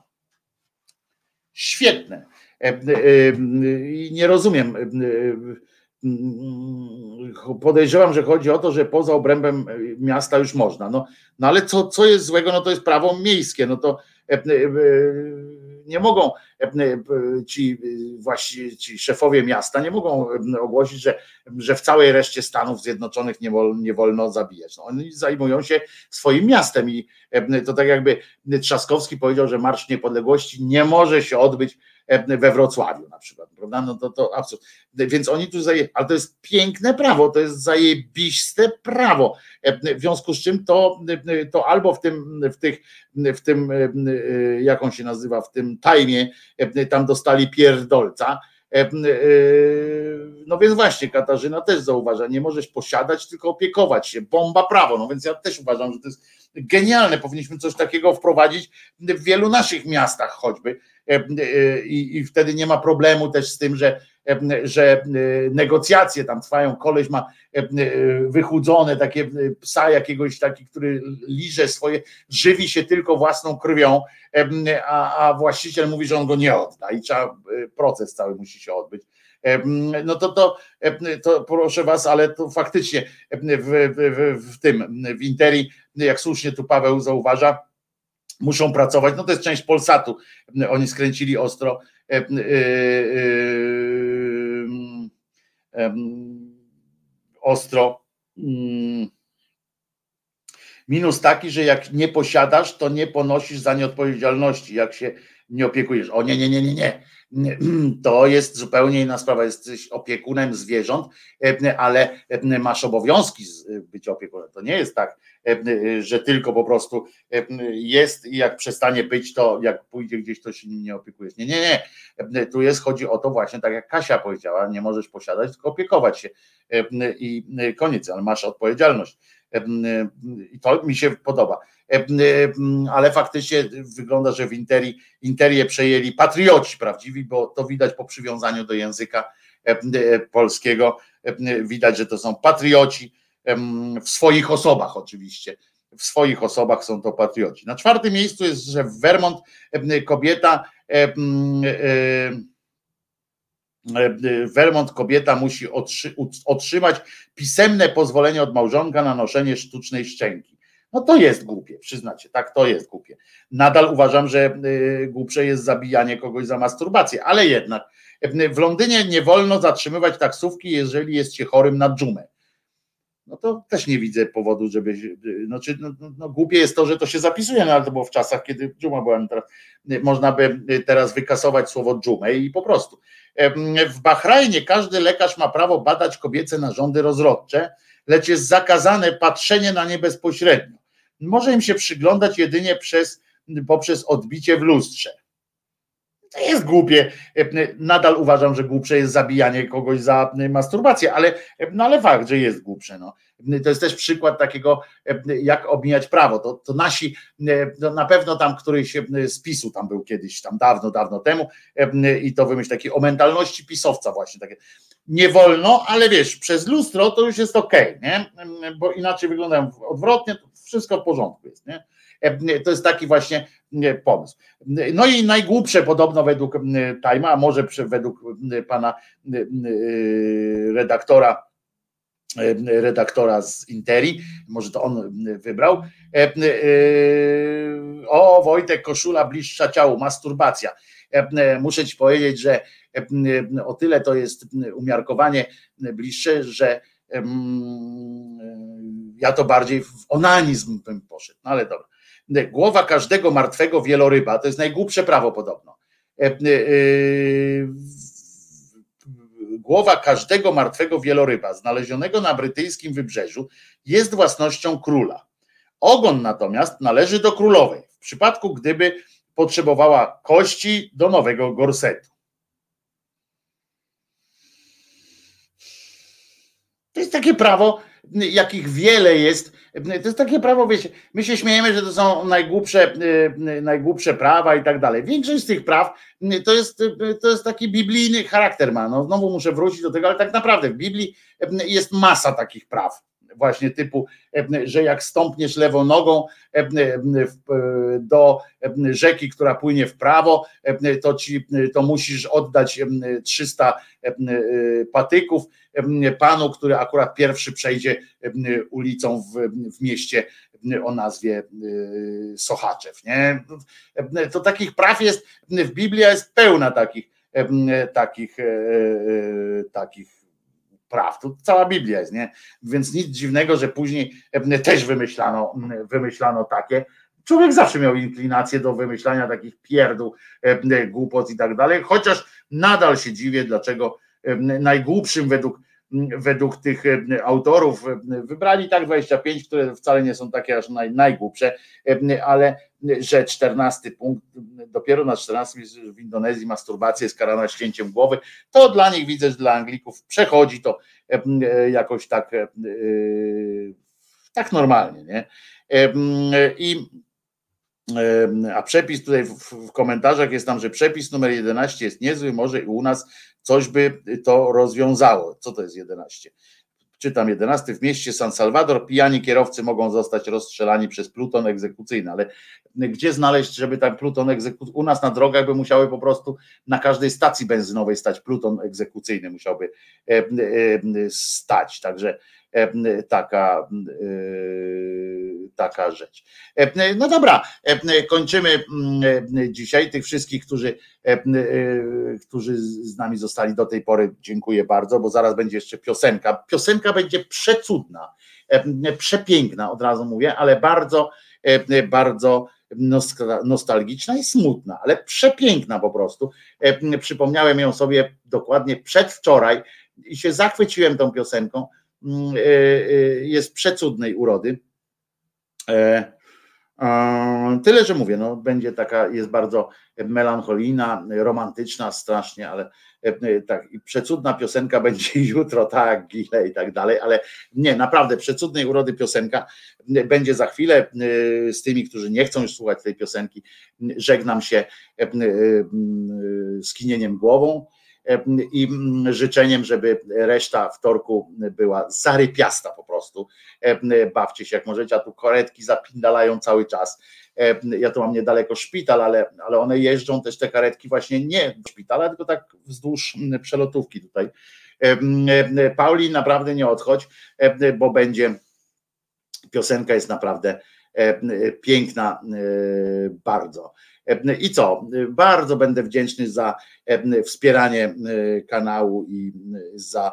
Świetne. E, e, e, I nie rozumiem podejrzewam, że chodzi o to, że poza obrębem miasta już można. No, no ale co, co jest złego? No to jest prawo miejskie. No to nie mogą ci właśnie ci szefowie miasta nie mogą ogłosić, że, że w całej reszcie Stanów Zjednoczonych nie, wol, nie wolno zabijać. No, oni zajmują się swoim miastem i to tak jakby Trzaskowski powiedział, że Marsz Niepodległości nie może się odbyć we Wrocławiu na przykład, prawda? No to, to absurd. Więc oni tu zaje, ale to jest piękne prawo, to jest zajebiste prawo. W związku z czym to, to albo w tym, w tych, w tym, jak on się nazywa, w tym tajmie, tam dostali pierdolca. No więc właśnie, Katarzyna też zauważa, nie możesz posiadać, tylko opiekować się. Bomba prawo. No więc ja też uważam, że to jest genialne. Powinniśmy coś takiego wprowadzić w wielu naszych miastach choćby E, e, i, i wtedy nie ma problemu też z tym, że, e, że negocjacje tam trwają, koleś ma wychudzone takie psa jakiegoś taki, który liże swoje, żywi się tylko własną krwią, a, a właściciel mówi, że on go nie odda i trzeba, proces cały musi się odbyć. No to, to, to proszę was, ale to faktycznie w, w, w tym, w Interi, jak słusznie tu Paweł zauważa, muszą pracować. No to jest część Polsatu. Oni skręcili ostro. E, e, ostro. Mm. Minus taki, że jak nie posiadasz, to nie ponosisz za nie odpowiedzialności, jak się nie opiekujesz. O nie, nie, nie, nie, nie. To jest zupełnie inna sprawa. Jesteś opiekunem zwierząt, ale masz obowiązki być opiekunem. To nie jest tak, że tylko po prostu jest i jak przestanie być, to jak pójdzie gdzieś, to się nim nie opiekujesz. Nie, nie, nie. Tu jest, chodzi o to właśnie, tak jak Kasia powiedziała, nie możesz posiadać, tylko opiekować się i koniec, ale masz odpowiedzialność. I to mi się podoba. Ale faktycznie wygląda, że w Interi, Interię przejęli patrioci prawdziwi, bo to widać po przywiązaniu do języka polskiego. Widać, że to są patrioci w swoich osobach oczywiście. W swoich osobach są to patrioci. Na czwartym miejscu jest, że w Vermont kobieta Vermont kobieta musi otrzymać pisemne pozwolenie od małżonka na noszenie sztucznej szczęki. No to jest głupie, przyznacie, tak, to jest głupie. Nadal uważam, że głupsze jest zabijanie kogoś za masturbację, ale jednak w Londynie nie wolno zatrzymywać taksówki, jeżeli jest się chorym na dżumę no to też nie widzę powodu, żeby. Znaczy, no, no, no, głupie jest to, że to się zapisuje, no ale to było w czasach, kiedy dżuma była. Teraz, można by teraz wykasować słowo dżumę i po prostu. W Bahrajnie każdy lekarz ma prawo badać kobiece narządy rozrodcze, lecz jest zakazane patrzenie na nie bezpośrednio. Może im się przyglądać jedynie przez, poprzez odbicie w lustrze. To jest głupie. Nadal uważam, że głupsze jest zabijanie kogoś za masturbację, ale, no ale fakt, że jest głupsze. No. To jest też przykład takiego, jak obmijać prawo. To, to nasi, to na pewno tam któryś z PiSu tam był kiedyś, tam dawno, dawno temu i to wymyśl taki o mentalności pisowca właśnie takie. Nie wolno, ale wiesz, przez lustro to już jest okej, okay, nie? Bo inaczej wyglądają odwrotnie, wszystko w porządku jest, nie? To jest taki właśnie pomysł. No i najgłupsze podobno według Tajma, a może według pana redaktora redaktora z Interi, może to on wybrał. O, Wojtek, koszula bliższa ciału, masturbacja. Muszę ci powiedzieć, że o tyle to jest umiarkowanie bliższe, że ja to bardziej w onanizm bym poszedł, no ale dobra głowa każdego martwego wieloryba, to jest najgłupsze prawo podobno. E, e, głowa każdego martwego wieloryba znalezionego na brytyjskim wybrzeżu jest własnością króla. Ogon natomiast należy do królowej, w przypadku gdyby potrzebowała kości do nowego gorsetu. To jest takie prawo, jakich wiele jest. To jest takie prawo, wiecie, my się śmiejemy, że to są najgłupsze, y, najgłupsze prawa i tak dalej. Większość z tych praw y, to jest, y, to jest taki biblijny charakter ma. No, znowu muszę wrócić do tego, ale tak naprawdę w Biblii jest masa takich praw właśnie typu, że jak stąpniesz lewą nogą do rzeki, która płynie w prawo, to, ci, to musisz oddać 300 patyków panu, który akurat pierwszy przejdzie ulicą w, w mieście o nazwie Sochaczew. Nie? To takich praw jest, w Biblii jest pełna takich, takich, takich praw. To cała Biblia jest, nie? Więc nic dziwnego, że później też wymyślano, wymyślano takie. Człowiek zawsze miał inklinację do wymyślania takich pierdół, głupot i tak dalej, chociaż nadal się dziwię, dlaczego najgłupszym według według tych e, autorów e, wybrali tak 25, które wcale nie są takie aż naj, najgłupsze, e, ale że 14 punkt, dopiero na 14 w Indonezji masturbacja jest karana ścięciem głowy, to dla nich widzę, że dla Anglików przechodzi to jakoś tak tak normalnie, nie? I a przepis tutaj w komentarzach jest tam, że przepis numer 11 jest niezły, może i u nas coś by to rozwiązało. Co to jest 11? Czytam 11. W mieście San Salvador pijani kierowcy mogą zostać rozstrzelani przez pluton egzekucyjny, ale gdzie znaleźć, żeby ten pluton egzekucyjny, u nas na drogach by musiały po prostu na każdej stacji benzynowej stać pluton egzekucyjny, musiałby e, e, stać, także e, taka taka rzecz. No dobra, kończymy mm, dzisiaj tych wszystkich, którzy, którzy z nami zostali do tej pory. Dziękuję bardzo, bo zaraz będzie jeszcze piosenka. Piosenka będzie przecudna, przepiękna, od razu mówię, ale bardzo, bardzo nostalgiczna i smutna, ale przepiękna po prostu. Przypomniałem ją sobie dokładnie przedwczoraj i się zachwyciłem tą piosenką. Mm, e, e, jest przecudnej urody. E, tyle, że mówię, no, będzie taka, jest bardzo melancholijna, romantyczna strasznie, ale tak, i przecudna piosenka będzie jutro, tak, gile i tak dalej, ale nie, naprawdę przecudnej urody piosenka będzie za chwilę z tymi, którzy nie chcą już słuchać tej piosenki, żegnam się skinieniem głową i życzeniem, żeby reszta wtorku była zarypiasta po prostu. Bawcie się jak możecie, a tu koretki zapindalają cały czas. Ja tu mam niedaleko szpital, ale, ale one jeżdżą też te karetki właśnie nie do szpitala, tylko tak wzdłuż przelotówki tutaj. Pauli, naprawdę nie odchodź, bo będzie piosenka jest naprawdę piękna bardzo. I co? Bardzo będę wdzięczny za wspieranie kanału i za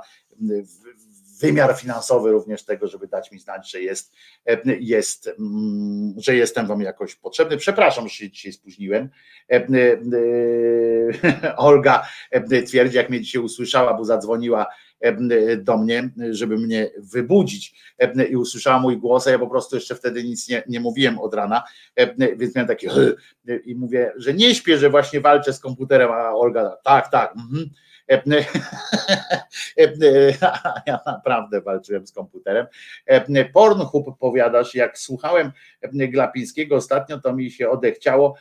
wymiar finansowy również tego, żeby dać mi znać, że jest, jest mm, że jestem wam jakoś potrzebny. Przepraszam, że się dzisiaj spóźniłem. Olga twierdzi, jak mnie dzisiaj usłyszała, bo zadzwoniła do mnie, żeby mnie wybudzić i usłyszała mój głos, a ja po prostu jeszcze wtedy nic nie, nie mówiłem od rana, więc miałem takie i mówię, że nie śpię, że właśnie walczę z komputerem, a Olga tak, tak, mhm. ja naprawdę walczyłem z komputerem. Pornhub powiadasz, jak słuchałem Glapińskiego ostatnio, to mi się odechciało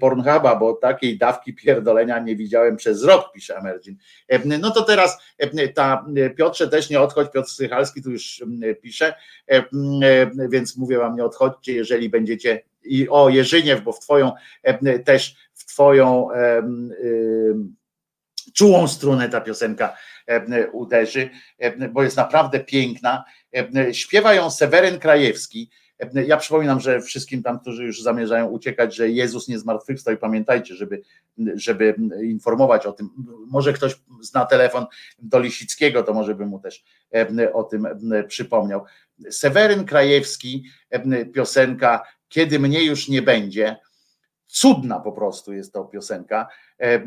Pornhuba, bo takiej dawki pierdolenia nie widziałem przez rok, pisze Emergin. No to teraz ta Piotrze też nie odchodź, Piotr Sychalski tu już pisze, więc mówię wam nie odchodźcie, jeżeli będziecie i o Jerzyniew, bo w twoją też w twoją czułą strunę ta piosenka uderzy, bo jest naprawdę piękna. Śpiewa ją Seweryn Krajewski. Ja przypominam, że wszystkim tam, którzy już zamierzają uciekać, że Jezus nie zmartwychwstał i pamiętajcie, żeby, żeby informować o tym. Może ktoś zna telefon do Lisickiego, to może bym mu też o tym przypomniał. Seweryn Krajewski, piosenka Kiedy mnie już nie będzie, Cudna po prostu jest to piosenka. E,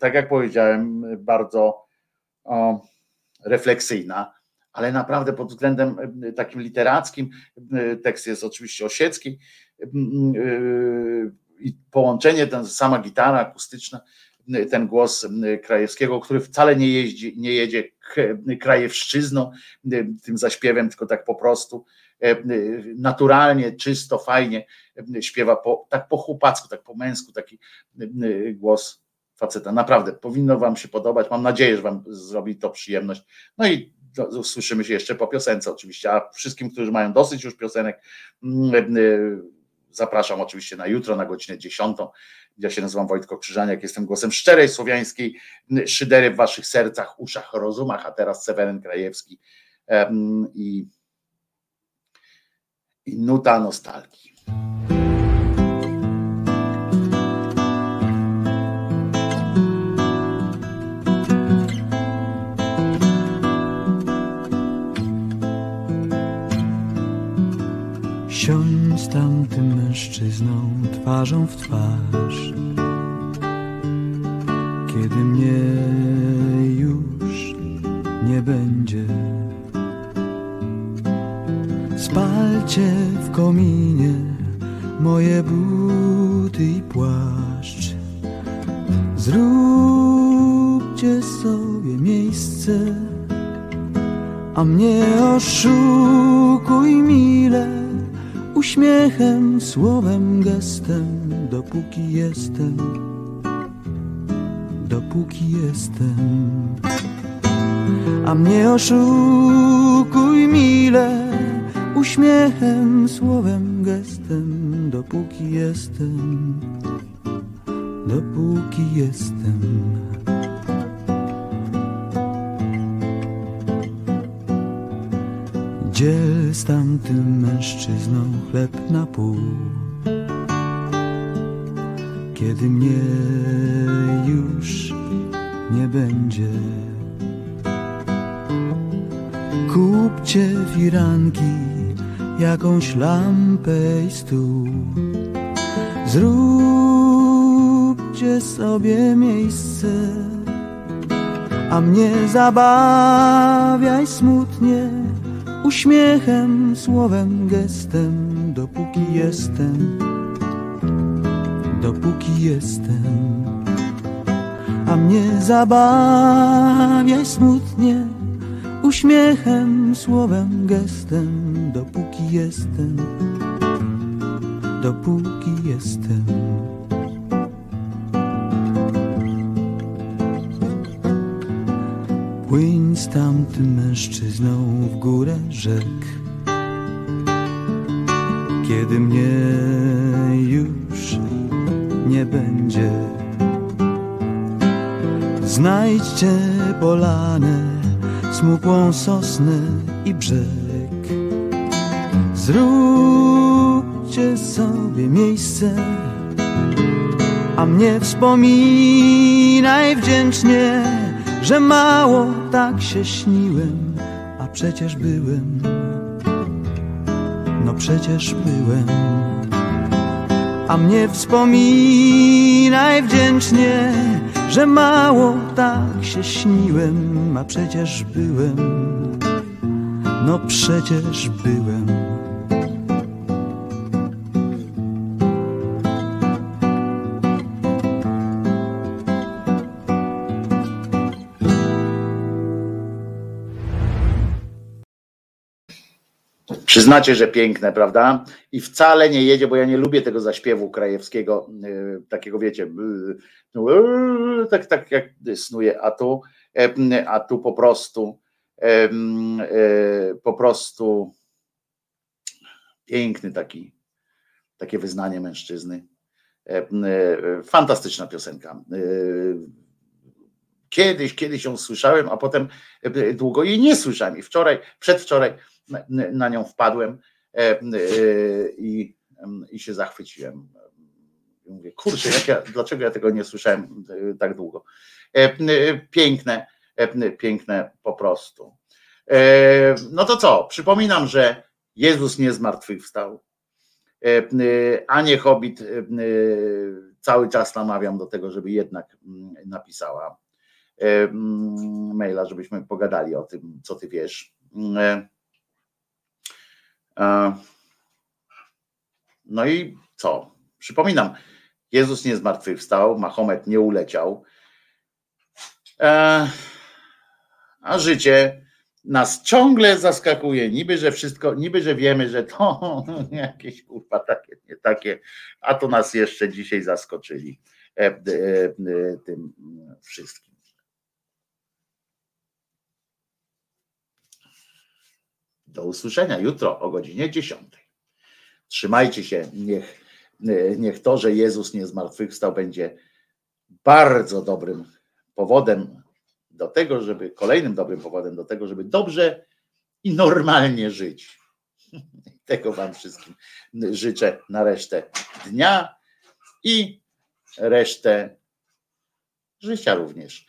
tak jak powiedziałem, bardzo o, refleksyjna, ale naprawdę pod względem takim literackim, tekst jest oczywiście osiecki i połączenie, ten sama gitara akustyczna, ten głos Krajewskiego, który wcale nie jeździ, nie jedzie krajewszczyzną, tym zaśpiewem, tylko tak po prostu naturalnie, czysto, fajnie śpiewa po, tak po chłopacku, tak po męsku, taki głos faceta. Naprawdę powinno Wam się podobać. Mam nadzieję, że Wam zrobi to przyjemność. No i słyszymy się jeszcze po piosence oczywiście, a wszystkim, którzy mają dosyć już piosenek, zapraszam oczywiście na jutro na godzinę 10. Ja się nazywam Wojtko Krzyżaniak, jestem głosem szczerej słowiańskiej szydery w waszych sercach, uszach, rozumach, a teraz Seweryn Krajewski i i nuta nostalgii. Siądź z tamtym mężczyzną twarzą w twarz, kiedy mnie już nie będzie Spalcie w kominie moje buty i płaszcz. Zróbcie sobie miejsce, a mnie oszukuj mile uśmiechem, słowem, gestem, dopóki jestem, dopóki jestem. A mnie oszukuj mile uśmiechem, słowem, gestem, dopóki jestem, dopóki jestem. Dziel z tamtym mężczyzną chleb na pół, kiedy mnie już nie będzie. Kupcie firanki jakąś lampę i stół. Zróbcie sobie miejsce, a mnie zabawiaj smutnie, uśmiechem, słowem, gestem, dopóki jestem, dopóki jestem. A mnie zabawiaj smutnie, uśmiechem, słowem, gestem, dopóki jestem, dopóki jestem. Płyń z tamtym mężczyzną w górę rzek, kiedy mnie będzie. Znajdźcie polanę, smukłą sosnę i brzeg. Zróbcie sobie miejsce, a mnie wspominaj wdzięcznie, że mało tak się śniłem, a przecież byłem, no przecież byłem. A mnie wspominaj wdzięcznie, że mało tak się śniłem, a przecież byłem, no przecież byłem. Przyznacie, że piękne, prawda? I wcale nie jedzie, bo ja nie lubię tego zaśpiewu krajewskiego, y, takiego wiecie, y, tak, tak jak snuje, a tu, e, a tu po prostu, e, e, po prostu piękny taki, takie wyznanie mężczyzny. Fantastyczna piosenka. Kiedyś, kiedyś ją słyszałem, a potem długo jej nie słyszałem. I wczoraj, przedwczoraj na nią wpadłem e, e, i, i się zachwyciłem. Mówię, kurczę, ja, dlaczego ja tego nie słyszałem e, tak długo? Piękne, piękne po prostu. No to co? Przypominam, że Jezus nie zmartwychwstał. Anie Hobbit cały czas namawiam do tego, żeby jednak napisała maila, żebyśmy pogadali o tym, co ty wiesz. No i co? Przypominam, Jezus nie zmartwychwstał, Mahomet nie uleciał, e, a życie nas ciągle zaskakuje. Niby, że wszystko, niby, że wiemy, że to jakieś kurwa takie, nie takie, a to nas jeszcze dzisiaj zaskoczyli e, e, tym wszystkim. Do usłyszenia jutro o godzinie 10. Trzymajcie się, niech, niech to, że Jezus nie zmartwychwstał, będzie bardzo dobrym powodem do tego, żeby, kolejnym dobrym powodem do tego, żeby dobrze i normalnie żyć. Tego Wam wszystkim życzę na resztę dnia i resztę życia również.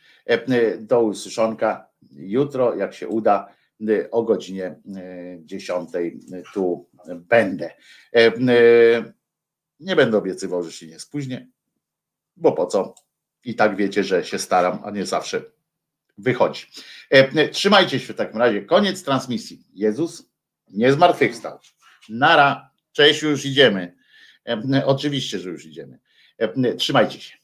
Do usłyszonka jutro, jak się uda o godzinie 10 tu będę. Nie będę obiecywał, że się nie spóźnię, bo po co? I tak wiecie, że się staram, a nie zawsze wychodzi. Trzymajcie się w takim razie. Koniec transmisji. Jezus nie zmartwychwstał. Nara, cześć, już idziemy. Oczywiście, że już idziemy. Trzymajcie się.